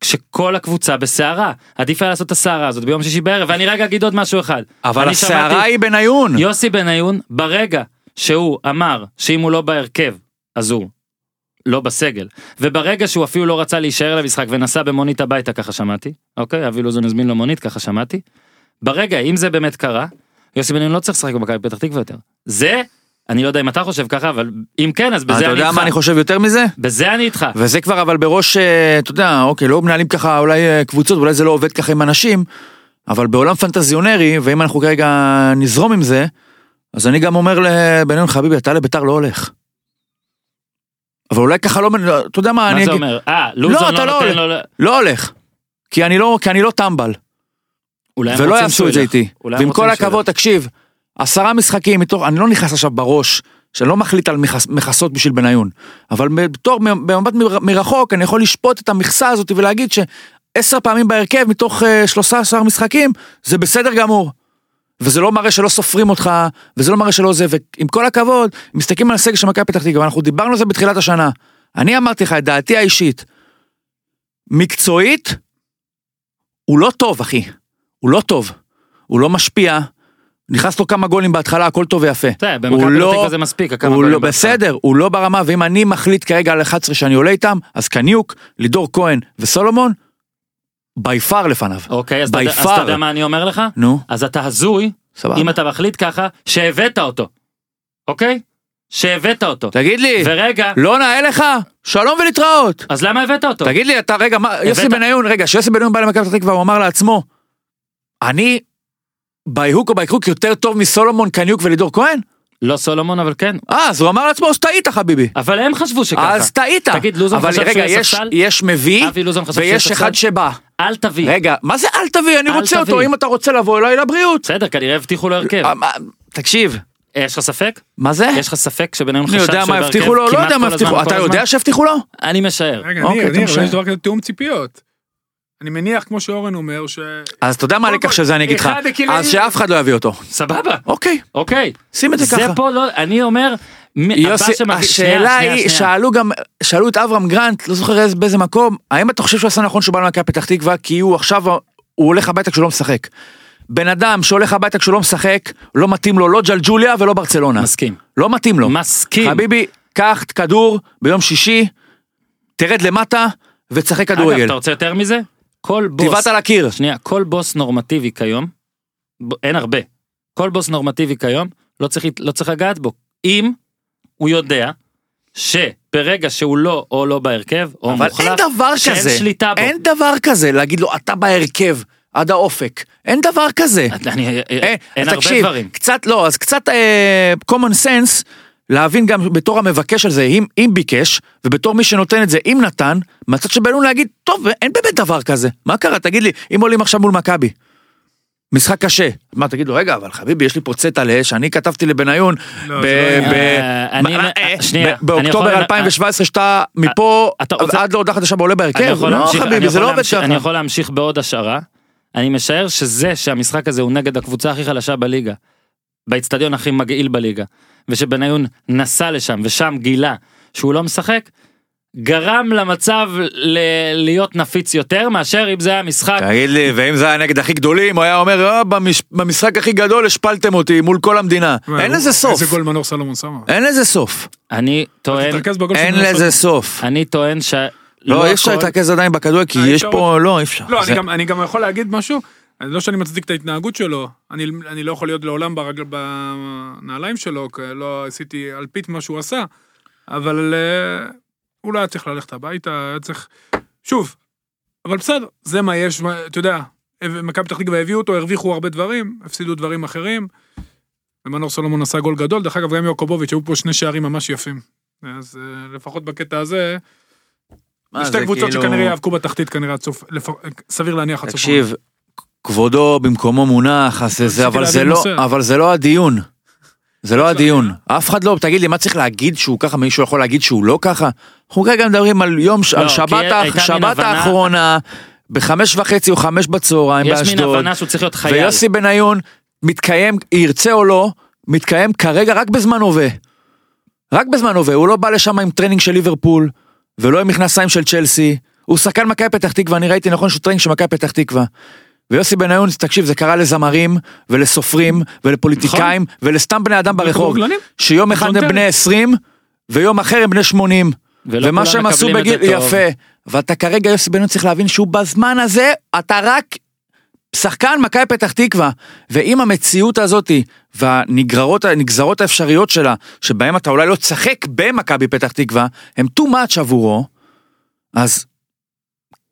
כשכל הקבוצה בסערה, עדיף היה לעשות את הסערה הזאת ביום שישי בערב, ואני רגע אגיד עוד משהו אחד. אבל הסערה שמעתי- היא בניון. יוסי בניון, ברגע שהוא אמר שאם הוא לא בהרכב, אז הוא לא בסגל, וברגע שהוא אפילו לא רצה להישאר למשחק ונסע במונית הביתה, ככה שמעתי, אוקיי, אבי לוזון הזמין לו מונית, ככה שמעתי, ברגע, אם זה באמת קרה, יוסי בניון לא צריך לשחק במכבי פתח תקווה יותר. זה, אני לא יודע אם אתה חושב ככה, אבל אם כן, אז בזה אתה אני יודע איתך. מה אני חושב יותר מזה? בזה אני איתך. וזה כבר אבל בראש, אה, אתה יודע, אוקיי, לא מנהלים ככה אולי אה, קבוצות, אולי זה לא עובד ככה עם אנשים, אבל בעולם פנטזיונרי, ואם אנחנו כרגע נזרום עם זה, אז אני גם אומר לבניון חביבי, אתה לביתר לא הולך. אבל אולי ככה לא, אתה יודע מה, מה אני זה אגיד, אומר? אה, לוזון אתה לא לא נותן. לו... לא הולך. כי אני לא, כי אני לא טמבל, ולא יעשו את זה. איתי. ועם כל הכבוד, תקשיב, עשרה משחקים מתוך, אני לא נכנס עכשיו בראש, שאני לא מחליט על מכס- מכסות בשביל בניון, אבל בתור, במבט מר- מרחוק, אני יכול לשפוט את המכסה הזאת ולהגיד שעשר פעמים בהרכב מתוך אה, 13 משחקים, זה בסדר גמור. וזה לא מראה שלא סופרים אותך, וזה לא מראה שלא זה, ועם כל הכבוד, מסתכלים על הסגל של מכבי פתח תקווה, אנחנו דיברנו על זה בתחילת השנה. אני אמרתי לך את דעתי האישית. מקצועית, הוא לא טוב, אחי. הוא לא טוב. הוא לא משפיע. נכנס לו כמה גולים בהתחלה, הכל טוב ויפה. הוא במכבי פתח לא- תקווה זה מספיק, הכמה הוא גולים לא, בהתחלה. בסדר, הוא לא ברמה, ואם אני מחליט כרגע על 11 שאני עולה איתם, אז קניוק, לידור כהן וסולומון, בי פאר לפניו. אוקיי, אז אתה אז אתה יודע. מה אני אומר לך? נו, אז אתה הזוי סבבה. אם אתה מחליט ככה, שהבאת אותו, אוקיי? שהבאת אותו. תגיד לי, ורגע, לא נאה לך? שלום ולהתראות. אז למה הבאת אותו? תגיד לי, אתה, רגע, מה, יוסי הבאת- בניון, רגע, שיוסי בניון בא למכבי פתח תקווה, הוא אמר לעצמו, אני ביהוק או בייקוק יותר טוב מסולומון, קניוק ולידור כהן? לא סולומון, אבל כן. אה, אז הוא אמר לעצמו, אז טעית חביבי. אבל הם חשבו שככה. אז טעית. תגיד, לוזון חשב רגע, שהוא יהיה יש- ספסל? יש מביא, אבי לוזון חשב שהוא ויש אחד? שבא. אל תביא. רגע, מה זה אל תביא? אני אל רוצה אותו, תביא. אם אתה רוצה לבוא אליי לבריאות. בסדר, כנראה הבטיחו לו הרכב. אה, תקשיב, יש לך ספק? מה זה? יש לך ספק שבניון אני חשב יודע שהוא מה בהרכב הבטיחו לו, לא יודע מה הבטיחו, אתה? יודע שהבטיחו לו? אני משער. רגע, אוקיי, ניר, משער. יש דבר כזה תיאום ציפיות. אני מניח, כמו שאורן אומר, ש... אז אתה יודע מה הלקח של זה אני אגיד לך, אז שאף אחד לא יביא אותו. סבבה. אוקיי, אוקיי. שים את זה זה ככה. פה לא, אני אומר, יוסי, השאלה היא. שאלו גם, שאלו את אברהם גרנט, לא זוכר איזה- באיזה מקום, האם אתה חושב שהוא עשה נכון שהוא בא למכבי פתח תקווה, כי הוא עכשיו, הוא הולך הביתה כשהוא לא משחק. בן אדם שהולך הביתה כשהוא לא משחק, לא מתאים לו לא ג'לג'וליה ולא ברצלונה. מסכים. לא מתאים לו. מסכים. חביבי, קח כדור ביום שישי, תרד למטה ותשחק אגב, כדורגל. אתה רוצה יותר מזה? כל בוס, תבעט על הקיר. שנייה, כל בוס נורמטיבי כיום, ב- אין הרבה, כל בוס נורמטיבי כיום, לא צריך, לא צריך לגעת בו. אם הוא יודע שברגע שהוא לא או לא בהרכב, או אבל מוחלף, אין דבר שאין כזה, שליטה בו. אין דבר כזה להגיד לו אתה בהרכב עד האופק, אין דבר כזה. אני, אה, אין אז הרבה תקשיב, דברים. קצת לא, אז קצת אה, common sense, להבין גם בתור המבקש על זה, אם, אם ביקש, ובתור מי שנותן את זה, אם נתן, מהצד שבאנו להגיד, טוב, אין באמת דבר כזה. מה קרה? תגיד לי, אם עולים עכשיו מול מכבי, משחק קשה, מה תגיד לו, רגע, אבל חביבי, יש לי פה צאת על אש, אני כתבתי לבניון, אה, אה, באוקטובר 2017, שאתה מפה אתה רוצה- עד להודעה חדשה בעולה בהרכב, לא להמשיך- חביבי, זה לא עובד ככה. אני יכול להמשיך בעוד השערה. אני משער שזה שהמשחק הזה הוא נגד הקבוצה הכי חלשה בליגה, באיצטדיון הכי מגעיל בליגה, ושבניון נסע לשם ושם גילה שהוא לא משחק, גרם למצב ל- להיות נפיץ יותר מאשר אם זה היה משחק. תגיד לי, ואם זה היה נגד הכי גדולים, הוא היה אומר, "אה, במש- במשחק הכי גדול השפלתם אותי מול כל המדינה. אין לזה סוף. איזה גול מנור סלומון שמה. אין לזה סוף. אני טוען, אין לזה. סוף. אני טוען ש... לא, אי אפשר להתרכז עדיין בכדורגל, כי אה, יש פה, לא, אי אפשר. לא, זה- אני גם- אני גם יכול להגיד משהו, לא שאני מצדיק את ההתנהגות שלו, אני אני לא יכול להיות לעולם ברגל בנעליים שלו, כי לא עשיתי אלפית מה שהוא עשה, אבל אה, הוא לא היה צריך ללכת הביתה, היה צריך... שוב, אבל בסדר, זה מה יש, מה- אתה יודע, מכבי פתח תקווה הביאו אותו, הרוויחו הרבה דברים, הפסידו דברים אחרים, ומנור סולומון עשה גול גדול, דרך אגב גם יוקובוביץ', היו פה שני שערים ממש יפים. אז אה, לפחות בקטע הזה, שתי קבוצות כאילו- שכנראה יאבקו בתחתית כנראה עד סוף, לפ- סביר להניח עד סוף. תקשיב, כבודו במקומו מונח, אז זה- זה, אבל זה לא. אבל זה לא הדיון. זה לא הדיון. להבין, אף אחד לא, תגיד לי, מה צריך להגיד שהוא ככה, מישהו יכול להגיד שהוא לא ככה? אנחנו כרגע מדברים על יום, לא, על שבת האחרונה, בחמש וחצי או חמש בצהריים יש מין באשדוד. הבנה שהוא צריך להיות חייל. ויוסי בניון מתקיים, ירצה או לא, מתקיים כרגע רק בזמן הווה. רק בזמן הווה, הוא לא בא לשם עם טרנינג של ליברפול, ולא עם מכנסיים של צ'לסי. הוא שחקן מכבי פתח תקווה, אני ראיתי נכון שהוא טרנינג של מכבי פתח תקווה. ויוסי בניון, תקשיב, זה קרה לזמרים, ולסופרים, ולפוליטיקאים, ולסתם בני אדם ברחוב. שיום אחד הם וולונטרי. בני 20, ויום אחר הם בני 80. ולא ומה שהם עשו בגיל. יפה. ואתה כרגע, יוסי בניון צריך להבין שהוא בזמן הזה, אתה רק שחקן מכבי פתח תקווה. ועם המציאות הזאתי, והנגררות, הנגזרות האפשריות שלה, שבהם אתה אולי לא תשחק במכבי פתח תקווה, הם too much עבורו, אז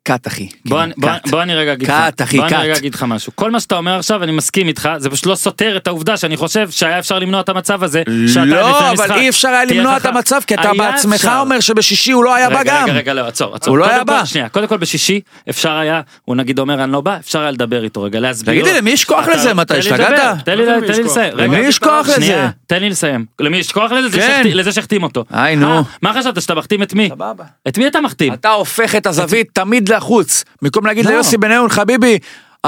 קאט אחי. בוא, כן, אני- בוא, קאט. בוא אני רגע אגיד קאט, לך, אחי, בוא אני. רגע אגיד לך משהו. כל מה שאתה אומר עכשיו, אני מסכים איתך, זה פשוט לא סותר את העובדה שאני חושב שהיה אפשר למנוע את המצב הזה. לא. אבל אי אפשר היה למנוע. את המצב, כי אתה בעצמך אפשר. אומר שבשישי הוא לא היה בא רגע, גם. רגע, רגע, לא, עצור, עצור. הוא לא היה כל- בא. שנייה, קודם כל בשישי אפשר היה, הוא נגיד אומר אני לא בא, אפשר היה לדבר איתו רגע, להסביר. תגיד. לי, למי יש כוח לזה? מתי, השתגעת? תן לי? לסיים. למי יש כוח לזה? שנייה, תן לי לסיים. למי יש כוח לזה? זה כן. לזה שהחתים אותו. היי, נו. מה חשבת שאתה מחתים את מי? סבבה. את מי אתה מחתים? אתה הופך את הזווית תמיד לחוץ. במקום להגיד לא. ליוסי בניון, חביבי,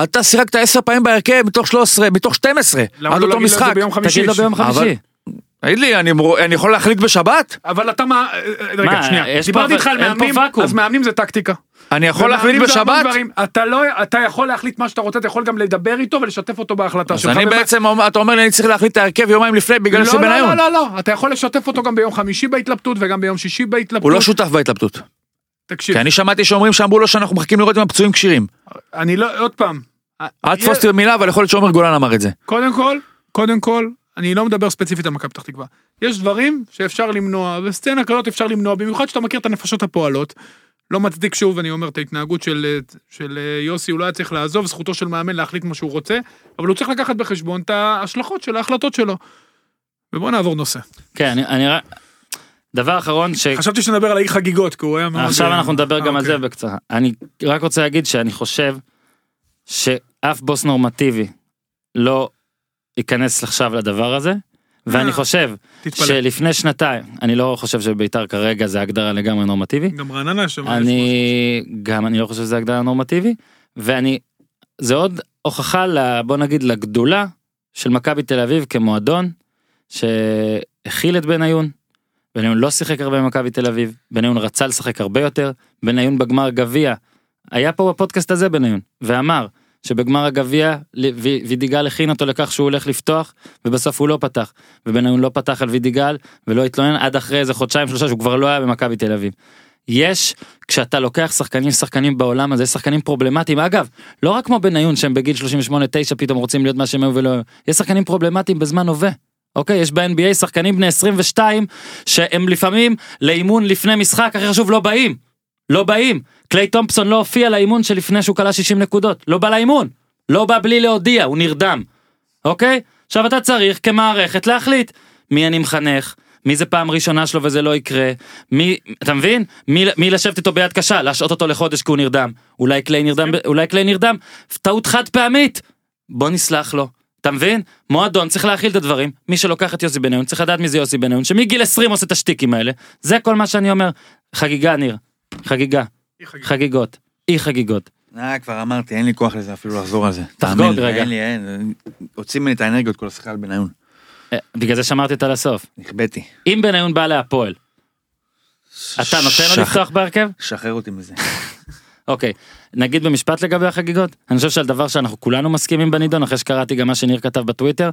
אתה שיחקת עשר פעמים בהרכב מתוך 13, מתוך 12, למה עד לא אותו להגיד לו את זה משחק. ביום חמישי? תגיד לו ביום אבל- חמישי. תגיד לי, אני אני יכול להחליט בשבת? אבל אתה מה... רגע, מה, שנייה. יש פה דיברתי איתך על מאמנים. אז מאמנים זה טקטיקה. אני יכול להחליט בשבת? דברים. אתה לא... אתה יכול להחליט מה שאתה רוצה, אתה יכול גם לדבר איתו ולשתף אותו בהחלטה אז שלך. אני ומה- בעצם, אתה אומר לי, אני צריך להחליט את ההרכב יומיים לפני בגלל לא, יוסי לא. לא, לא, לא, אתה יכול לשתף אותו גם ביום חמישי בהתלבטות וגם ביום שישי בהתלבטות. הוא לא שותף בהתלבטות. תקשיב, כי אני שמעתי שאומרים שאמרו לו שאנחנו מחכים לראות אם הפצועים כשירים. אני לא... עוד פעם. אל תתפוס אותי במילה, אבל יכול להיות שעומר גולן אמר את זה. קודם כל, קודם כל, אני לא מדבר ספציפית על מכבי פתח תקווה. יש דברים שאפשר למנוע, וסצנה כזאת אפשר למנוע, במיוחד שאתה מכיר את הנפשות הפועלות. לא מצדיק שוב, אני אומר, את ההתנהגות של, של אה, יוסי, הוא לא היה צריך לעזוב, זכותו של מאמן להחליט מה שהוא רוצה, אבל הוא צריך לקחת בחשבון את ההשלכות של ההחלטות שלו. ובוא נעבור נושא. כן, אני, אני. דבר אחרון, ש... חשבתי שנדבר על האי חגיגות, כי הוא היה מאוד... עכשיו אנחנו נדבר גם אה, על זה אוקיי. בקצרה. אני רק רוצה להגיד שאני חושב שאף בוס נורמטיבי לא ייכנס עכשיו לדבר הזה, ואני אה, חושב תתפלא. שלפני שנתיים, אני לא חושב שביתר כרגע זה הגדרה לגמרי נורמטיבי, גם רעננה שם. אני גם אני לא חושב שזה הגדרה נורמטיבי, ואני, זה עוד הוכחה ל... בוא נגיד לגדולה של מכבי תל אביב כמועדון, שהכיל את בניון. בניון לא שיחק הרבה במכבי תל אביב, בניון רצה לשחק הרבה יותר, בניון בגמר גביע, היה פה בפודקאסט הזה בניון, ואמר שבגמר הגביע וידיגל הכין אותו לכך שהוא הולך לפתוח, ובסוף הוא לא פתח, ובניון לא פתח על וידיגל, ולא התלונן עד אחרי איזה חודשיים שלושה שהוא כבר לא היה במכבי תל אביב. יש, כשאתה לוקח שחקנים שחקנים בעולם הזה, שחקנים פרובלמטיים, אגב, לא רק כמו בניון שהם בגיל 38-9 פתאום רוצים להיות מה שהם היו ולא יש שחקנים פרובלמטיים בזמן הווה. אוקיי, יש ב-NBA שחקנים בני 22 שהם לפעמים לאימון לפני משחק הכי חשוב לא באים. לא באים. קליי תומפסון לא הופיע לאימון שלפני שהוא כלה 60 נקודות. לא בא לאימון. לא בא בלי להודיע, הוא נרדם. אוקיי? עכשיו אתה צריך כמערכת להחליט מי אני מחנך, מי זה פעם ראשונה שלו וזה לא יקרה, מי, אתה מבין? מי, מי לשבת איתו ביד קשה, להשעות אותו לחודש כי הוא נרדם. אולי קליי נרדם, אולי קליי נרדם, טעות חד פעמית. בוא נסלח לו. אתה מבין? מועדון צריך להכיל את הדברים, מי שלוקח את יוסי בניון צריך לדעת מי זה יוסי בניון, שמגיל 20 עושה את השטיקים האלה, זה כל מה שאני אומר. חגיגה ניר, חגיגה, אי חגיגות. אי חגיגות. אה, כבר אמרתי, אין לי כוח לזה אפילו לחזור על זה. תחגוג רגע. אין לי, אין. הוציא ממני את האנרגיות כל השיחה על בניון. אה, בגלל זה שמרתי אותה לסוף. נכבאתי. אם בניון בא להפועל, אתה נותן לו לפתוח בהרכב? שחרר אותי מזה. אוקיי, נגיד במשפט לגבי החגיגות? אני חושב שעל דבר שאנחנו כולנו מסכימים בנידון, אחרי שקראתי גם מה שניר כתב בטוויטר,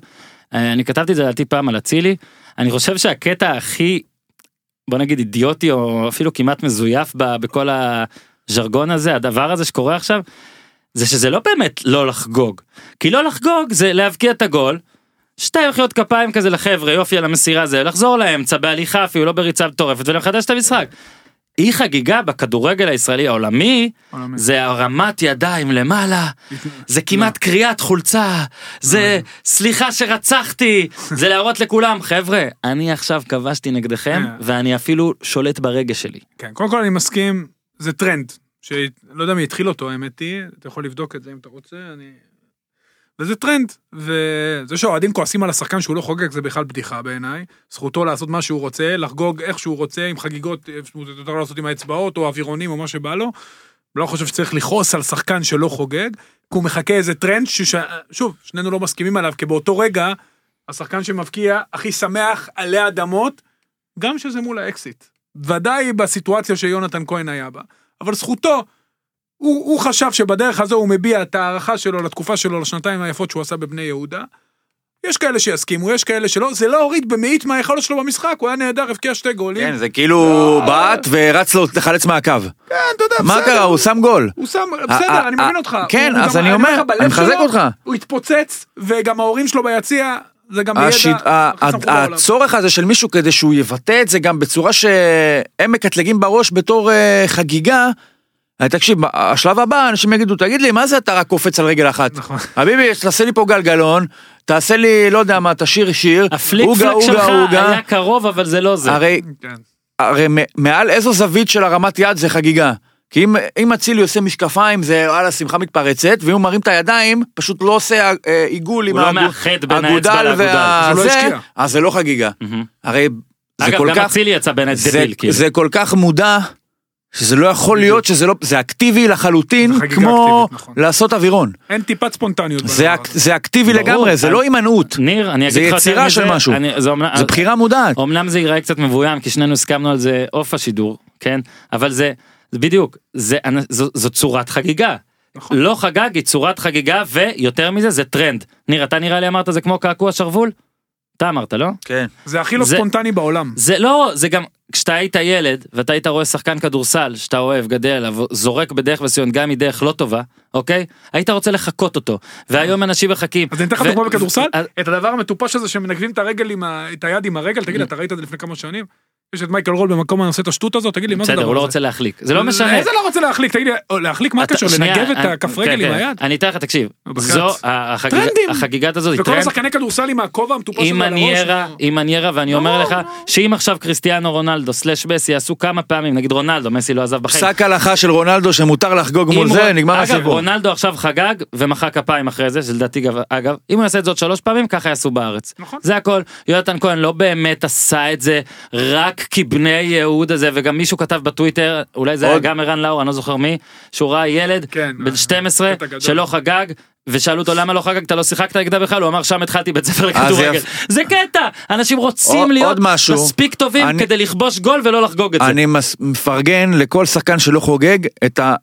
אה, אני כתבתי את זה לדעתי פעם על אצילי, אני חושב שהקטע הכי, בוא נגיד אידיוטי או אפילו כמעט מזויף בכל הז'רגון הזה, הדבר הזה שקורה עכשיו, זה שזה לא באמת לא לחגוג. כי לא לחגוג זה להבקיע את הגול, שתי מחיאות כפיים כזה לחבר'ה, יופי על המסירה זה, לחזור לאמצע בהליכה אפילו, לא בריצה מטורפת ולחדש את המשחק. אי חגיגה בכדורגל הישראלי העולמי, עולמי. זה הרמת ידיים למעלה, זה כמעט קריעת חולצה, זה סליחה שרצחתי, זה להראות לכולם, חבר'ה, אני עכשיו כבשתי נגדכם, אה. ואני אפילו שולט ברגש שלי. כן, קודם כל אני מסכים, זה טרנד, שלא יודע מי התחיל אותו, האמת היא, אתה יכול לבדוק את זה אם אתה רוצה, אני... וזה טרנד, וזה שהאוהדים כועסים על השחקן שהוא לא חוגג זה בכלל בדיחה בעיניי, זכותו לעשות מה שהוא רוצה, לחגוג איך שהוא רוצה, עם חגיגות, הוא יותר לעשות עם האצבעות או אווירונים או מה שבא לו, לא חושב שצריך לכעוס על שחקן שלא חוגג, כי הוא מחכה איזה טרנד, שש... שוב, שנינו לא מסכימים עליו, כי באותו רגע, השחקן שמבקיע הכי שמח עלי אדמות, גם שזה מול האקסית. ודאי בסיטואציה שיונתן כהן היה בה. אבל זכותו, הוא, הוא חשב שבדרך הזו הוא מביע את ההערכה שלו לתקופה שלו, לשנתיים היפות שהוא עשה בבני יהודה. יש כאלה שיסכימו, יש כאלה שלא, זה לא הוריד במאית מהיכולת שלו במשחק, הוא היה נהדר, הבקיע שתי גולים. כן, זה כאילו בעט ורץ לו לחלץ מהקו. כן, אתה יודע, מה בסדר. קרה, הוא שם גול. הוא שם, בסדר, אני מבין אותך. כן, אז אני אומר אני מחזק אותך. הוא התפוצץ, וגם ההורים שלו ביציע, זה גם בעולם. הצורך הזה של מישהו כדי שהוא יבטא את זה גם בצורה שהם מקטלגים בראש בתור אה, חגיגה. אה, תקשיב, השלב הבא אנשים יגידו תגיד לי מה זה אתה רק קופץ על רגל אחת. נכון. חביבי תעשה לי פה גלגלון, תעשה לי לא יודע מה תשאיר שיר, הפליק אוגה, פלק אוגה, שלך אוגה. היה קרוב אבל זה לא זה. הרי כן. הרי מעל איזו זווית של הרמת יד זה חגיגה. כי אם, אם אצילי עושה משקפיים זה וואלה שמחה מתפרצת ואם הוא מרים את הידיים פשוט לא עושה אה, עיגול עם לא האגודל לא והזה, השקיע. אז זה לא חגיגה. הרי זה אגב, כל גם כך, אצילי יצא זה, דביל, כאילו. זה כל כך מודע שזה לא יכול להיות שזה לא, זה אקטיבי לחלוטין זה כמו אקטיבית, נכון. לעשות אווירון. אין טיפת ספונטניות. זה, אק. זה אקטיבי ברור. לגמרי, זה אני- לא הימנעות, ניר, אני זה אגיד לך יותר יצירה מזה, של משהו. אני- זה אומנם- זה בחירה מודעת. אמנם זה ייראה קצת מבוים כי שנינו הסכמנו על זה עוף השידור כן אבל זה זה בדיוק זה זו, זו צורת חגיגה. נכון. לא חגג היא צורת חגיגה ויותר מזה זה טרנד. ניר אתה נראה לי אמרת זה כמו קעקוע שרוול? אתה אמרת לא? כן. זה הכי לא זה- ספונטני בעולם. זה לא זה גם כשאתה היית ילד ואתה היית רואה שחקן כדורסל שאתה אוהב גדל זורק בדרך מסוימת גם מדרך לא טובה אוקיי היית רוצה לחקות אותו והיום אנשים מחכים. אז אני אתן לך דוגמה בכדורסל, את הדבר המטופש הזה שמנגבים את הרגל עם ה... את היד עם הרגל, תגיד, אתה ראית את זה לפני כמה שנים? יש את מייקל רול במקום עושה את השטות הזאת, תגיד לי, מה זה בסדר הוא לא? רוצה להחליק זה לא משנה. איזה לא רוצה להחליק? תגיד לי, להחליק מה? שנייה, לנגב את הכף כן, רגל עם כן. היד? אני אתן לך תקשיב בבג"ץ. זו. החגיגת הזאת היא וכל. השחקני כדורסל עם הכובע המטופש עם על הראש. מניירה, עם מניירה, ואני אומר לא, לך לא. שאם עכשיו קריסטיאנו רונלדו סלאש מסי יעשו כמה פעמים, נגיד רונלדו, מסי לא עזב בחיים. פסק הלכה של רונלדו שמותר לחגוג מול זה, נגמר הסיפור. רונלדו עכשיו חגג ומחא כפיים אחרי זה, שלדעתי גב- אגב, אם הוא יעשה את זה עוד שלוש פעמים, ככה יעשו בארץ. זה הכל. יונתן כהן לא באמת עשה את זה רק כי בני יהודה זה, וגם מישהו כתב בטוויטר, אולי זה היה עוד- גם ערן לאור, אני לא זוכר מי, שהוא ראה ילד כן, בן 12 קטע גדול. שלא חגג. ושאלו אותו למה לא חגגת לא שיחקת נגדה בכלל הוא אמר שם התחלתי בית ספר לכדורגל יפ- זה קטע אנשים רוצים להיות. מספיק טובים אני- כדי לכבוש גול ולא לחגוג את זה. אני מס- מפרגן לכל שחקן שלא חוגג. את ה...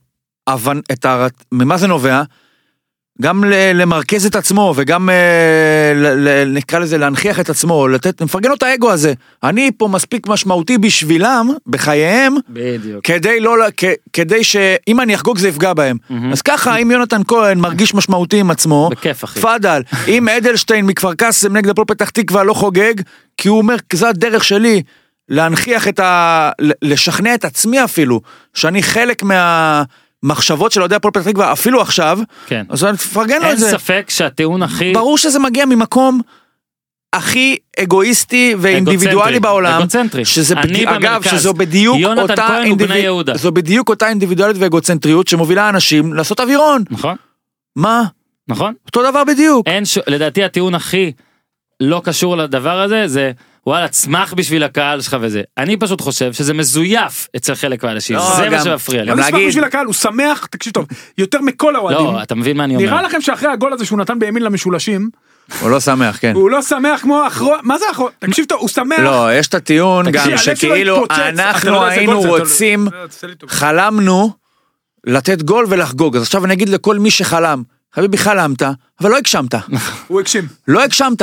ממה זה נובע? גם למרכז את עצמו וגם אה, נקרא לזה להנכיח את עצמו, לתת, מפרגן לו את האגו הזה. אני פה מספיק משמעותי בשבילם, בחייהם, בדיוק. כדי לא, כ- כדי שאם אני אחגוג זה יפגע בהם. אז ככה, אם יונתן כהן מרגיש משמעותי עם עצמו, בכיף אחי. תפאדל. אם אדלשטיין מכפר קאסם נגד הפועל פתח תקווה לא חוגג, כי הוא אומר, זו הדרך שלי להנכיח את ה... לשכנע את עצמי אפילו, שאני חלק מהמחשבות של אוהדי הפועל פתח תקווה, אפילו עכשיו, כן. אז אני מפרגן לו אין את זה. ספק שהטיעון הכי ברור שזה מגיע ממקום הכי אגואיסטי ואינדיבידואלי בעולם, אגוצנטרי. שזה אני בדי... אגב, במרכז. שזו בדיוק אותה יהודה. זו בדיוק אותה אינדיבידואליות ואגוצנטריות שמובילה אנשים לעשות אווירון. נכון מה? נכון אותו דבר בדיוק. אין ש... לדעתי הטיעון הכי לא קשור לדבר הזה זה וואלה צמח בשביל הקהל שלך וזה אני פשוט חושב שזה מזויף אצל חלק מהאנשים לא, זה מה גם- שמפריע לי. גם לא להגיד- בשביל הקהל, הוא שמח, תקשיב טוב, יותר מכל האוהדים. לא אתה מבין מה אני אומר. נראה לכם שאחרי הגול הזה שהוא נתן בימין למשולשים, הוא לא שמח, כן. הוא לא שמח כמו אחרון, מה זה אחרון? תקשיב טוב, הוא שמח. לא, יש את הטיעון גם שכאילו לא אנחנו היינו לא- רוצים. חלמנו לתת גול ולחגוג. אז עכשיו אני אגיד לכל מי שחלם, חביבי חלמת, אבל לא הגשמת. הוא הגשים. לא הגשמת.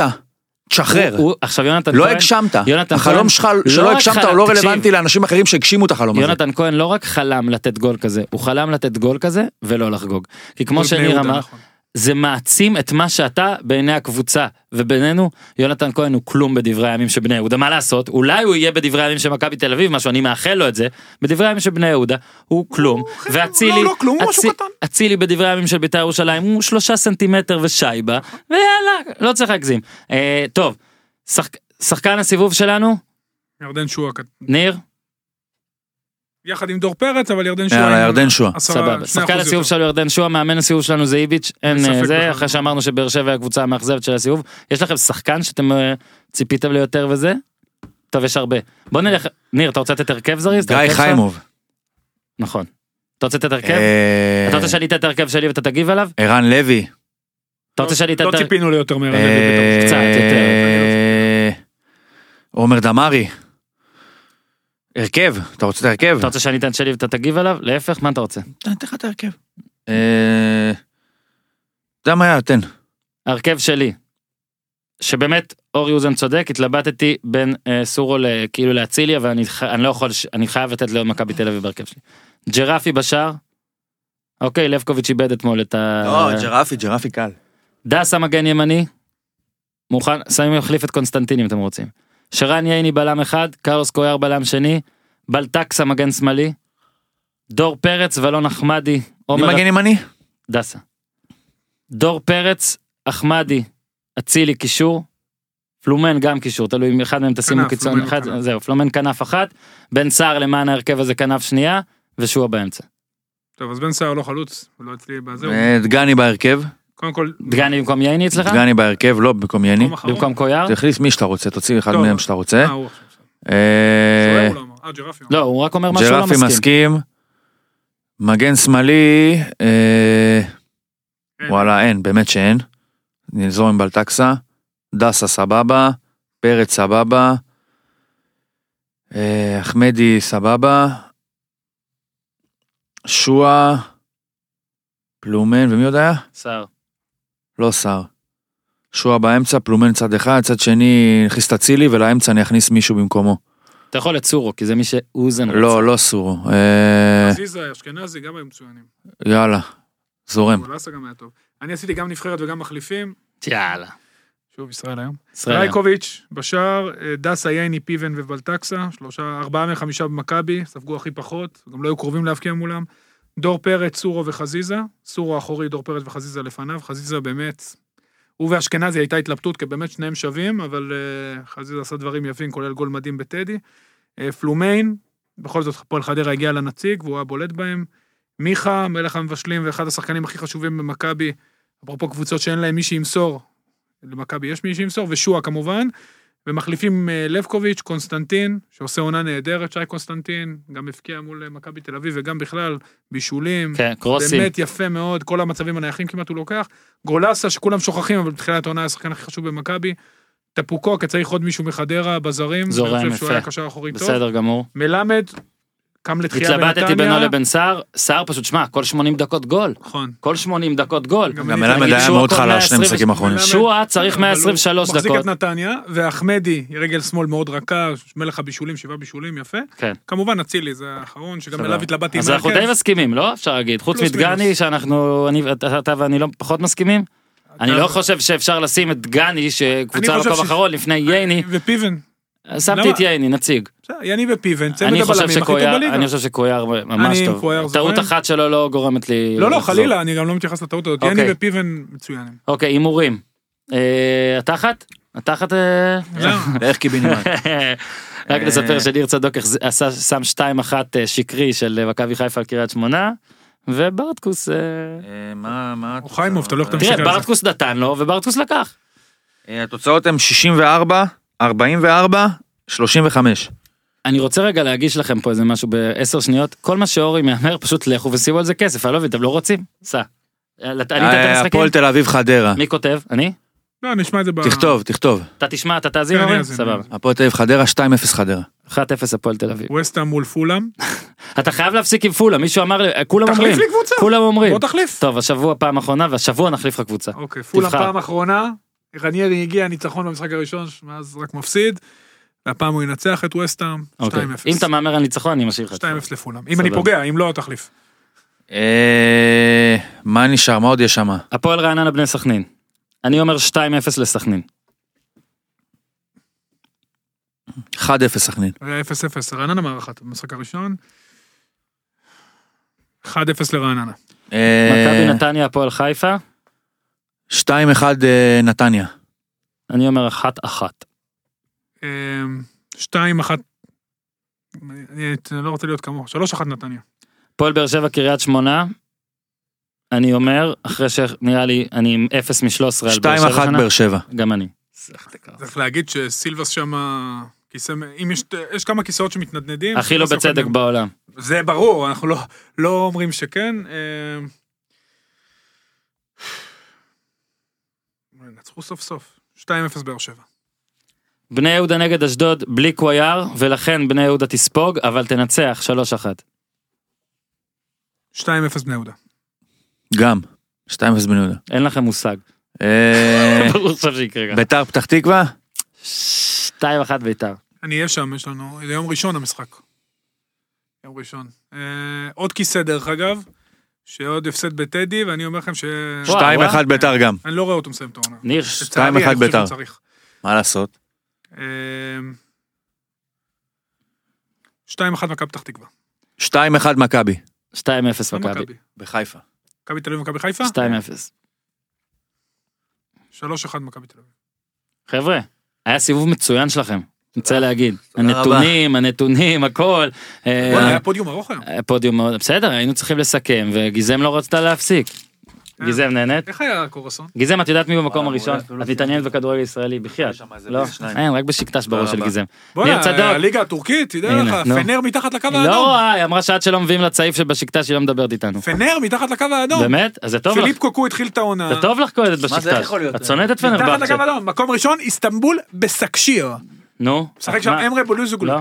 תשחרר. עכשיו יונתן לא כהן הגשמת. יונתן החלום כהן שלך לא שלא רק הגשמת חלם- הוא לא תקשיב, רלוונטי לאנשים אחרים שהגשימו את החלום הזה. יונתן כהן לא רק חלם לתת גול כזה הוא חלם לתת גול כזה ולא לחגוג כי כמו שניר אמר נכון. זה מעצים את מה שאתה בעיני הקבוצה. ובינינו יונתן כהן הוא כלום בדברי הימים של בני יהודה. מה לעשות? אולי הוא יהיה בדברי הימים של מכבי תל אביב משהו אני מאחל לו את זה. בדברי הימים של בני יהודה הוא כלום. ואצילי לא, לא. אצילי בדברי הימים של בית"ר ירושלים הוא שלושה סנטימטר ושייבה. ויאללה לא צריך להגזים. אה, טוב שחק- שחקן הסיבוב שלנו? ירדן שועה, ניר יחד עם דור פרץ, אבל ירדן שועה. יאללה, ירדן שועה. עשרה- סבבה. שחקן הסיבוב. שלנו ירדן שועה, מאמן הסיבוב שלנו זה איביץ', אין אה, זה. אחרי שאמרנו שבאר שבע היא הקבוצה המאכזבת של הסיבוב. יש לכם שחקן שאתם אה, ציפיתם ליותר וזה? טוב, יש הרבה. בוא נלך, ניר, אתה רוצה לתת הרכב זריז? גיא? חיימוב. נכון. אתה רוצה לתת הרכב? אה, אתה רוצה שאני אתן את ההרכב שלי ואתה תגיב עליו? ערן לוי. אתה רוצה שאני אתן לא? ציפינו ליותר מערן לוי קצת יותר. עומר דמארי. הרכב, אתה רוצה את ההרכב? אתה רוצה שאני אתן את שלי ואתה תגיב עליו? להפך, מה אתה רוצה? תן לך את ההרכב. אה, אתה יודע מה היה? תן. ההרכב שלי. שבאמת אורי אוזן צודק התלבטתי בין אה, סורו ל- כאילו לאצילי אבל אני, ח- אני לא יכול ש- אני חייב לתת לעוד מכבי תל אביב בהרכב שלי. ג'רפי בשער. אוקיי לבקוביץ' איבד אתמול את ה... לא, ג'רפי, ג'רפי קל. דסה מגן ימני. מוכן שמים מחליף את קונסטנטין אם אתם רוצים. שרן ייני בלם אחד קארוס קויאר בלם שני. בלטקסה מגן שמאלי. דור פרץ ואלון אחמדי. מי עומר מגן ימני? דסה. דור פרץ, אחמדי, אצילי קישור, פלומן גם קישור, תלוי אם אחד מהם תשימו קיצון אחד, כנף. זהו, פלומן כנף אחת, בן סער למען ההרכב הזה כנף שנייה, ושועה באמצע. טוב, אז בן סער לא חלוץ, הוא לא אצלי בזה. אה, דגני בהרכב. קודם כל, דגני במקום ייני אצלך? דגני בהרכב, לא במקום יני. מקום אחרון. במקום קויאר? תכניס מי שאתה רוצה, תוציא אחד. מהם שאתה רוצה. אה. אה, לא אמר. אה. לא, הוא רק אומר משהו לא ג'רפי מסכים. מסכים. מגן שמאלי. וואלה אין, באמת שאין. נזור עם בלטקסה. דסה סבבה. פרץ סבבה. אחמדי סבבה. שועה. פלומן, ומי עוד היה? סער. לא שר. שועה באמצע, פלומן צד אחד, צד שני נכניס את אצילי ולאמצע אני אכניס מישהו במקומו. אתה יכול את סורו, כי זה מי שאוזן רוצה. לא, לא סורו. אה, עזיזה, אשכנזי, גם היו מצוינים. יאללה, זורם. גולסה גם היה טוב. אני עשיתי גם נבחרת וגם מחליפים. יאללה. שוב, ישראל היום. ישראל. רייקוביץ' בשער, אה, דסה, ייני, פיבן ובלטקסה, שלושה, ארבעה מחמישה במכבי, ספגו הכי פחות, גם לא היו קרובים להבקיע מולם. דור פרץ, סורו וחזיזה, סורו אחורי, דור פרץ וחזיזה לפניו, חזיזה באמת, הוא ואשכנזי הייתה התלבטות, כי באמת שניהם שווים, אבל אה, חזיזה עשה דברים יפים, כולל גול מדהים בטדי. אה, פלומיין, בכל זאת הפועל חדרה הגיע לנציג, והוא היה בולט בהם. מיכה, מלך המבשלים ואחד השחקנים הכי חשובים במכבי, אפרופו קבוצות שאין להם מי שימסור, למכבי יש מי שימסור, ושועה כמובן, ומחליפים אה, לבקוביץ', קונסטנטין, שעושה עונה נהדרת, שי קונסטנטין, גם הבקיע מול אה, מכבי תל אביב, וגם בכלל, בישולים. כן, קרוסים. באמת יפה מאוד, כל המצבים הנייחים כמעט הוא לוקח. גולסה, שכולם שוכחים, אבל בתחילת העונה השחקן הכי חשוב במכבי. טפוקו, כי צריך עוד מישהו מחדרה בזרים. זורם, אני חושב שהוא יפה. היה קשר אחורי טוב. בסדר גמור. מלמד, קם לתחייה בנתניה. התלבטתי בינו לבין סער, סער פשוט, שמע, כל 80 דקות גול. נכון. כל 80 דקות גול. גם מלמד היה מאוד חלש 120 שני משחקים האחרונים. מלמד- שועה צריך אבל הוא 123 מחזיק דקות. את נתניה, ואחמדי, רגל שמאל מאוד רכה, מלך הבישולים, שבעה בישולים, יפה. כן. כמובן אצילי, זה האחרון, שגם. אליו התלבטתי אז אנחנו די מסכימים, לא? אפשר להגיד. חוץ מדגני. שאנחנו, אני- אתה ואני לא פחות מסכימים? אני לא חושב שאפשר לשים את דגני, שקבוצה במקום אחרון, לפני ייני. ופיבן. שמתי? את ייני, נציג. יני ופיבן, צמד אני חושב הבלמים הכי טוב בליגה. אני חושב שקויאר ממש טוב. טעות. אחת שלו לא גורמת לי... לא, לא. חלילה, אני גם לא מתייחס לטעות הזאת. אוקיי. יני ופיבן מצוינים. אוקיי, הימורים. אה, התחת? התחת... אה, למה? בערך קיבינימט. רק אה. לספר שניר צדוק שם 2-1 אה, שקרי של מכבי חיפה על קריית שמונה, וברטקוס... מה, מה... או חיימוב, אתה לא יכול תראה, תמשיך על זה. ברטקוס נתן לו, וברטקוס לקח. התוצאות הן 64, 44, 35. אני רוצה רגע להגיש לכם פה איזה משהו בעשר שניות, כל מה שאורי מהמר פשוט לכו ושימו על זה כסף, אני לא מבין, אתם לא רוצים? סע. אה, אה? הפועל תל אביב חדרה. מי כותב? אני? לא, נשמע את זה ב... תכתוב, תכתוב. אתה תשמע, אתה תאזין כן, אורי? סבבה. הפועל תל אביב חדרה, 2-0 חדרה. 1-0 הפועל תל אביב. ווסטהאם מול פולאם. אתה חייב להפסיק עם פולה, מישהו אמר לי, כולם אומרים. תחליף לי קבוצה. כולם אומרים. בוא תחליף. טוב, השבוע פעם אחרונה, והשבוע נחליף לך קבוצה. אוקיי, פולאם תבחר. פעם אחרונה. רניירי הגיע ניצחון במשחק הראשון, מאז רק מפסיד. והפעם הוא ינצח את ווסטהאם. 2-0. אוקיי. אם אתה מהמר על ניצחון, אני משאיר לך. 2-0 לפולאם. אם אני. פוגע, אם לא, תחליף. אה, מה נשאר? מה עוד יש שם? הפועל רעננה בני סכנין. אני אומר 2-0 לסכנין. 1-0 סכנין. היה 0-0, רעננה מארחת במשחק הראשון. 1-0 לרעננה. אה, מכבי נתניה הפועל חיפה. 2-1 אה, נתניה. אני אומר 1-1. אמ, 2-1. אני אני לא רוצה להיות כמוהו. 3-1 נתניה. הפועל באר שבע קריית שמונה. אני אומר, אחרי שנראה לי, אני עם 0 מ-13 על באר שבע 2-1 שנה. באר שבע. גם אני. צריך להגיד שסילבס שם כיסא, אם יש, יש כמה כיסאות שמתנדנדים. הכי לא יכול בצדק בעולם. זה ברור, אנחנו לא, לא אומרים שכן. נצחו סוף סוף. 2-0 באר שבע. בני יהודה נגד אשדוד בלי קוויאר, ולכן בני יהודה תספוג, אבל תנצח 3-1. 2-0 בני יהודה. גם. 2-0 בן יהודה. אין לכם מושג. אה, ברור עכשיו שיקרה ככה. ביתר פתח תקווה? 2-1 ביתר. אני אהיה שם, יש לנו, זה יום ראשון המשחק. יום ראשון. אה, עוד כיסא דרך אגב, שעוד הפסד בטדי, ואני אומר לכם ש... וואו, 2-1 ביתר גם. אני לא רואה אותו מסיים את העונה. ניר, לצערי, אני 2-1 חושב ביתר. מה לעשות? אה, 2-1 מכבי פתח תקווה. 2-1 מכבי. 2-0 לא. מכבי. בחיפה. מכבי תל אביב ומכבי חיפה? 2-0. 3-1 מכבי תל אביב. חבר'ה, היה סיבוב מצוין שלכם. אני רוצה להגיד. הנתונים, הנתונים, הכל. אה, היה פודיום ארוך היום. פודיום מאוד, בסדר, היינו צריכים לסכם, וגיזם לא רצתה להפסיק. אה. גיזם נהנית? איך היה הקורסון? גיזם, את יודעת מי במקום וואו, הראשון? את מתעניינת בכדורגל ישראלי, בחייאת. לא. אין, רק בשקטש בראש של. גיזם. ניר בוא'נה, צדוק. הליגה הטורקית, תדע לך. פנר מתחת לקו האדום. לא רואה, היא אמרה שעד שלא מביאים לה צעיף שבשקטש היא לא מדברת איתנו. פנר מתחת לקו האדום. באמת? אז זה טוב לך. פיליפ קוקו התחיל את העונה. זה טוב לך זה בשקטש. יכול להיות? את שונאת את מתחת לקו. האדום. מקום ראשון, איסטנבול בסקשיר. נו. משחק שם אמרה בולוזוגלו. לא?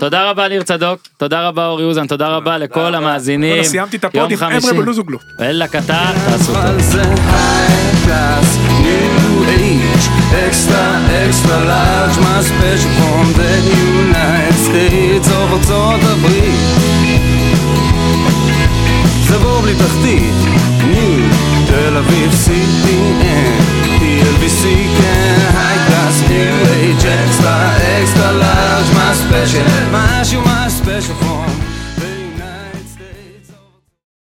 תודה רבה ניר צדוק, תודה רבה אורי אוזן, תודה רבה לכל המאזינים. סיימתי את הפוד עם אמרה בולוזוגלו. אללה קטן, תעשו Extra, זה New agents, extra large, my special, my human.